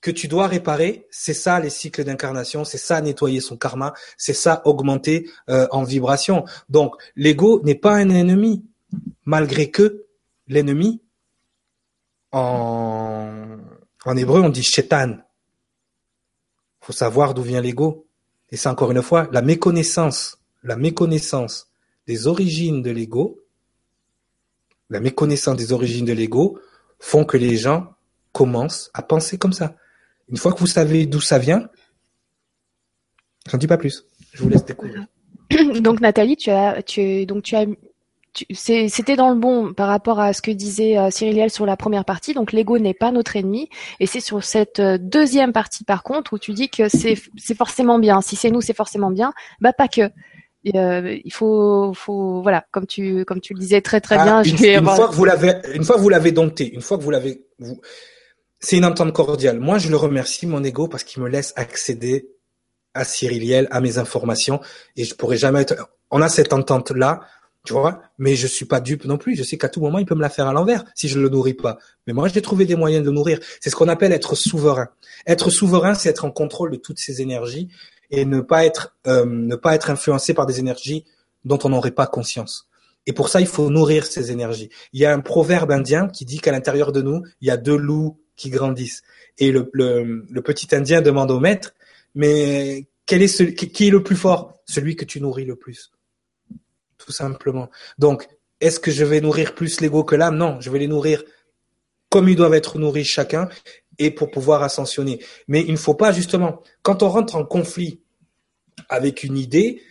que tu dois réparer. C'est ça les cycles d'incarnation, c'est ça nettoyer son karma, c'est ça augmenter euh, en vibration. Donc l'ego n'est pas un ennemi, malgré que l'ennemi en en hébreu on dit shetan savoir d'où vient l'ego. Et c'est encore une fois la méconnaissance, la méconnaissance des origines de l'ego, la méconnaissance des origines de l'ego font que les gens commencent à penser comme ça. Une fois que vous savez d'où ça vient, j'en dis pas plus. Je vous laisse découvrir. Donc Nathalie, tu as, tu, donc tu as c'était dans le bon par rapport à ce que disait euh, Cyriliel sur la première partie. Donc l'ego n'est pas notre ennemi, et c'est sur cette euh, deuxième partie par contre où tu dis que c'est c'est forcément bien. Si c'est nous, c'est forcément bien. Bah pas que. Euh, il faut, faut, voilà, comme tu, comme tu le disais très très ah, bien. Une, fois que vous l'avez, une fois que vous l'avez dompté, une fois que vous l'avez, vous... c'est une entente cordiale. Moi, je le remercie mon ego parce qu'il me laisse accéder à Cyriliel, à mes informations, et je pourrais jamais être. On a cette entente là tu vois, mais je suis pas dupe non plus. Je sais qu'à tout moment, il peut me la faire à l'envers si je le nourris pas. Mais moi, j'ai trouvé des moyens de nourrir. C'est ce qu'on appelle être souverain. Être souverain, c'est être en contrôle de toutes ces énergies et ne pas être euh, ne pas être influencé par des énergies dont on n'aurait pas conscience. Et pour ça, il faut nourrir ces énergies. Il y a un proverbe indien qui dit qu'à l'intérieur de nous, il y a deux loups qui grandissent. Et le, le, le petit indien demande au maître, mais quel est ce, qui est le plus fort? Celui que tu nourris le plus tout simplement. Donc, est-ce que je vais nourrir plus l'ego que l'âme? Non, je vais les nourrir comme ils doivent être nourris chacun et pour pouvoir ascensionner. Mais il ne faut pas justement, quand on rentre en conflit avec une idée,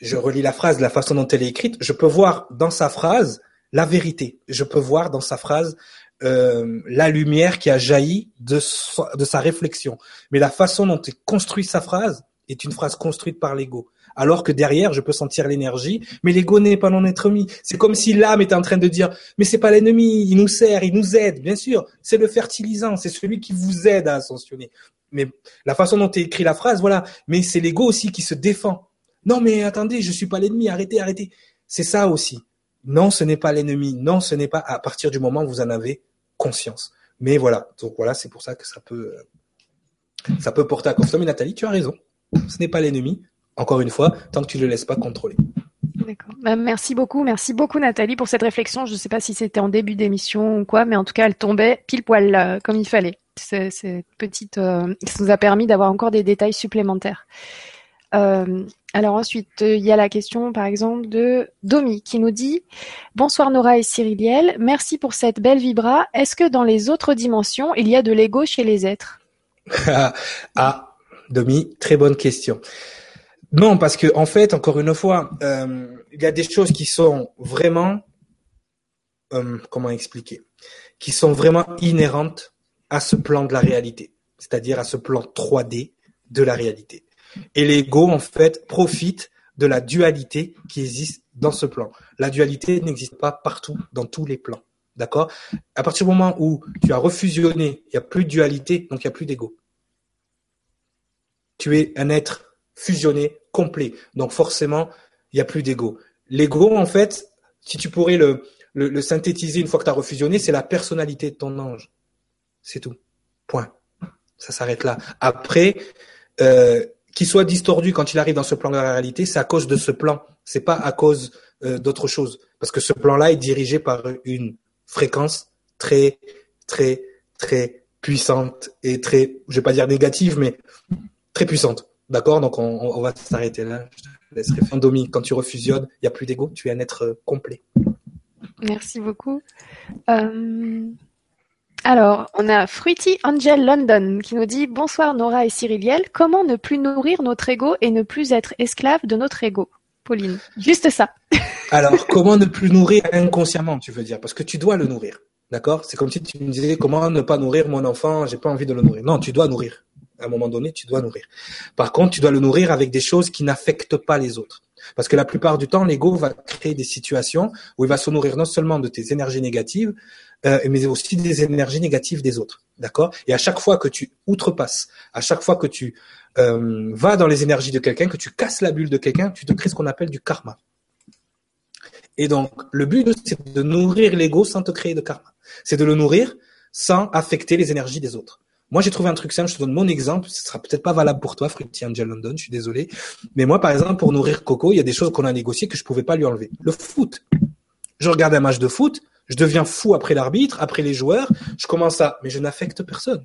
je relis la phrase de la façon dont elle est écrite, je peux voir dans sa phrase la vérité. Je peux voir dans sa phrase euh, la lumière qui a jailli de, sa réflexion. Mais la façon dont est construit sa phrase est une phrase construite par l'ego alors que derrière, je peux sentir l'énergie, mais l'ego n'est pas non être mis. C'est comme si l'âme était en train de dire, mais c'est pas l'ennemi, il nous sert, il nous aide, bien sûr, c'est le fertilisant, c'est celui qui vous aide à ascensionner. Mais la façon dont tu écrit la phrase, voilà, mais c'est l'ego aussi qui se défend. Non, mais attendez, je suis pas l'ennemi, arrêtez, arrêtez. C'est ça aussi. Non, ce n'est pas l'ennemi. Non, ce n'est pas à partir du moment où vous en avez conscience. Mais voilà, donc voilà, c'est pour ça que ça peut, ça peut porter à confusion. Mais Nathalie, tu as raison. Ce n'est pas l'ennemi encore une fois, tant que tu ne le laisses pas contrôler. D'accord. Bah, merci beaucoup, merci beaucoup Nathalie pour cette réflexion. Je ne sais pas si c'était en début d'émission ou quoi, mais en tout cas, elle tombait pile poil euh, comme il fallait. Cette petite, euh, ça nous a permis d'avoir encore des détails supplémentaires. Euh, alors ensuite, il y a la question, par exemple, de Domi qui nous dit Bonsoir Nora et Cyriliel, merci pour cette belle vibra. Est-ce que dans les autres dimensions, il y a de l'ego chez les êtres? Ah, Domi, très bonne question. Non, parce que en fait, encore une fois, euh, il y a des choses qui sont vraiment, euh, comment expliquer, qui sont vraiment inhérentes à ce plan de la réalité, c'est-à-dire à ce plan 3D de la réalité. Et l'ego, en fait, profite de la dualité qui existe dans ce plan. La dualité n'existe pas partout, dans tous les plans. D'accord? À partir du moment où tu as refusionné, il n'y a plus de dualité, donc il n'y a plus d'ego. Tu es un être fusionné, complet. Donc forcément, il n'y a plus d'ego. L'ego, en fait, si tu pourrais le, synthétiser une fois que tu as refusionné, c'est la personnalité de ton ange. C'est tout. Point. Ça s'arrête là. Après, euh, qui soit distordu quand il arrive dans ce plan de la réalité, c'est à cause de ce plan. C'est pas à cause euh, d'autre chose. Parce que ce plan-là est dirigé par une fréquence très, très, très puissante et très, je vais pas dire négative, mais très puissante. D'accord Donc on, on, va s'arrêter là. Je laisserai Fandomi. Quand tu refusionnes, il n'y a plus d'ego, tu es un être euh, complet. Merci beaucoup. Euh, alors, on a Fruity Angel London qui nous dit Bonsoir Nora et Cyriliel, comment ne plus nourrir notre ego et ne plus être esclave de notre ego? Pauline, juste ça. Alors, comment ne plus nourrir inconsciemment, tu veux dire? Parce que tu dois le nourrir. D'accord? C'est comme si tu me disais comment ne pas nourrir mon enfant, j'ai pas envie de le nourrir. Non, tu dois nourrir. À un moment donné, tu dois nourrir. Par contre, tu dois le nourrir avec des choses qui n'affectent pas les autres. Parce que la plupart du temps, l'ego va créer des situations où il va se nourrir non seulement de tes énergies négatives, euh, mais aussi des énergies négatives des autres. D'accord? Et à chaque fois que tu outrepasses, à chaque fois que tu euh, vas dans les énergies de quelqu'un, que tu casses la bulle de quelqu'un, tu te crées ce qu'on appelle du karma. Et donc, le but, c'est de nourrir l'ego sans te créer de karma. C'est de le nourrir sans affecter les énergies des autres. Moi, j'ai trouvé un truc simple. Je te donne mon exemple. Ce sera peut-être pas valable pour toi, Fruity Angel London. Je suis désolé. Mais moi, par exemple, pour nourrir Coco, il y a des choses qu'on a négociées que je pouvais pas lui enlever. Le foot. Je regarde un match de foot. Je deviens fou après l'arbitre, après les joueurs. Je commence à, mais je n'affecte personne.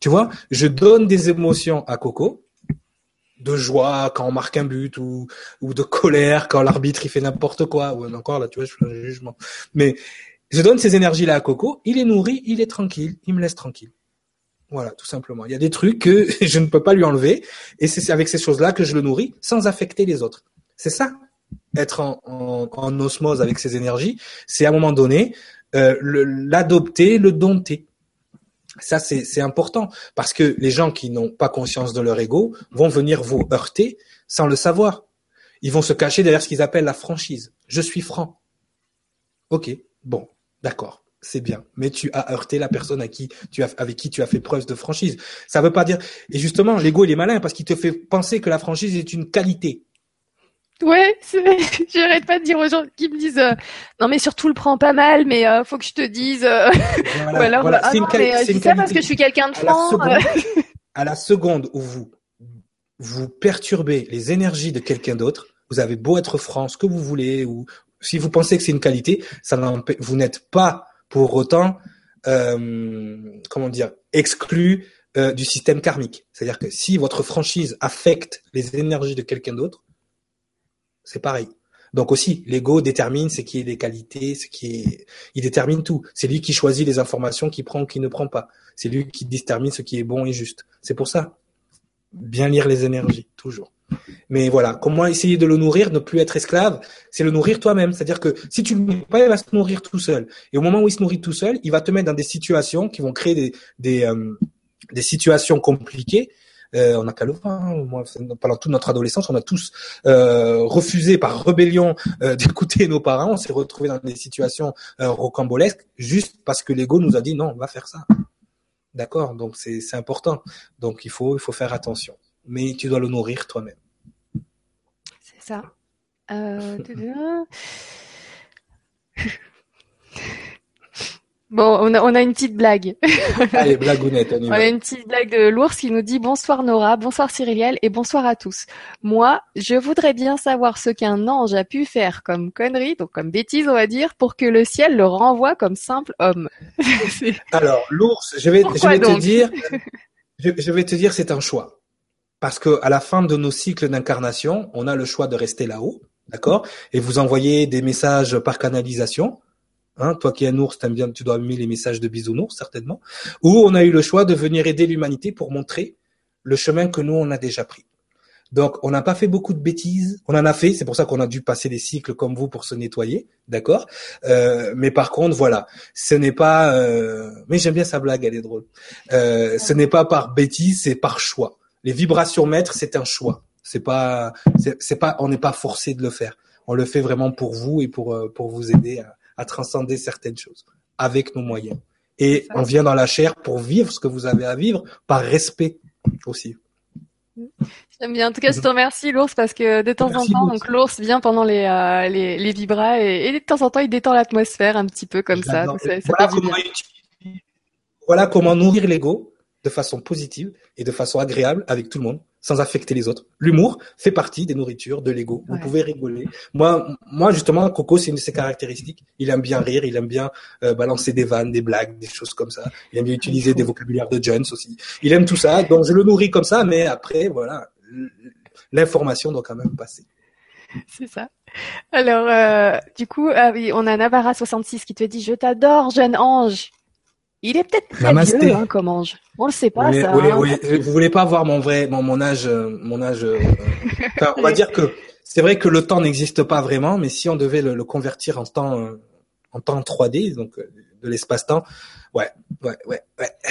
Tu vois, je donne des émotions à Coco, de joie quand on marque un but ou, ou de colère quand l'arbitre il fait n'importe quoi. Ou encore là, tu vois, je fais un jugement. Mais je donne ces énergies-là à Coco. Il est nourri, il est tranquille, il me laisse tranquille. Voilà, tout simplement. Il y a des trucs que je ne peux pas lui enlever, et c'est avec ces choses-là que je le nourris sans affecter les autres. C'est ça, être en, osmose avec ses énergies. C'est à un moment donné euh, l'adopter, le, dompter. Ça, c'est important parce que les gens qui n'ont pas conscience de leur ego vont venir vous heurter sans le savoir. Ils vont se cacher derrière ce qu'ils appellent la franchise. Je suis franc. Ok, bon, d'accord c'est bien, mais tu as heurté la personne à qui tu as, avec qui tu as fait preuve de franchise. Ça veut pas dire. Et justement, l'ego il est malin parce qu'il te fait penser que la franchise est une qualité. Ouais, j'arrête pas de dire aux gens qui me disent euh, non mais surtout le prends pas mal, mais euh, faut que je te dise. Euh, voilà, voilà. Ah c'est une, ça parce que je suis quelqu'un de franc. à la seconde où vous vous perturbez les énergies de quelqu'un d'autre, vous avez beau être franc, ce que vous voulez, ou si vous pensez que c'est une qualité, ça vous n'êtes pas pour autant, euh, comment dire, exclu euh, du système karmique. C'est-à-dire que si votre franchise affecte les énergies de quelqu'un d'autre, c'est pareil. Donc aussi, l'ego détermine ce qui est des qualités, ce qui est, il détermine tout. C'est lui qui choisit les informations qu'il prend ou qu'il ne prend pas. C'est lui qui détermine ce qui est bon et juste. C'est pour ça. Bien lire les énergies, toujours. Mais voilà, comment essayer de le nourrir, ne plus être esclave, c'est le nourrir toi-même. C'est-à-dire que si tu le pas, il va se nourrir tout seul. Et au moment où il se nourrit tout seul, il va te mettre dans des situations qui vont créer des, des, euh, des situations compliquées. Euh, on n'a qu'à le voir. Hein. Moi, pendant toute notre adolescence, on a tous euh, refusé par rébellion euh, d'écouter nos parents. On s'est retrouvé dans des situations euh, rocambolesques juste parce que l'ego nous a dit non, on va faire ça. D'accord? Donc c'est important. Donc il faut il faut faire attention mais tu dois le nourrir toi-même. C'est ça. Euh, bon, on a, on a une petite blague. Allez, blagounette. On, on a une petite blague de l'ours qui nous dit bonsoir Nora, bonsoir Cyriliel et bonsoir à tous. Moi, je voudrais bien savoir ce qu'un ange a pu faire comme connerie, donc comme bêtise on va dire, pour que le ciel le renvoie comme simple homme. Alors, l'ours, je vais, je vais te dire, je vais te dire, c'est un choix. Parce que à la fin de nos cycles d'incarnation, on a le choix de rester là-haut, d'accord, et vous envoyer des messages par canalisation. Hein, toi qui es un ours, bien, tu dois aimer les messages de bisounours certainement. Ou on a eu le choix de venir aider l'humanité pour montrer le chemin que nous on a déjà pris. Donc, on n'a pas fait beaucoup de bêtises. On en a fait, c'est pour ça qu'on a dû passer des cycles comme vous pour se nettoyer, d'accord? Euh, Mais par contre, voilà, ce n'est pas. Euh... Mais j'aime bien sa blague, elle est drôle. Euh, ce n'est pas par bêtise, c'est par choix les vibrations maîtres, c'est un choix. C'est pas, c'est pas, on n'est pas forcé de le faire. On le fait vraiment pour vous et pour euh, pour vous aider à, à transcender certaines choses avec nos moyens. Et on vient dans la chair pour vivre ce que vous avez à vivre par respect aussi. J'aime bien. En tout cas, je te remercie, l'ours, parce que de temps en temps, donc l'ours vient pendant les, euh, les, les vibras et, et, de temps en temps, il détend l'atmosphère un petit peu comme ça. ça, voilà, comment, voilà comment nourrir l'ego de façon positive et de façon agréable avec tout le monde, sans affecter les autres. L'humour fait partie des nourritures, de l'ego. Vous pouvez rigoler. Moi, moi justement, Coco, c'est une de ses caractéristiques. Il aime bien rire, il aime bien euh, balancer des vannes, des blagues, des choses comme ça. Il aime bien utiliser des vocabulaires de Jones aussi. Il aime tout ça, donc je le nourris comme ça, mais après, voilà, l'information doit quand même passer. C'est ça. Alors, euh, du coup, ah oui, on a Navara66 qui te dit « Je t'adore, jeune ange ». Il est peut-être très vieux hein, comme ange. On le sait pas ça. Hein. Vous voulez pas voir mon vrai, mon, mon âge, euh, mon âge. Euh, on va dire que c'est vrai que le temps n'existe pas vraiment, mais si on devait le, le convertir en temps, euh, en temps 3D, donc de l'espace-temps, ouais, ouais, ouais, ouais.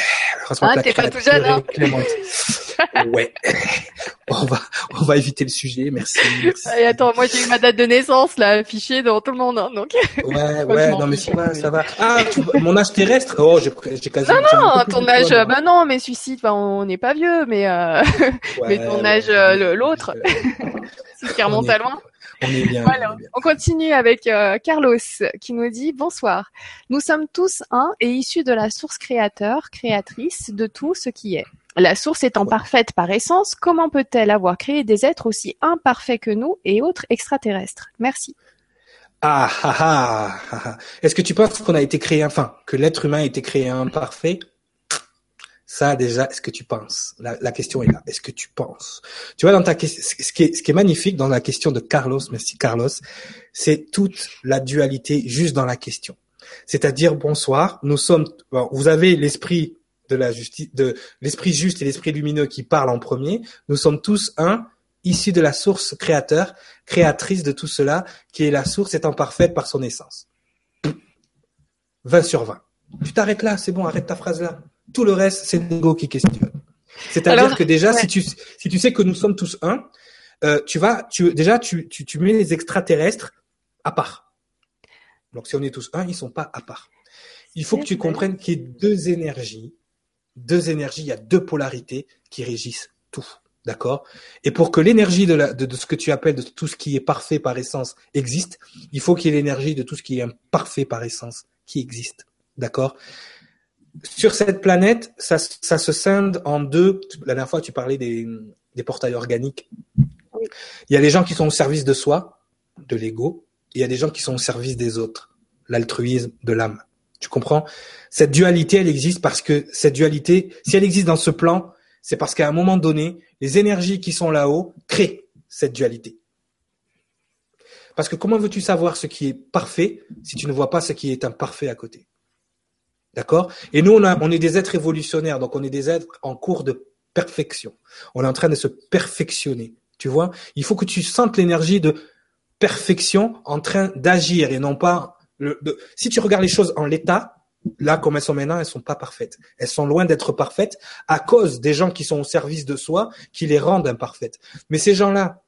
Ah, t'es pas tout jeune, hein Ouais. on va, on va éviter le sujet. Merci. merci. Et attends, moi j'ai eu ma date de naissance là affichée devant tout le monde, hein, donc. Ouais, ouais, non mais ça va, ça va. Ah, mon âge terrestre? Oh, j'ai, j'ai quasi. Non, non, ton âge. bah non, mais suicide, bah, on n'est pas vieux, mais euh... mais ton âge, l'autre, c'est qui remonte à loin. On est bien. Voilà. On, continue avec euh, Carlos qui nous dit bonsoir. Nous sommes tous un et issus de la source créateur, créatrice de tout ce qui est. La source étant parfaite par essence, comment peut-elle avoir créé des êtres aussi imparfaits que nous et autres extraterrestres? Merci. Ah, ah, ah, ah, Est-ce que tu penses qu'on a été créé, enfin, que l'être humain a été créé imparfait? Ça, déjà, est-ce que tu penses? La, la, question est là. Est-ce que tu penses? Tu vois, dans ta question, ce qui, est, ce qui est magnifique dans la question de Carlos, merci Carlos, c'est toute la dualité juste dans la question. C'est-à-dire, bonsoir, nous sommes, vous avez l'esprit de la justice, de l'esprit juste et l'esprit lumineux qui parlent en premier. Nous sommes tous un, issus de la source créateur, créatrice de tout cela, qui est la source étant parfaite par son essence. 20 sur 20. Tu t'arrêtes là, c'est bon, arrête ta phrase là. Tout le reste, c'est l'ego qui questionne. C'est-à-dire que déjà, si tu si tu sais que nous sommes tous un, euh, tu vas, tu déjà tu, tu tu mets les extraterrestres à part. Donc si on est tous un, ils sont pas à part. Il faut que tu comprennes qu'il y ait deux énergies deux énergies, il y a deux polarités qui régissent tout. D'accord? Et pour que l'énergie de, ce que tu appelles de tout ce qui est parfait par essence existe, il faut qu'il y ait l'énergie de tout ce qui est imparfait par essence qui existe. D'accord? Sur cette planète, ça, ça se scinde en deux. La dernière fois, tu parlais des, des portails organiques. Il y a les gens qui sont au service de soi, de l'ego, et il y a des gens qui sont au service des autres, l'altruisme, de l'âme. Tu comprends? Cette dualité, elle existe parce que cette dualité, si elle existe dans ce plan, c'est parce qu'à un moment donné, les énergies qui sont là-haut créent cette dualité. Parce que comment veux-tu savoir ce qui est parfait si tu ne vois pas ce qui est imparfait à côté? D'accord? Et nous, on, on est des êtres évolutionnaires, donc on est des êtres en cours de perfection. On est en train de se perfectionner. Tu vois? Il faut que tu sentes l'énergie de perfection en train d'agir et non pas si tu regardes les choses en l'état, là comme elles sont maintenant, elles sont pas parfaites. Elles sont loin d'être parfaites à cause des gens qui sont au service de soi, qui les rendent imparfaites. Mais ces gens-là,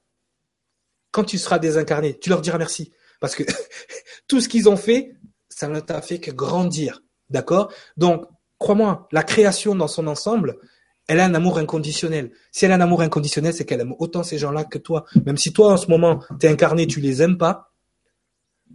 quand tu seras désincarné, tu leur diras merci. Parce que tout ce qu'ils ont fait, ça ne t'a fait que grandir. D'accord? Donc, crois-moi, la création dans son ensemble, elle a un amour inconditionnel. Si elle a un amour inconditionnel, c'est qu'elle aime autant ces gens-là que toi. Même si toi, en ce moment, t'es incarné, tu les aimes pas,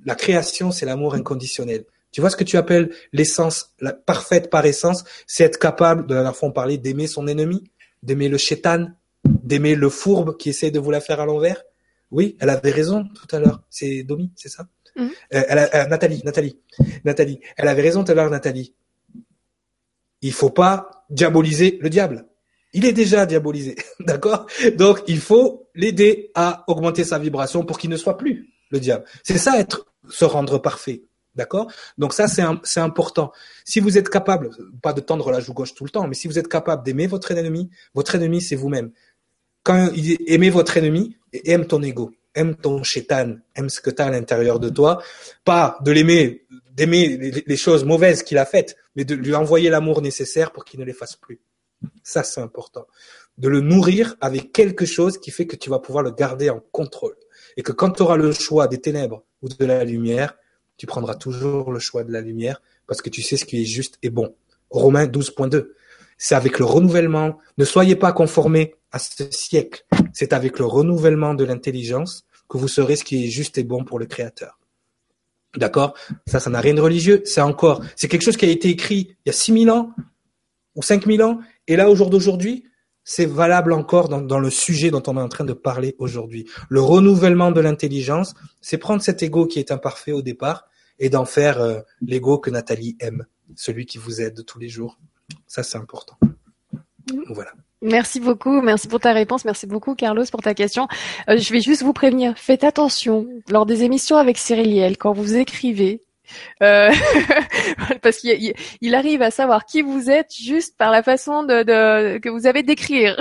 la création, c'est l'amour inconditionnel. Tu vois ce que tu appelles l'essence la parfaite par essence, c'est être capable, de la dernière fois on parlait d'aimer son ennemi, d'aimer le chétan, d'aimer le fourbe qui essaie de vous la faire à l'envers. Oui, elle avait raison tout à l'heure. C'est Domi, c'est ça? Mm-hmm. euh, elle a, euh, Nathalie, Nathalie, Nathalie. Elle avait raison tout à l'heure, Nathalie. Il faut pas diaboliser le diable. Il est déjà diabolisé, d'accord? Donc il faut l'aider à augmenter sa vibration pour qu'il ne soit plus le diable. C'est ça être se rendre parfait. D'accord? Donc ça, c'est important. Si vous êtes capable, pas de tendre la joue gauche tout le temps, mais si vous êtes capable d'aimer votre ennemi, votre ennemi, c'est vous-même. Quand aimez votre ennemi, aime ton ego, aime ton chétan, aime ce que tu as à l'intérieur de toi. Pas de l'aimer, d'aimer les, choses mauvaises qu'il a faites, mais de lui envoyer l'amour nécessaire pour qu'il ne les fasse plus. Ça, c'est important. De le nourrir avec quelque chose qui fait que tu vas pouvoir le garder en contrôle et que quand tu auras le choix des ténèbres ou de la lumière, tu prendras toujours le choix de la lumière parce que tu sais ce qui est juste et bon. Romains 12.2. C'est avec le renouvellement. Ne soyez pas conformés à ce siècle. C'est avec le renouvellement de l'intelligence que vous saurez ce qui est juste et bon pour le Créateur. D'accord? Ça, ça n'a rien de religieux. C'est encore, c'est quelque chose qui a été écrit il y a 6000 ans ou 5000 ans. Et là, au jour d'aujourd'hui, c'est valable encore dans, dans, le sujet dont on est en train de parler aujourd'hui. Le renouvellement de l'intelligence, c'est prendre cet ego qui est imparfait au départ et d'en faire euh, l'ego que Nathalie aime, celui qui vous aide tous les jours. Ça, c'est important. Voilà. Merci beaucoup, merci pour ta réponse, merci beaucoup Carlos pour ta question. Euh, je vais juste vous prévenir, faites attention lors des émissions avec Cyril quand vous écrivez, euh, parce qu'il il arrive à savoir qui vous êtes juste par la façon de, que vous avez d'écrire.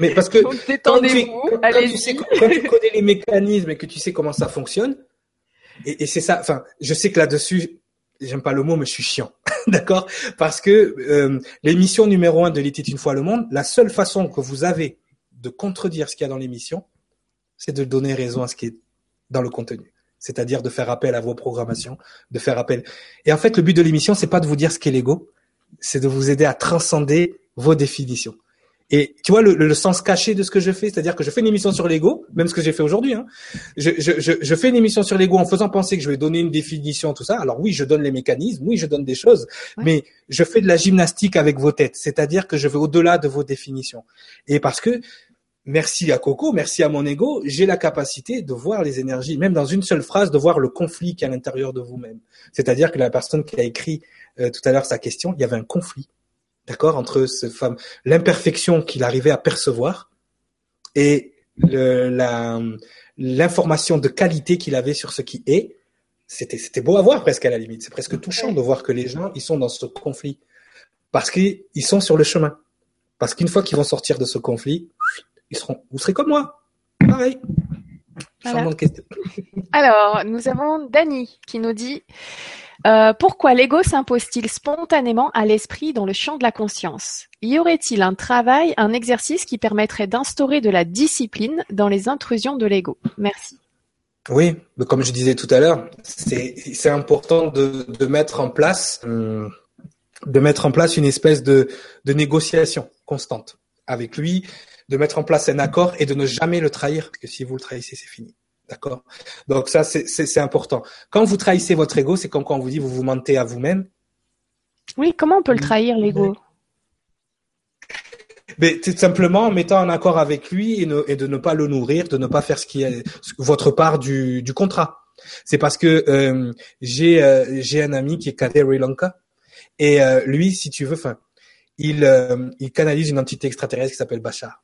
mais parce que quand, tu, quand tu connais les mécanismes et que tu sais comment ça fonctionne, et, et c'est ça. Enfin, je sais que là-dessus, j'aime pas le mot, mais je suis chiant, d'accord? Parce que euh, l'émission numéro un de l'était une fois le monde, la seule façon que vous avez de contredire ce qu'il y a dans l'émission, c'est de donner raison à ce qui est dans le contenu. C'est-à-dire de faire appel à vos programmations, de faire appel. Et en fait, le but de l'émission, c'est pas de vous dire ce qu'est l'ego, c'est de vous aider à transcender vos définitions. Et tu vois le, le, sens caché de ce que je fais, c'est-à-dire que je fais une émission sur l'ego, même ce que j'ai fait aujourd'hui. Hein. Je, je, je, je, fais une émission sur l'ego en faisant penser que je vais donner une définition, tout ça. Alors oui, je donne les mécanismes, oui, je donne des choses, mais je fais de la gymnastique avec vos têtes, c'est-à-dire que je vais au-delà de vos définitions. Et parce que merci à Coco, merci à mon ego, j'ai la capacité de voir les énergies, même dans une seule phrase, de voir le conflit qui est à l'intérieur de vous-même. C'est-à-dire que la personne qui a écrit euh, tout à l'heure sa question, il y avait un conflit d'accord, entre ce femme, l'imperfection qu'il arrivait à percevoir et le, la, l'information de qualité qu'il avait sur ce qui est. C'était, c'était beau à voir presque à la limite. C'est presque touchant de voir que les gens, ils sont dans ce conflit parce qu'ils sont sur le chemin. Parce qu'une fois qu'ils vont sortir de ce conflit, ils seront, vous serez comme moi. Pareil. Alors, nous avons Dani qui nous dit euh, pourquoi l'ego s'impose-t-il spontanément à l'esprit dans le champ de la conscience? Y aurait-il un travail, un exercice qui permettrait d'instaurer de la discipline dans les intrusions de l'ego? Merci. Oui, comme je disais tout à l'heure, c'est important de, de, mettre en place de mettre en place une espèce de, de négociation constante avec lui, de mettre en place un accord et de ne jamais le trahir, parce que si vous le trahissez, c'est fini. D'accord? Donc ça, c'est important. Quand vous trahissez votre ego, c'est comme quand on vous dit vous vous mentez à vous-même. Oui, comment on peut le trahir, l'ego? Mais tout simplement en mettant en accord avec lui et, de ne pas le nourrir, de ne pas faire ce qui est votre part du, contrat. C'est parce que euh, j'ai euh, j'ai un ami qui est Sri Lanka et euh, lui, si tu veux, enfin, il il canalise une entité extraterrestre qui s'appelle Bachar.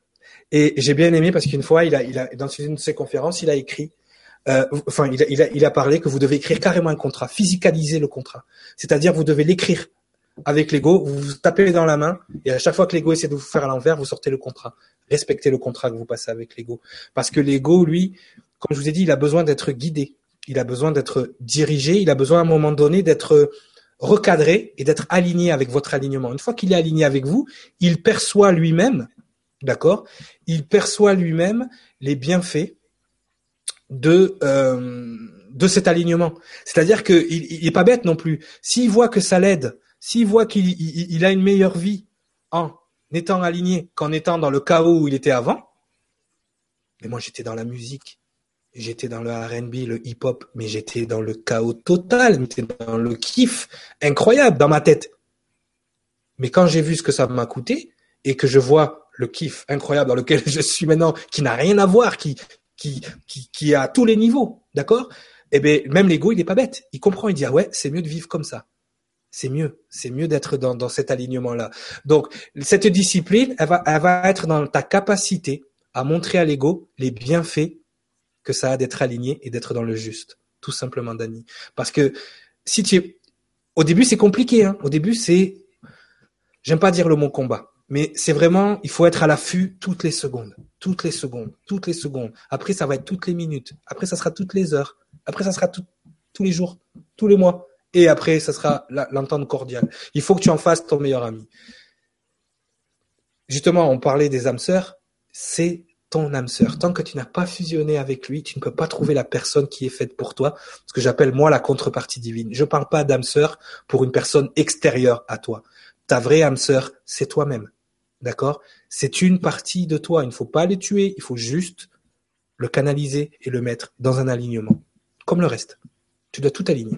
Et j'ai bien aimé parce qu'une fois, il a, il a, dans une de ses conférences, il a écrit, euh, enfin, il a, il, a, il a parlé que vous devez écrire carrément un contrat, physicaliser le contrat. C'est-à-dire, vous devez l'écrire avec l'ego, vous vous tapez dans la main, et à chaque fois que l'ego essaie de vous faire à l'envers, vous sortez le contrat. Respectez le contrat que vous passez avec l'ego. Parce que l'ego, lui, comme je vous ai dit, il a besoin d'être guidé. Il a besoin d'être dirigé. Il a besoin à un moment donné d'être recadré et d'être aligné avec votre alignement. Une fois qu'il est aligné avec vous, il perçoit lui-même D'accord? Il perçoit lui-même les bienfaits de euh, de cet alignement. C'est-à-dire qu'il il, pas bête non plus. S'il voit que ça l'aide, s'il voit qu'il il, a une meilleure vie en étant aligné qu'en étant dans le chaos où il était avant, mais moi j'étais dans la musique, j'étais dans le R&B, le hip-hop, mais j'étais dans le chaos total, j'étais dans le kiff incroyable dans ma tête. Mais quand j'ai vu ce que ça m'a coûté et que je vois le kiff incroyable dans lequel je suis maintenant, qui n'a rien à voir, qui, qui, qui, qui a tous les niveaux, d'accord? Eh bien, même l'ego, il n'est pas bête. Il comprend, il dit, ah ouais, c'est mieux de vivre comme ça. C'est mieux, c'est mieux d'être dans, dans cet alignement-là. Donc, cette discipline, elle va, elle va être dans ta capacité à montrer à l'ego les bienfaits que ça a d'être aligné et d'être dans le juste. Tout simplement, Dani. Parce que si tu es... Au début, c'est compliqué. Hein. Au début, c'est... J'aime pas dire le mot combat. Mais c'est vraiment, il faut être à l'affût toutes les secondes, toutes les secondes, toutes les secondes. Après, ça va être toutes les minutes. Après, ça sera toutes les heures. Après, ça sera tous les jours, tous les mois. Et après, ça sera l'entente cordiale. Il faut que tu en fasses ton meilleur ami. Justement, on parlait des âmes sœurs. C'est ton âme sœur. Tant que tu n'as pas fusionné avec lui, tu ne peux pas trouver la personne qui est faite pour toi. Ce que j'appelle moi la contrepartie divine. Je parle pas d'âme sœur pour une personne extérieure à toi. Ta vraie âme sœur, c'est toi-même. D'accord? C'est une partie de toi. Il ne faut pas les tuer. Il faut juste le canaliser et le mettre dans un alignement. Comme le reste. Tu dois tout aligner.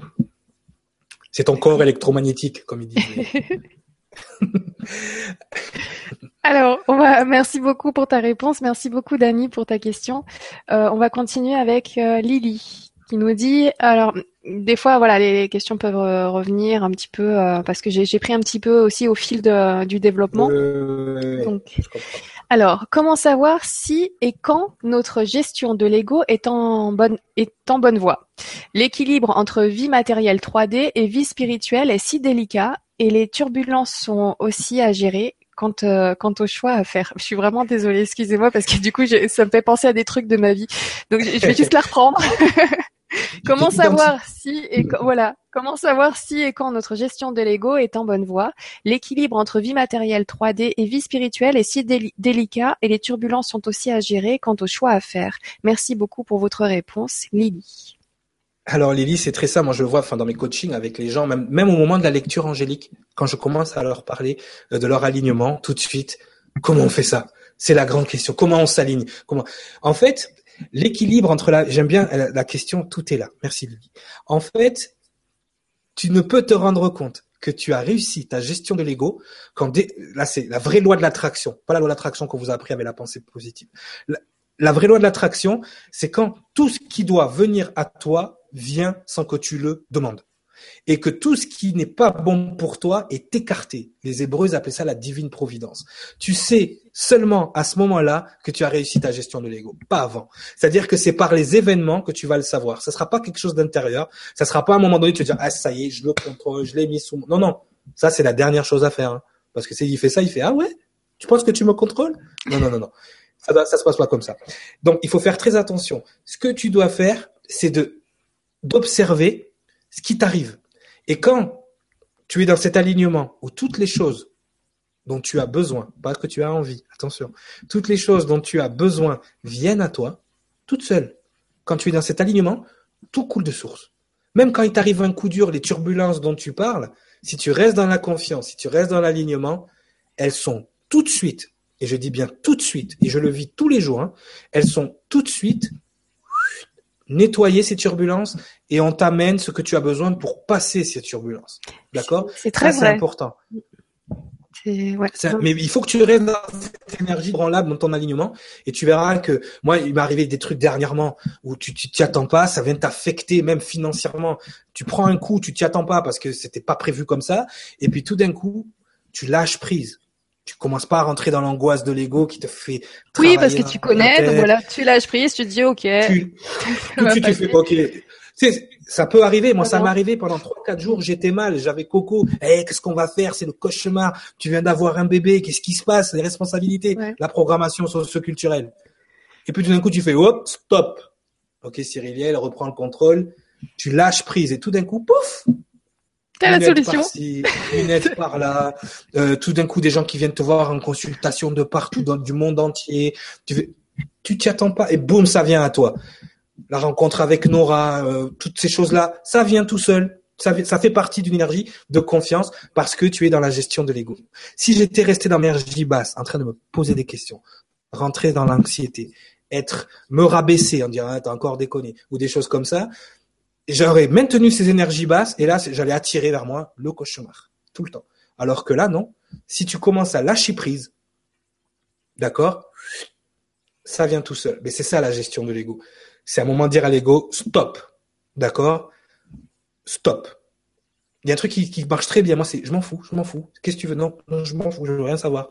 C'est ton corps électromagnétique, comme il dit. Alors. Merci beaucoup pour ta réponse. Merci beaucoup, Dani, pour ta question. Euh, on va continuer avec euh, Lily qui nous dit. Alors, des fois, voilà, les questions peuvent revenir un petit peu euh, parce que j'ai pris un petit peu aussi au fil de, du développement. Donc, alors, comment savoir si et quand notre gestion de l'ego est en bonne est en bonne voie? L'équilibre entre vie matérielle 3D et vie spirituelle est si délicat et les turbulences sont aussi à gérer quant, euh, quant au choix à faire. Je suis vraiment désolée, excusez-moi, parce que du coup, ça me fait penser à des trucs de ma vie. Donc, je vais juste la reprendre. comment savoir si et voilà, comment savoir si et quand notre gestion de l'ego est en bonne voie? L'équilibre entre vie matérielle 3D et vie spirituelle est si délicat et les turbulences sont aussi à gérer quant au choix à faire. Merci beaucoup pour votre réponse, Lily. Alors Lily, c'est très ça. Moi, je le vois, enfin, dans mes coachings avec les gens, même, même au moment de la lecture angélique, quand je commence à leur parler euh, de leur alignement, tout de suite, comment on fait ça? C'est la grande question. Comment on s'aligne? Comment? En fait, l'équilibre entre la, j'aime bien la, question, tout est là. Merci Lily. En fait, tu ne peux te rendre compte que tu as réussi ta gestion de l'ego quand là c'est la vraie loi de l'attraction, pas la loi de l'attraction qu'on vous a appris avec la pensée positive. la vraie loi de l'attraction, c'est quand tout ce qui doit venir à toi vient sans que tu le demandes. Et que tout ce qui n'est pas bon pour toi est écarté. Les Hébreux appelaient ça la divine providence. Tu sais seulement à ce moment-là que tu as réussi ta gestion de l'ego, pas avant. C'est-à-dire que c'est par les événements que tu vas le savoir. Ça sera pas quelque chose d'intérieur. Ça sera pas à un moment donné tu vas dire ah ça y est, je le contrôle, je l'ai mis sous. Non non, ça c'est la dernière chose à faire. Hein. Parce que s'il fait ça, il fait ah ouais, tu penses que tu me contrôles? Non non non non. Ça, ça se passe pas comme ça. Donc il faut faire très attention. Ce que tu dois faire, c'est de d'observer ce qui t'arrive. Et quand tu es dans cet alignement où toutes les choses dont tu as besoin, pas que tu as envie, attention, toutes les choses dont tu as besoin viennent à toi, toutes seules. Quand tu es dans cet alignement, tout coule de source. Même quand il t'arrive un coup dur, les turbulences dont tu parles, si tu restes dans la confiance, si tu restes dans l'alignement, elles sont tout de suite, et je dis bien tout de suite, et je le vis tous les jours, hein, elles sont tout de suite nettoyer ces turbulences et on t'amène ce que tu as besoin pour passer ces turbulences. D'accord? C'est très C'est important. Ouais. mais il faut que tu restes dans cette énergie branlable dans ton alignement et tu verras que moi il m'est arrivé des trucs dernièrement où tu t'y attends pas, ça vient t'affecter même financièrement. Tu prends un coup, tu t'y attends pas parce que c'était pas prévu comme ça et puis tout d'un coup tu lâches prise. Tu commences pas à rentrer dans l'angoisse de l'ego qui te fait oui parce que tu connais donc voilà tu lâches prise tu te dis ok. Tu, de suite tu fais ok ça peut arriver. Moi ça m'est arrivé pendant trois quatre jours j'étais mal. J'avais coco. Hey, qu'est-ce qu'on va faire? C'est le cauchemar. Tu viens d'avoir un bébé. Qu'est-ce qui se passe? Les responsabilités. La programmation socio-culturelle. Et puis tout d'un coup tu fais hop stop. Ok Cyriliel reprend le contrôle. Tu lâches prise et tout d'un coup pouf! La solution. une aide par là. Euh, tout d'un coup, des gens qui viennent te voir en consultation de partout, dans, du monde entier. Tu tu t'y attends pas. Et boum, ça vient à toi. La rencontre avec Nora, euh, toutes ces choses-là, ça vient tout seul. Ça, fait partie d'une énergie de confiance parce que tu es dans la gestion de l'ego. Si j'étais resté dans l'énergie basse, en train de me poser des questions, rentrer dans l'anxiété, être me rabaisser en disant ah, t'as encore déconné ou des choses comme ça, j'aurais maintenu ces énergies basses et là, j'allais attirer vers moi le cauchemar tout le temps. Alors que là, non. Si tu commences à lâcher prise, d'accord, ça vient tout seul. Mais c'est ça la gestion de l'ego. C'est un moment de dire à l'ego, stop, d'accord, stop. Il y a un truc qui, marche très bien. Moi, c'est, je m'en fous, je m'en fous. Qu'est-ce que tu veux? Non, je m'en fous, je veux rien savoir.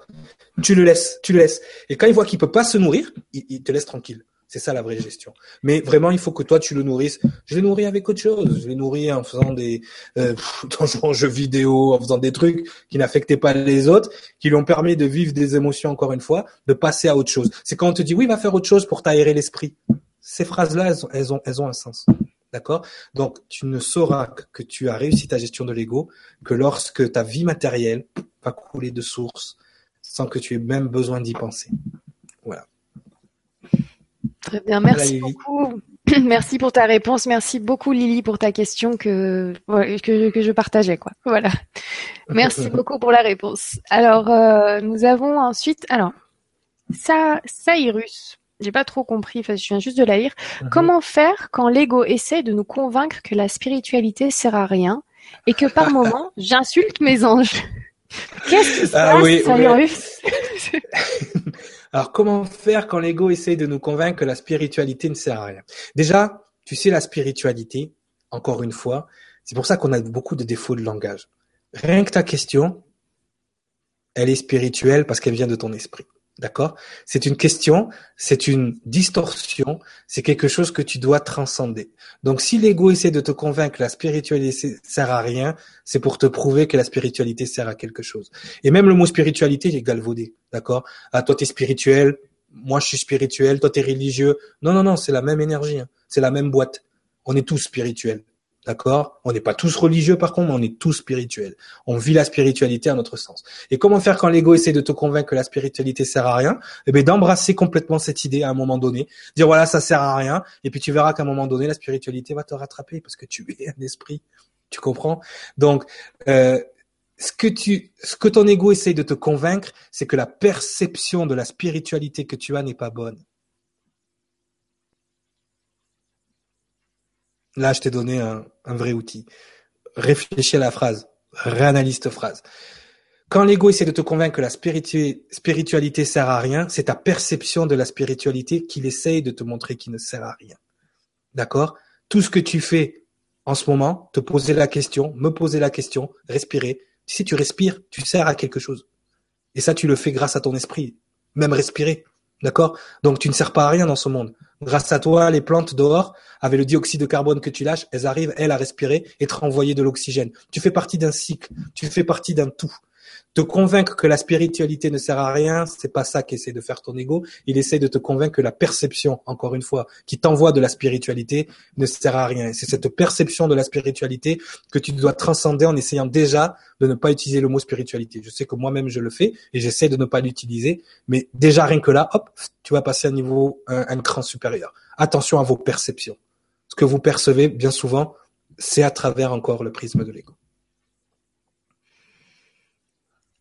Tu le laisses, tu le laisses. Et quand il voit qu'il peut pas se nourrir, il te laisse tranquille. C'est ça la vraie gestion. Mais vraiment, il faut que toi, tu le nourrisses. Je l'ai nourri avec autre chose. Je l'ai nourri en faisant des, euh, en jouant jeux vidéo, en faisant des trucs qui n'affectaient pas les autres, qui lui ont permis de vivre des émotions, encore une fois, de passer à autre chose. C'est quand on te dit, oui, va faire autre chose pour t'aérer l'esprit. Ces phrases-là, elles ont, elles ont, elles ont un sens. D'accord? Donc, tu ne sauras que tu as réussi ta gestion de l'ego que lorsque ta vie matérielle va couler de source sans que tu aies même besoin d'y penser. Voilà. Très bien, merci beaucoup. Merci pour ta réponse. Merci beaucoup Lily pour ta question que que, que je partageais quoi. Voilà. Merci beaucoup pour la réponse. Alors euh, nous avons ensuite alors ça Cyrus. J'ai pas trop compris, enfin, je viens juste de la lire. Mhm. Comment faire quand l'ego essaie de nous convaincre que la spiritualité sert à rien et que par moment j'insulte mes anges? Qu'est-ce qui se ah passe, Alors, comment faire quand l'ego essaye de nous convaincre que la spiritualité ne sert à rien? Déjà, tu sais, la spiritualité, encore une fois, c'est pour ça qu'on a beaucoup de défauts de langage. Rien que ta question, elle est spirituelle parce qu'elle vient de ton esprit. D'accord? C'est une question, c'est une distorsion, c'est quelque chose que tu dois transcender. Donc si l'ego essaie de te convaincre que la spiritualité sert à rien, c'est pour te prouver que la spiritualité sert à quelque chose. Et même le mot spiritualité, il est galvaudé. D'accord? Ah, toi, t'es spirituel, moi, je suis spirituel, toi, t'es religieux. Non, non, non, c'est la même énergie. Hein. C'est la même boîte. On est tous spirituels. D'accord? On n'est pas tous religieux par contre, mais on est tous spirituels. On vit la spiritualité à notre sens. Et comment faire quand l'ego essaie de te convaincre que la spiritualité sert à rien? Eh bien, d'embrasser complètement cette idée à un moment donné, dire voilà, ça sert à rien, et puis tu verras qu'à un moment donné, la spiritualité va te rattraper parce que tu es un esprit. Tu comprends? Donc, euh, ce que tu, ce que ton ego essaie de te convaincre, c'est que la perception de la spiritualité que tu as n'est pas bonne. Là, je t'ai donné un, vrai outil. Réfléchis à la phrase, réanalyse ta phrase. Quand l'ego essaie de te convaincre que la spiritualité sert à rien, c'est ta perception de la spiritualité qu'il essaye de te montrer qui ne sert à rien. D'accord? Tout ce que tu fais en ce moment, te poser la question, me poser la question, respirer. Si tu respires, tu sers à quelque chose. Et ça, tu le fais grâce à ton esprit. Même respirer. D'accord? Donc tu ne sers pas à rien dans ce monde. Grâce à toi, les plantes dehors, avec le dioxyde de carbone que tu lâches, elles arrivent, elles, à respirer et te renvoyer de l'oxygène. Tu fais partie d'un cycle, tu fais partie d'un tout te convaincre que la spiritualité ne sert à rien, c'est pas ça qu'essaie de faire ton ego. Il essaie de te convaincre que la perception, encore une fois, qui t'envoie de la spiritualité ne sert à rien. C'est cette perception de la spiritualité que tu dois transcender en essayant déjà de ne pas utiliser le mot spiritualité. Je sais que moi-même je le fais et j'essaie de ne pas l'utiliser, mais déjà rien que là, hop, tu vas passer à un niveau, un, un cran supérieur. Attention à vos perceptions. Ce que vous percevez, bien souvent, c'est à travers encore le prisme de l'ego.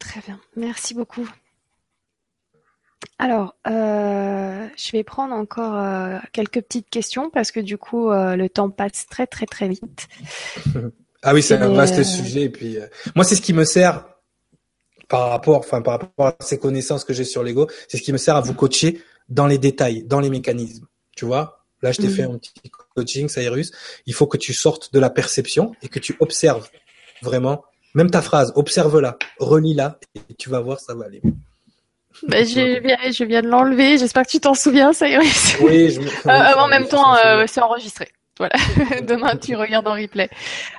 Très bien, merci beaucoup. Alors, euh, je vais prendre encore euh, quelques petites questions parce que du coup, euh, le temps passe très très très vite. ah oui, c'est un vaste sujet. Et puis, moi, c'est ce qui me sert par rapport, enfin par rapport à ces connaissances que j'ai sur l'ego, c'est ce qui me sert à vous coacher dans les détails, dans les mécanismes. Tu vois, là, je t'ai fait un petit coaching, Cyrus. Il faut que tu sortes de la perception et que tu observes vraiment même ta phrase, observe-la, relis-la, et tu vas voir, ça va aller bah, je, viens, je viens de l'enlever. J'espère que tu t'en souviens, ça Oui, je euh, En même temps, euh, c'est enregistré. Voilà. Demain, tu regardes en replay.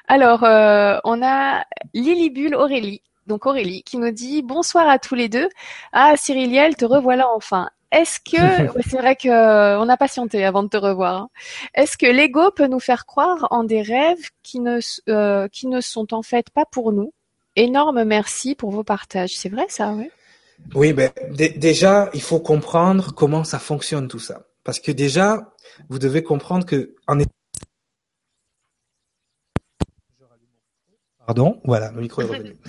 Alors, euh, on a Lilibule Aurélie. Donc Aurélie qui nous dit bonsoir à tous les deux. Ah Cyriliel, te revoilà enfin. Est-ce que c'est vrai que euh, on a patienté avant de te revoir. Hein. Est-ce que l'ego peut nous faire croire en des rêves qui ne euh, qui ne sont en fait pas pour nous? Énorme merci pour vos partages. C'est vrai ça, oui. Oui, ben déjà il faut comprendre comment ça fonctionne tout ça, parce que déjà vous devez comprendre que en Pardon, voilà, le micro est revenu.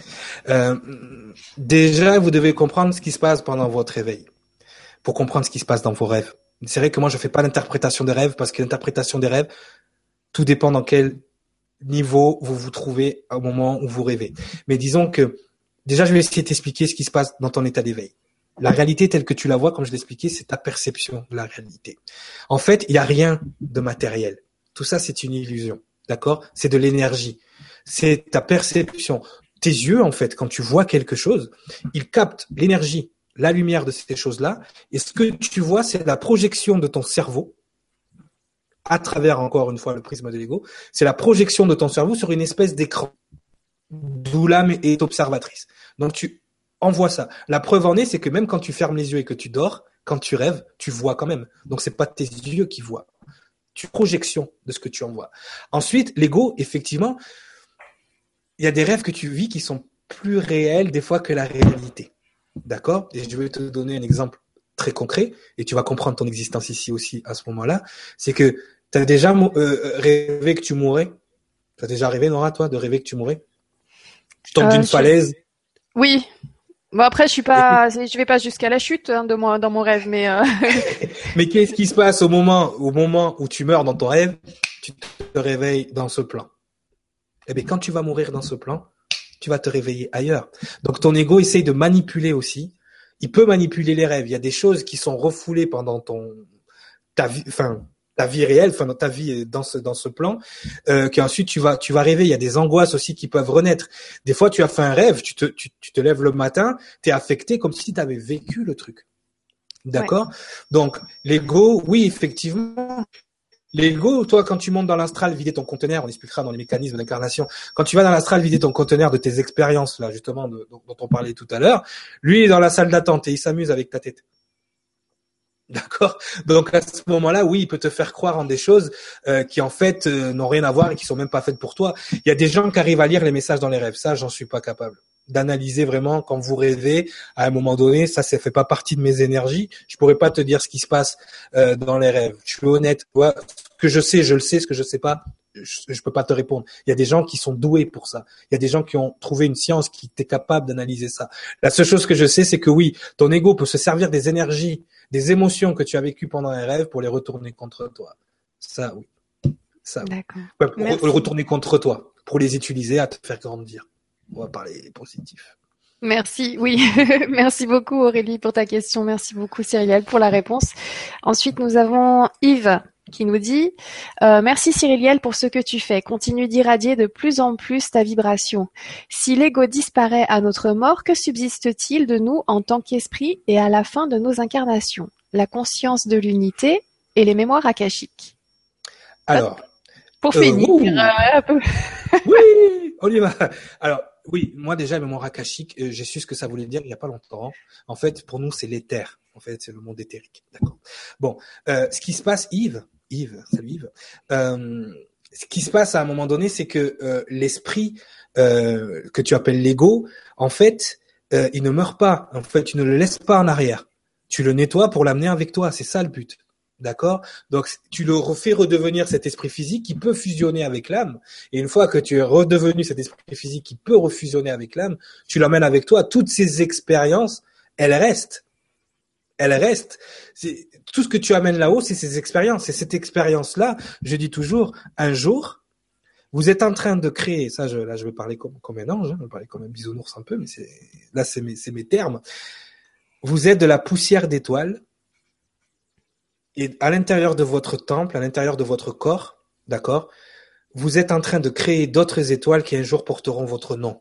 Euh, déjà, vous devez comprendre ce qui se passe pendant votre réveil pour comprendre ce qui se passe dans vos rêves. C'est vrai que moi, je fais pas l'interprétation des rêves parce que l'interprétation des rêves, tout dépend dans quel niveau vous vous trouvez au moment où vous rêvez. Mais disons que déjà, je vais essayer de t'expliquer ce qui se passe dans ton état d'éveil. La réalité telle que tu la vois, comme je l'ai expliqué, c'est ta perception de la réalité. En fait, il n'y a rien de matériel. Tout ça, c'est une illusion. D'accord? C'est de l'énergie. C'est ta perception. Tes yeux, en fait, quand tu vois quelque chose, ils captent l'énergie la lumière de ces choses-là. Et ce que tu vois, c'est la projection de ton cerveau à travers, encore une fois, le prisme de l'ego. C'est la projection de ton cerveau sur une espèce d'écran. D'où l'âme est observatrice. Donc tu envoies ça. La preuve en est, c'est que même quand tu fermes les yeux et que tu dors, quand tu rêves, tu vois quand même. Donc c'est pas tes yeux qui voient. Tu projection de ce que tu envoies. Ensuite, l'ego, effectivement, il y a des rêves que tu vis qui sont plus réels des fois que la réalité. D'accord? Et je vais te donner un exemple très concret, et tu vas comprendre ton existence ici aussi à ce moment-là. C'est que tu as déjà euh, rêvé que tu mourrais? Tu as déjà rêvé, Nora, toi, de rêver que tu mourrais? Tu tombes d'une euh, falaise? Oui. Bon après, je suis pas, je vais pas jusqu'à la chute hein, de moi dans mon rêve, mais. Euh... mais qu'est-ce qui se passe au moment, au moment où tu meurs dans ton rêve? Tu te réveilles dans ce plan. Eh bien, quand tu vas mourir dans ce plan, tu vas te réveiller ailleurs. Donc ton ego essaye de manipuler aussi il peut manipuler les rêves. Il y a des choses qui sont refoulées pendant ton ta vie, enfin ta vie réelle, enfin dans ta vie dans ce dans ce plan, euh, qu'ensuite tu vas tu vas rêver. Il y a des angoisses aussi qui peuvent renaître. Des fois, tu as fait un rêve, tu te tu, te lèves le matin, tu es affecté comme si tu avais vécu le truc. D'accord? Donc l'ego, oui effectivement. L'ego, toi, quand tu montes dans l'astral, vider ton conteneur, on expliquera dans les mécanismes d'incarnation. Quand tu vas dans l'astral, vider ton conteneur de tes expériences, là, justement, dont, on parlait tout à l'heure, lui, est dans la salle d'attente et il s'amuse avec ta tête. D'accord? Donc à ce moment-là, oui, il peut te faire croire en des choses euh, qui en fait euh, n'ont rien à voir et qui sont même pas faites pour toi. Il y a des gens qui arrivent à lire les messages dans les rêves. Ça, j'en suis pas capable d'analyser vraiment quand vous rêvez à un moment donné. Ça, ça fait pas partie de mes énergies. Je pourrais pas te dire ce qui se passe euh, dans les rêves. Je suis honnête. Que je sais, je le sais. Ce que je sais pas, je, je peux pas te répondre. Il y a des gens qui sont doués pour ça. Il y a des gens qui ont trouvé une science qui est capable d'analyser ça. La seule chose que je sais, c'est que oui, ton ego peut se servir des énergies des émotions que tu as vécues pendant un rêve pour les retourner contre toi. Ça, oui. Ça, pour les retourner contre toi, pour les utiliser à te faire grandir. On va parler positif. Merci, oui. Merci beaucoup Aurélie pour ta question. Merci beaucoup Cyrielle pour la réponse. Ensuite, nous avons Yves qui nous dit euh, Merci Cyriliel pour ce que tu fais. Continue d'irradier de plus en plus ta vibration. Si l'ego disparaît à notre mort, que subsiste-t-il de nous en tant qu'esprit et à la fin de nos incarnations? La conscience de l'unité et les mémoires akashiques. Alors, pour euh, finir, euh, oui, Oliva. Alors, oui, moi déjà, mémoire akashique, j'ai su ce que ça voulait dire il n'y a pas longtemps. En fait, pour nous, c'est l'éther. En fait, c'est le monde éthérique. D'accord. Bon, ce qui se passe, Yves, Yves, salut Yves. Euh, ce qui se passe à un moment donné, c'est que euh, l'esprit euh, que tu appelles l'ego, en fait, il ne meurt pas. En fait, tu ne le laisses pas en arrière. Tu le nettoies pour l'amener avec toi. C'est ça le but. D'accord? Donc, tu le refais redevenir cet esprit physique qui peut fusionner avec l'âme. Et une fois que tu es redevenu cet esprit physique qui peut refusionner avec l'âme, tu l'emmènes avec toi. Toutes ces expériences, elles restent. Elles restent tout ce que tu amènes là-haut, c'est ces expériences. Et cette expérience-là, je dis toujours, un jour, vous êtes en train de créer, ça, je, là, je vais parler comme, un ange, hein, je vais parler comme un bisounours un peu, mais c'est, là, c'est c'est mes termes. Vous êtes de la poussière d'étoiles, et à l'intérieur de votre temple, à l'intérieur de votre corps, d'accord, vous êtes en train de créer d'autres étoiles qui un jour porteront votre nom.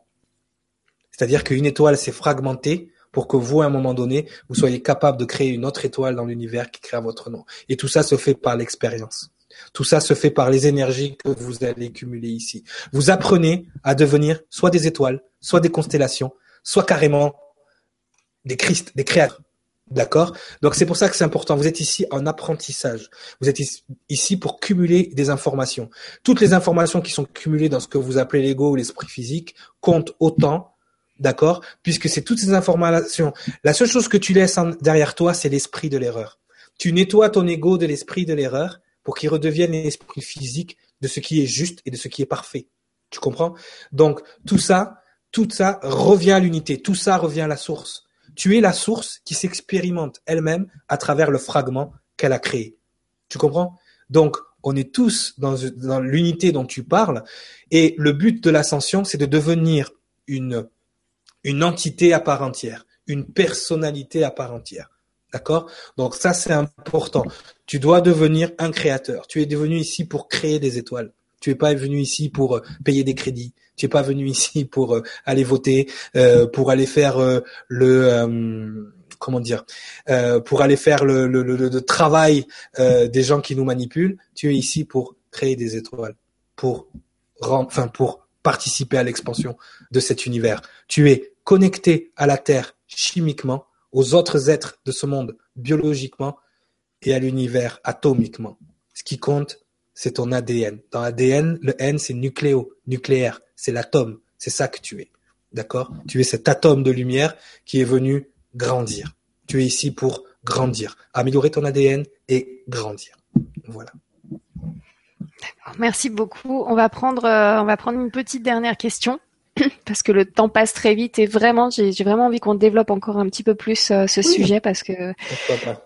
C'est-à-dire qu'une étoile s'est fragmentée, pour que vous, à un moment donné, vous soyez capable de créer une autre étoile dans l'univers qui crée votre nom. Et tout ça se fait par l'expérience. Tout ça se fait par les énergies que vous allez cumuler ici. Vous apprenez à devenir soit des étoiles, soit des constellations, soit carrément des Christ, des créateurs. D'accord? Donc c'est pour ça que c'est important. Vous êtes ici en apprentissage. Vous êtes ici pour cumuler des informations. Toutes les informations qui sont cumulées dans ce que vous appelez l'ego ou l'esprit physique comptent autant D'accord? Puisque c'est toutes ces informations. La seule chose que tu laisses derrière toi, c'est l'esprit de l'erreur. Tu nettoies ton ego de l'esprit de l'erreur pour qu'il redevienne l'esprit physique de ce qui est juste et de ce qui est parfait. Tu comprends? Donc tout ça, tout ça revient à l'unité. Tout ça revient à la source. Tu es la source qui s'expérimente elle-même à travers le fragment qu'elle a créé. Tu comprends? Donc on est tous dans, dans l'unité dont tu parles et le but de l'ascension, c'est de devenir une une entité à part entière, une personnalité à part entière. D'accord? Donc ça, c'est important. Tu dois devenir un créateur. Tu es devenu ici pour créer des étoiles. Tu es pas venu ici pour euh, payer des crédits. Tu es pas venu ici pour euh, aller voter, euh, pour aller faire le comment dire, pour aller faire le, le, le travail des gens qui nous manipulent. Tu es ici pour créer des étoiles, pour enfin pour participer à l'expansion de cet univers. Tu es connecté à la Terre chimiquement, aux autres êtres de ce monde biologiquement et à l'univers atomiquement. Ce qui compte, c'est ton ADN. Dans ADN, le N, c'est nucléo, nucléaire, c'est l'atome, c'est ça que tu es. D'accord? Tu es cet atome de lumière qui est venu grandir. Tu es ici pour grandir, améliorer ton ADN et grandir. Voilà. Merci beaucoup. On va prendre, euh, on va prendre une petite dernière question. parce que le temps passe très vite et vraiment, j'ai vraiment envie qu'on développe encore un petit peu plus euh, ce sujet parce que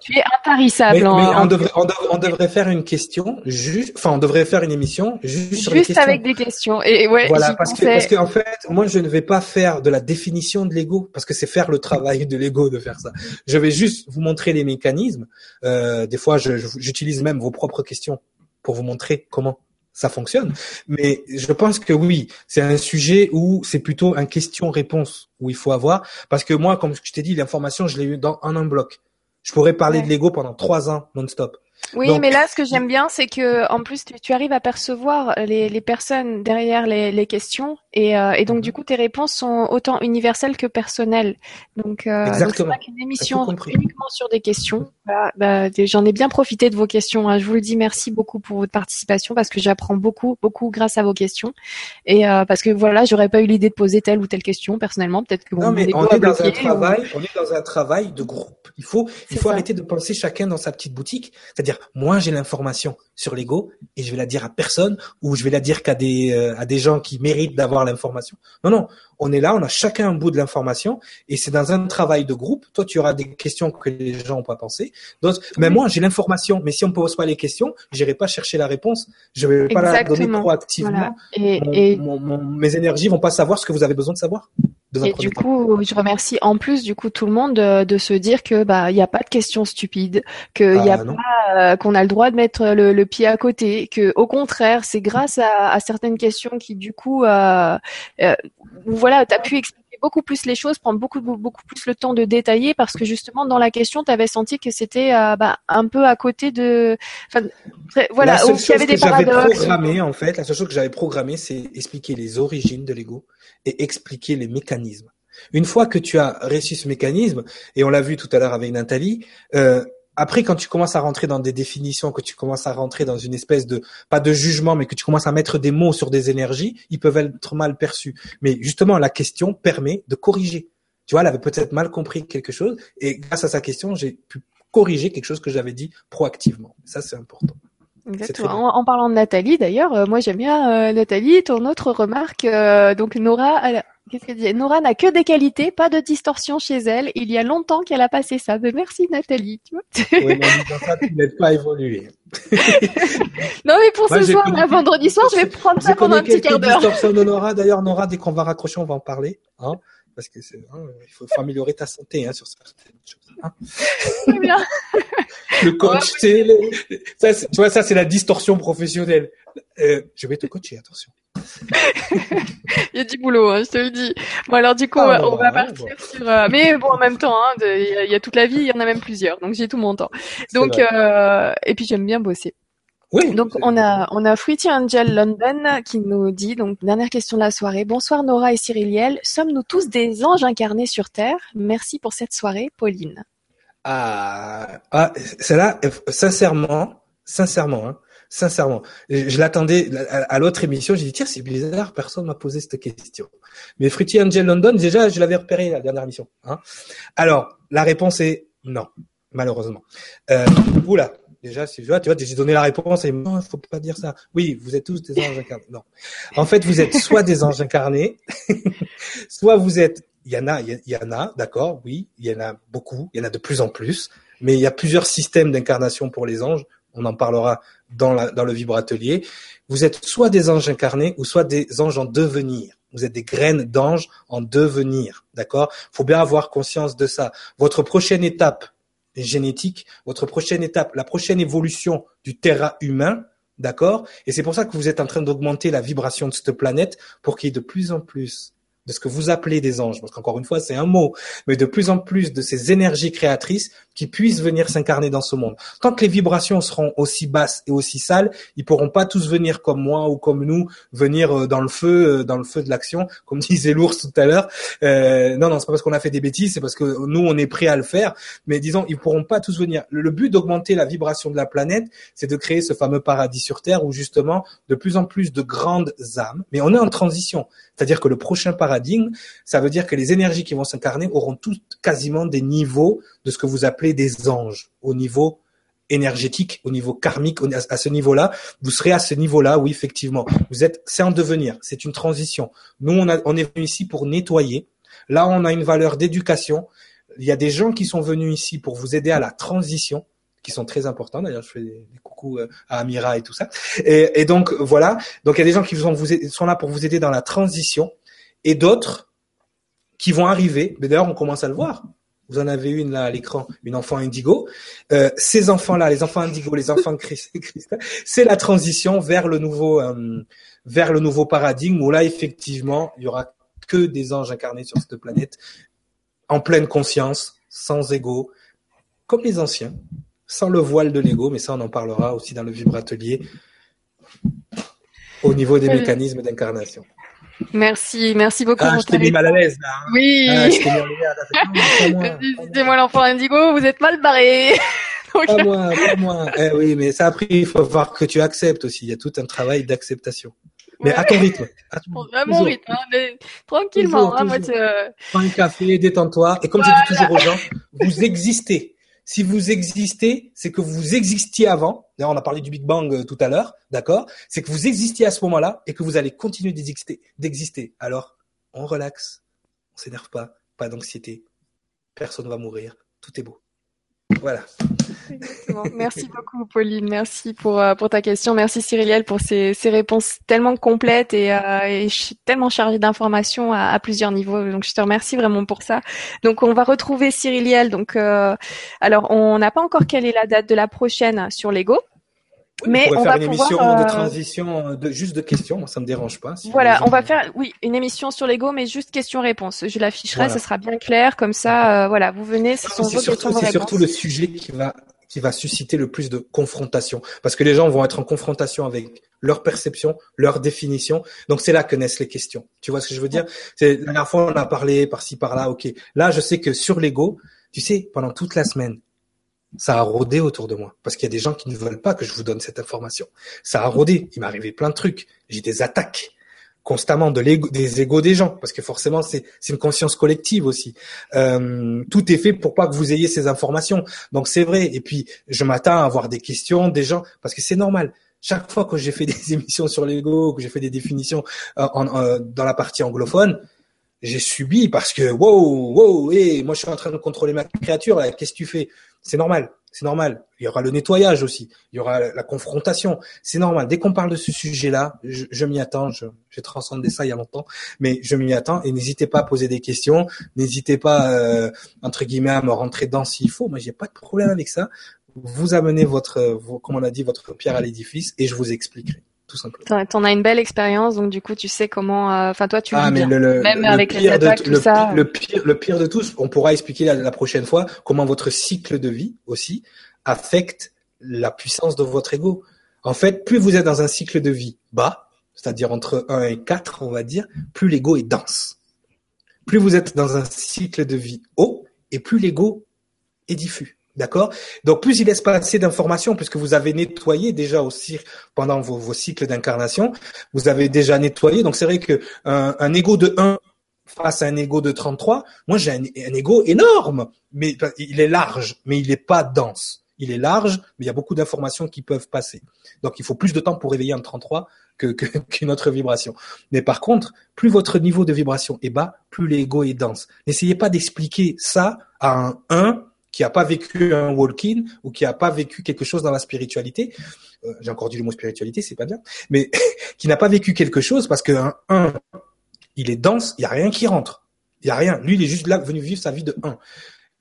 tu es intarissable. Mais, on, devrait, on, devrait, faire une question, juste, enfin, on devrait faire une émission juste, sur les questions. avec des questions. Et ouais, voilà, parce que parce qu'en fait, moi, je ne vais pas faire de la définition de l'ego parce que c'est faire le travail de l'ego de faire ça. Je vais juste vous montrer les mécanismes. Euh, des fois, j'utilise même vos propres questions pour vous montrer comment ça fonctionne. Mais je pense que oui, c'est un sujet où c'est plutôt un question-réponse où il faut avoir. Parce que moi, comme je t'ai dit, l'information, je l'ai eu dans en un bloc. Je pourrais parler de l'ego pendant trois ans non-stop. Oui, mais là, ce que j'aime bien, c'est que en plus, tu, arrives à percevoir les, les personnes derrière les, les questions, et, euh, et, donc du mhm. coup, tes réponses sont autant universelles que personnelles. Donc, euh, Exactement. Donc, une émission uniquement sur des questions. bah, J'en ai bien profité de vos questions. Hein. Je vous le dis, merci beaucoup pour votre participation parce que j'apprends beaucoup, beaucoup grâce à vos questions, et euh, parce que voilà, j'aurais pas eu l'idée de poser telle ou telle question personnellement. Peut-être que non, mais on est dans un travail, on est dans un travail de groupe. Il faut, il faut arrêter de penser chacun dans sa petite boutique. C'est-à-dire moi j'ai l'information sur l'ego et je vais la dire à personne ou je vais la dire qu'à des euh, à des gens qui méritent d'avoir l'information. Non non, on est là, on a chacun un bout de l'information et c'est dans un travail de groupe. Toi tu auras des questions que les gens n'ont pas pensé. Mais moi j'ai l'information, mais si on ne pose pas les questions, j'irai pas chercher la réponse. Je vais pas la donner proactivement. Et, mes énergies vont pas savoir ce que vous avez besoin de savoir. Et du coup, je remercie en plus du coup tout le monde de, se dire que bah il n'y a pas de questions stupides, que y a ah, pas euh, qu'on a le droit de mettre le, pied à côté, que au contraire c'est grâce à, certaines questions qui du coup euh, euh, voilà t'as pu expliquer beaucoup plus les choses, prendre beaucoup beaucoup plus le temps de détailler parce que justement dans la question tu avais senti que c'était bah, un peu à côté de voilà la seule chose avait des que j'avais programmé en fait la seule chose que j'avais programmé c'est expliquer les origines de l'ego et expliquer les mécanismes. Une fois que tu as réussi ce mécanisme, et on l'a vu tout à l'heure avec Nathalie, euh, après, quand tu commences à rentrer dans des définitions, que tu commences à rentrer dans une espèce de, pas de jugement, mais que tu commences à mettre des mots sur des énergies, ils peuvent être mal perçus. Mais justement, la question permet de corriger. Tu vois, elle avait peut-être mal compris quelque chose, et grâce à sa question, j'ai pu corriger quelque chose que j'avais dit proactivement. Ça, c'est important. Exactement. En, parlant de Nathalie, d'ailleurs, euh, moi j'aime bien euh, Nathalie. Ton autre remarque, euh, donc Nora, qu'est-ce qu'elle disait Nora n'a que des qualités, pas de distorsion chez elle. Il y a longtemps qu'elle a passé ça. Mais merci Nathalie. Tu vois? Oui, mais ça, tu n'aides pas évolué. non, mais pour ce soir, vendredi soir, je vais prendre ça pendant un petit quart d'heure. distorsion de Nora. D'ailleurs, Nora, dès qu'on va raccrocher, on va en parler. Hein parce que c'est, hein, il faut, améliorer ta santé hein, sur certaines choses. Hein. Bien. le coach, ça, tu vois, ça c'est la distorsion professionnelle. Euh, je vais te coacher, attention. il y a du boulot, hein, je te le dis. Bon alors du coup, ah, on va partir sur. Euh, mais bon, en même temps, hein, il y, a toute la vie, il y en a même plusieurs, donc j'ai tout mon temps. Donc euh, et puis j'aime bien bosser. Oui. Donc on a on a Fruity Angel London qui nous dit donc dernière question de la soirée. Bonsoir Nora et Cyriliel. Sommes-nous tous des anges incarnés sur Terre? Merci pour cette soirée, Pauline. Ah, ah celle-là, sincèrement, sincèrement, hein, sincèrement, je, l'attendais à, l'autre émission. J'ai dit tiens c'est bizarre, personne m'a posé cette question. Mais Fruity Angel London, déjà je l'avais repéré la dernière émission. Hein. Alors la réponse est non, malheureusement. Euh, oula, déjà, si tu vois, tu vois, j'ai donné la réponse et non, faut pas dire ça. Oui, vous êtes tous des anges incarnés. Non. En fait, vous êtes soit des anges incarnés, soit vous êtes, il y en a, il y en a, d'accord, oui, il y en a beaucoup, il y en a de plus en plus, mais il y a plusieurs systèmes d'incarnation pour les anges. On en parlera dans, la, dans le vibratelier. Vous êtes soit des anges incarnés ou soit des anges en devenir. Vous êtes des graines d'anges en devenir, d'accord? Faut bien avoir conscience de ça. Votre prochaine étape génétique, votre prochaine étape, la prochaine évolution du terrain humain, d'accord? Et c'est pour ça que vous êtes en train d'augmenter la vibration de cette planète pour qu'il y ait de plus en plus de ce que vous appelez des anges, parce qu'encore une fois, c'est un mot, mais de plus en plus de ces énergies créatrices qui puissent venir s'incarner dans ce monde. Tant que les vibrations seront aussi basses et aussi sales, ils pourront pas tous venir comme moi ou comme nous, venir euh, dans le feu, euh, dans le feu de l'action, comme disait l'ours tout à l'heure. Euh, non, non, c'est pas parce qu'on a fait des bêtises, c'est parce que nous, on est prêt à le faire. Mais disons, ils pourront pas tous venir. Le, but d'augmenter la vibration de la planète, c'est de créer ce fameux paradis sur Terre où justement, de plus en plus de grandes âmes, mais on est en transition. C'est-à-dire que le prochain paradigme, ça veut dire que les énergies qui vont s'incarner auront toutes quasiment des niveaux de ce que vous appelez des anges, au niveau énergétique, au niveau karmique, à ce niveau-là, vous serez à ce niveau-là, oui, effectivement. Vous êtes, c'est en devenir, c'est une transition. Nous, on, est venu ici pour nettoyer. Là, on a une valeur d'éducation. Il y a des gens qui sont venus ici pour vous aider à la transition qui sont très importants. D'ailleurs, je fais des, coucous euh, à Amira et tout ça. Et, donc voilà. Donc il y a des gens qui sont là pour vous aider dans la transition, et d'autres qui vont arriver. Mais d'ailleurs, on commence à le voir. Vous en avez une là à l'écran, une enfant indigo. Euh, ces enfants-là, les enfants indigo, les enfants de Christ, c'est la transition vers le nouveau, euh, vers le nouveau paradigme où là effectivement il y aura que des anges incarnés sur cette planète, en pleine conscience, sans ego, comme les anciens, sans le voile de l'ego, mais ça on en parlera aussi dans le vibratelier au niveau des mécanismes d'incarnation. Merci, merci beaucoup. Ah, je t'ai mis mal à l'aise là. Hein. Oui. Ah, je moi l'enfant indigo, vous êtes mal barré. Pas moi, pas moi. Eh oui, mais ça a pris, il faut voir que tu acceptes aussi. Il y a tout un travail d'acceptation. Mais à ton rythme. À ton... À mon rythme, hein, mais tranquillement. Toujours, hein, toujours. Moi, Prends un café, détends-toi. Et comme voilà. je dis toujours aux gens, vous existez. Si vous existez, c'est que vous existiez avant. D'ailleurs, on a parlé du Big Bang euh, tout à l'heure, d'accord? C'est que vous existiez à ce moment-là et que vous allez continuer d'exister. d'exister. Alors, on relaxe, on s'énerve pas, pas d'anxiété, personne ne va mourir, tout est beau. Voilà. Merci beaucoup, Pauline. Merci pour euh, pour ta question. Merci Cyriliel pour ces, réponses tellement complètes et, euh, et tellement chargées d'informations à, à, plusieurs niveaux. Donc je te remercie vraiment pour ça. Donc on va retrouver Cyriliel. Donc euh, alors on n'a pas encore quelle est la date de la prochaine sur Lego. Oui, mais on, on faire va une pouvoir, émission de transition, de, juste de questions, ça me dérange pas. Si voilà, on va faire, oui, une émission sur Lego, mais juste questions-réponses. Je l'afficherai, voilà. ce sera bien clair, comme ça, euh, voilà, vous venez, ce sont vos surtout, C'est surtout le sujet qui va qui va susciter le plus de confrontation, parce que les gens vont être en confrontation avec leur perception, leur définition. Donc c'est là que naissent les questions. Tu vois ce que je veux dire? C'est la dernière fois on a parlé par-ci par-là. Ok, là je sais que sur Lego, tu sais, pendant toute la semaine, ça a rôdé autour de moi parce qu'il y a des gens qui ne veulent pas que je vous donne cette information. Ça a rôdé. Il m'est arrivé plein de trucs. J'ai des attaques constamment de des égos des gens parce que forcément c'est c'est une conscience collective aussi. Euh, tout est fait pour pas que vous ayez ces informations. Donc c'est vrai. Et puis je m'attends à avoir des questions des gens parce que c'est normal. Chaque fois que j'ai fait des émissions sur l'ego, que j'ai fait des définitions euh, en, euh, dans la partie anglophone, j'ai subi parce que wow wow hey, moi je suis en train de contrôler ma créature qu'est-ce que tu fais? C'est normal, c'est normal. Il y aura le nettoyage aussi, il y aura la confrontation, c'est normal. Dès qu'on parle de ce sujet-là, je, je m'y attends, j'ai transcendé ça il y a longtemps, mais je m'y attends et n'hésitez pas à poser des questions, n'hésitez pas euh, entre guillemets à me rentrer dedans s'il faut. Moi, j'ai pas de problème avec ça. Vous amenez votre, vos, comme on a dit, votre pierre à l'édifice et je vous expliquerai tout simplement. T'en as une belle expérience, donc du coup, tu sais comment. Euh, enfin, toi, tu ah, mais bien. Le, même le avec les attaques, de, tout le, ça. Le pire, le pire de tous, on pourra expliquer la, la, prochaine fois comment votre cycle de vie aussi affecte la puissance de votre ego. En fait, plus vous êtes dans un cycle de vie bas, c'est-à-dire entre 1 et 4, on va dire, plus l'ego est dense. Plus vous êtes dans un cycle de vie haut, et plus l'ego est diffus. D'accord? Donc plus il laisse pas assez d'informations, puisque vous avez nettoyé déjà aussi pendant vos, cycles d'incarnation, vous avez déjà nettoyé. Donc c'est vrai que un, ego de 1 face à un ego de 33, moi j'ai un, un ego énorme, mais il est large, mais il n'est pas dense. Il est large, mais il y a beaucoup d'informations qui peuvent passer. Donc il faut plus de temps pour réveiller un 33 que, que, qu'une autre vibration. Mais par contre, plus votre niveau de vibration est bas, plus l'ego est dense. N'essayez pas d'expliquer ça à un 1 qui n'a pas vécu un walk-in ou qui n'a pas vécu quelque chose dans la spiritualité, euh, j'ai encore dit le mot spiritualité, c'est pas bien, mais qui n'a pas vécu quelque chose parce que un, un il est dense, il y a rien qui rentre, il y a rien. Lui, il est juste là venu vivre sa vie de 1.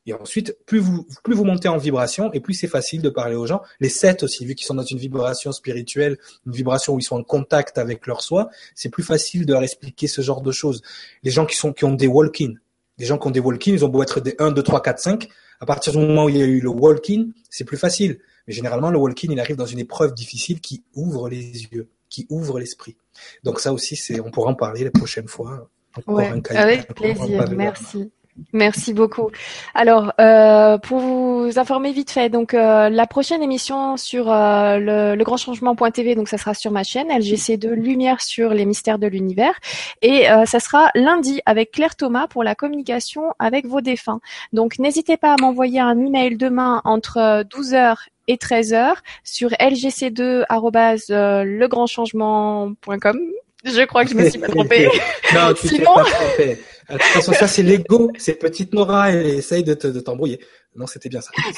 Et ensuite, plus vous plus vous montez en vibration, et plus c'est facile de parler aux gens. Les sept aussi, vu qu'ils sont dans une vibration spirituelle, une vibration où ils sont en contact avec leur soi, c'est plus facile de leur expliquer ce genre de choses. Les gens qui sont qui ont des walk-in, des gens qui ont des walk-in, ils ont beau être des 1, 2, 3, 4, 5, à partir du moment où il y a eu le walk-in, c'est plus facile. Mais généralement, le walk-in, il arrive dans une épreuve difficile qui ouvre les yeux, qui ouvre l'esprit. Donc ça aussi, c'est, on pourra en parler la prochaine fois. Ouais, avec plaisir, merci. Merci beaucoup. Alors, euh, pour vous informer vite fait, donc euh, la prochaine émission sur euh, le, le, grand changement.tv, donc ça sera sur ma chaîne LGC2 Lumière sur les mystères de l'univers, et euh, ça sera lundi avec Claire Thomas pour la communication avec vos défunts. Donc, n'hésitez pas à m'envoyer un email demain entre 12h et 13h sur lgc2@legrandchangement.com. Je crois que je me suis pas trompée. non, tu t'es pas trompée. De toute façon, ça c'est l'ego, c'est petite Nora, elle essaye de t'embrouiller. Non, c'était bien ça.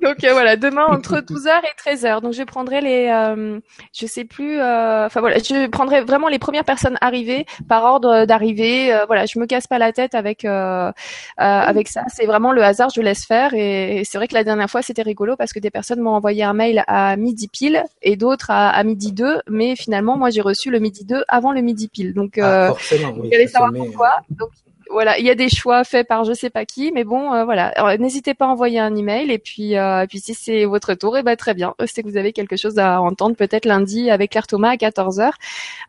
Donc euh, voilà, demain entre 12h et 13h. Donc je prendrai les, euh, je sais plus, euh, enfin voilà, je prendrai vraiment les premières personnes arrivées par ordre d'arrivée. Euh, voilà, je me casse pas la tête avec avec ça. C'est vraiment le hasard, je laisse faire. Et, c'est vrai que la dernière fois c'était rigolo parce que des personnes m'ont envoyé un mail à midi pile et d'autres à, à, midi 2, mais finalement moi j'ai reçu le midi 2 avant le midi pile. Donc ah, forcément, oui, savoir pourquoi. Donc voilà, il y a des choix faits par je sais pas qui, mais bon, euh, voilà. N'hésitez pas à envoyer un email et puis, euh, puis si c'est votre tour, eh ben très bien. C'est que vous avez quelque chose à entendre peut-être lundi avec Claire Thomas à 14h.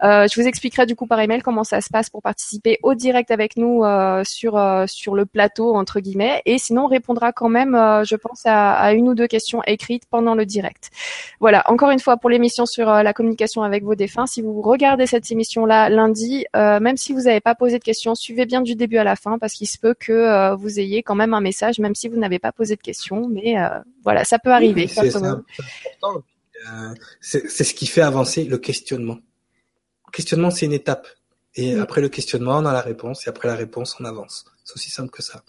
Euh, je vous expliquerai du coup par email comment ça se passe pour participer au direct avec nous euh, sur euh, sur le plateau entre guillemets. Et sinon, on répondra quand même, je pense, à, à, une ou deux questions écrites pendant le direct. Voilà. Encore une fois pour l'émission sur la communication avec vos défunts. Si vous regardez cette émission là lundi, même si vous n'avez pas posé de questions, suivez bien du début à la fin parce qu'il se peut que euh, vous ayez quand même un message, même si vous n'avez pas posé de questions. Mais euh, voilà, ça peut arriver. c'est euh, c'est ce qui fait avancer le questionnement. Le questionnement, c'est une étape. Et après le questionnement, on a la réponse. Et après la réponse, on avance. C'est aussi simple que ça.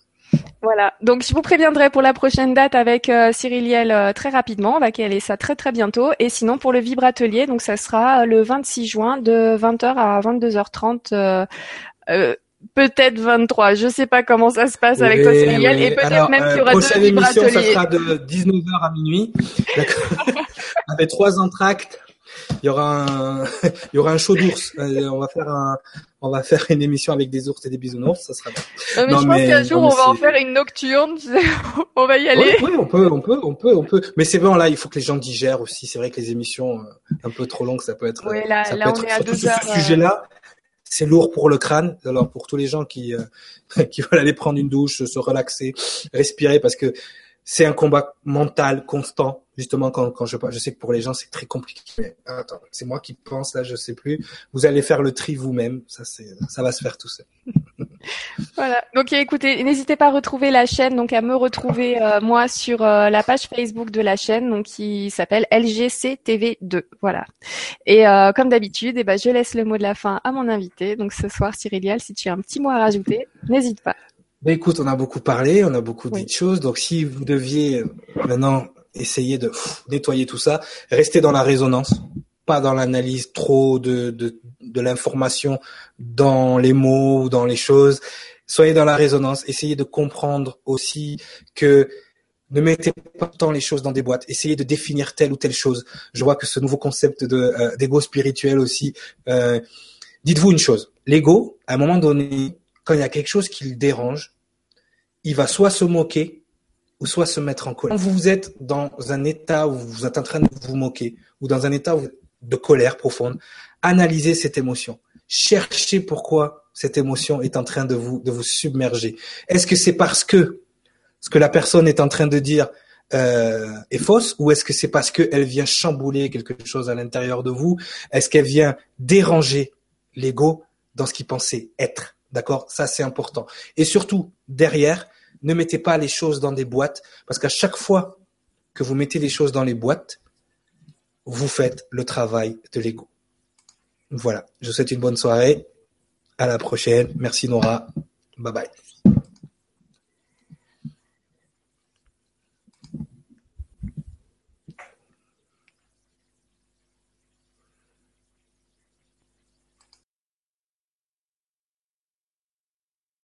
Voilà, donc je vous préviendrai pour la prochaine date avec euh, Cyriliel très rapidement, on va caler ça très très bientôt. Et sinon pour le Vibre Atelier, donc ça sera le 26 juin de 20h à 22h30 peut-être 23. Je sais pas comment ça se passe avec toi, Cyril. Et peut-être même qu'il y aura deux émission, ça sera de 19h à minuit. avec trois entractes. Il y aura un, il y aura un show d'ours. Euh, on va faire un, on va faire une émission avec des ours et des bisounours. Ça sera bien. Non, mais je pense qu'un jour, on va en faire une nocturne. on va y aller. Oui, on peut, on peut, on peut, on peut. Mais c'est bon, là, il faut que les gens digèrent aussi. C'est vrai que les émissions euh, un peu trop longues, ça peut être, oui, là, ça là, peut on est à deux heures, ce sujet-là c'est lourd pour le crâne. Alors pour tous les gens qui euh, qui veulent aller prendre une douche, se relaxer, respirer, parce que c'est un combat mental constant. Justement, quand, quand je je sais que pour les gens c'est très compliqué. Mais attends, c'est moi qui pense là, je sais plus. Vous allez faire le tri vous-même. Ça c'est, ça va se faire tout seul. voilà. Donc écoutez, n'hésitez pas à retrouver la chaîne, donc à me retrouver euh, moi sur euh, la page Facebook de la chaîne, donc qui s'appelle LGCTV2. Voilà. Et euh, comme d'habitude, eh ben, je laisse le mot de la fin à mon invité. Donc ce soir, Cyrilial, si tu as un petit mot à rajouter, n'hésite pas. Ben écoute, on a beaucoup parlé, on a beaucoup dit de choses. Donc si vous deviez maintenant essayer de nettoyer tout ça, restez dans la résonance dans l'analyse trop de, de, de l'information dans les mots ou dans les choses. Soyez dans la résonance. Essayez de comprendre aussi que ne mettez pas tant les choses dans des boîtes. Essayez de définir telle ou telle chose. Je vois que ce nouveau concept de euh, d'ego spirituel aussi. Euh, Dites-vous une chose. L'ego, à un moment donné, quand il y a quelque chose qui le dérange, il va soit se moquer ou soit se mettre en colère. Quand vous êtes dans un état où vous êtes en train de vous moquer ou dans un état où de colère profonde, analysez cette émotion. Cherchez pourquoi cette émotion est en train de vous, de vous submerger. Est-ce que c'est parce que ce que la personne est en train de dire euh, est fausse ou est-ce que c'est parce qu'elle vient chambouler quelque chose à l'intérieur de vous? Est-ce qu'elle vient déranger l'ego dans ce qu'il pensait être? D'accord? Ça, c'est important. Et surtout, derrière, ne mettez pas les choses dans des boîtes parce qu'à chaque fois que vous mettez les choses dans les boîtes, vous faites le travail de l'ego. Voilà, je vous souhaite une bonne soirée. À la prochaine. Merci Nora. Bye bye.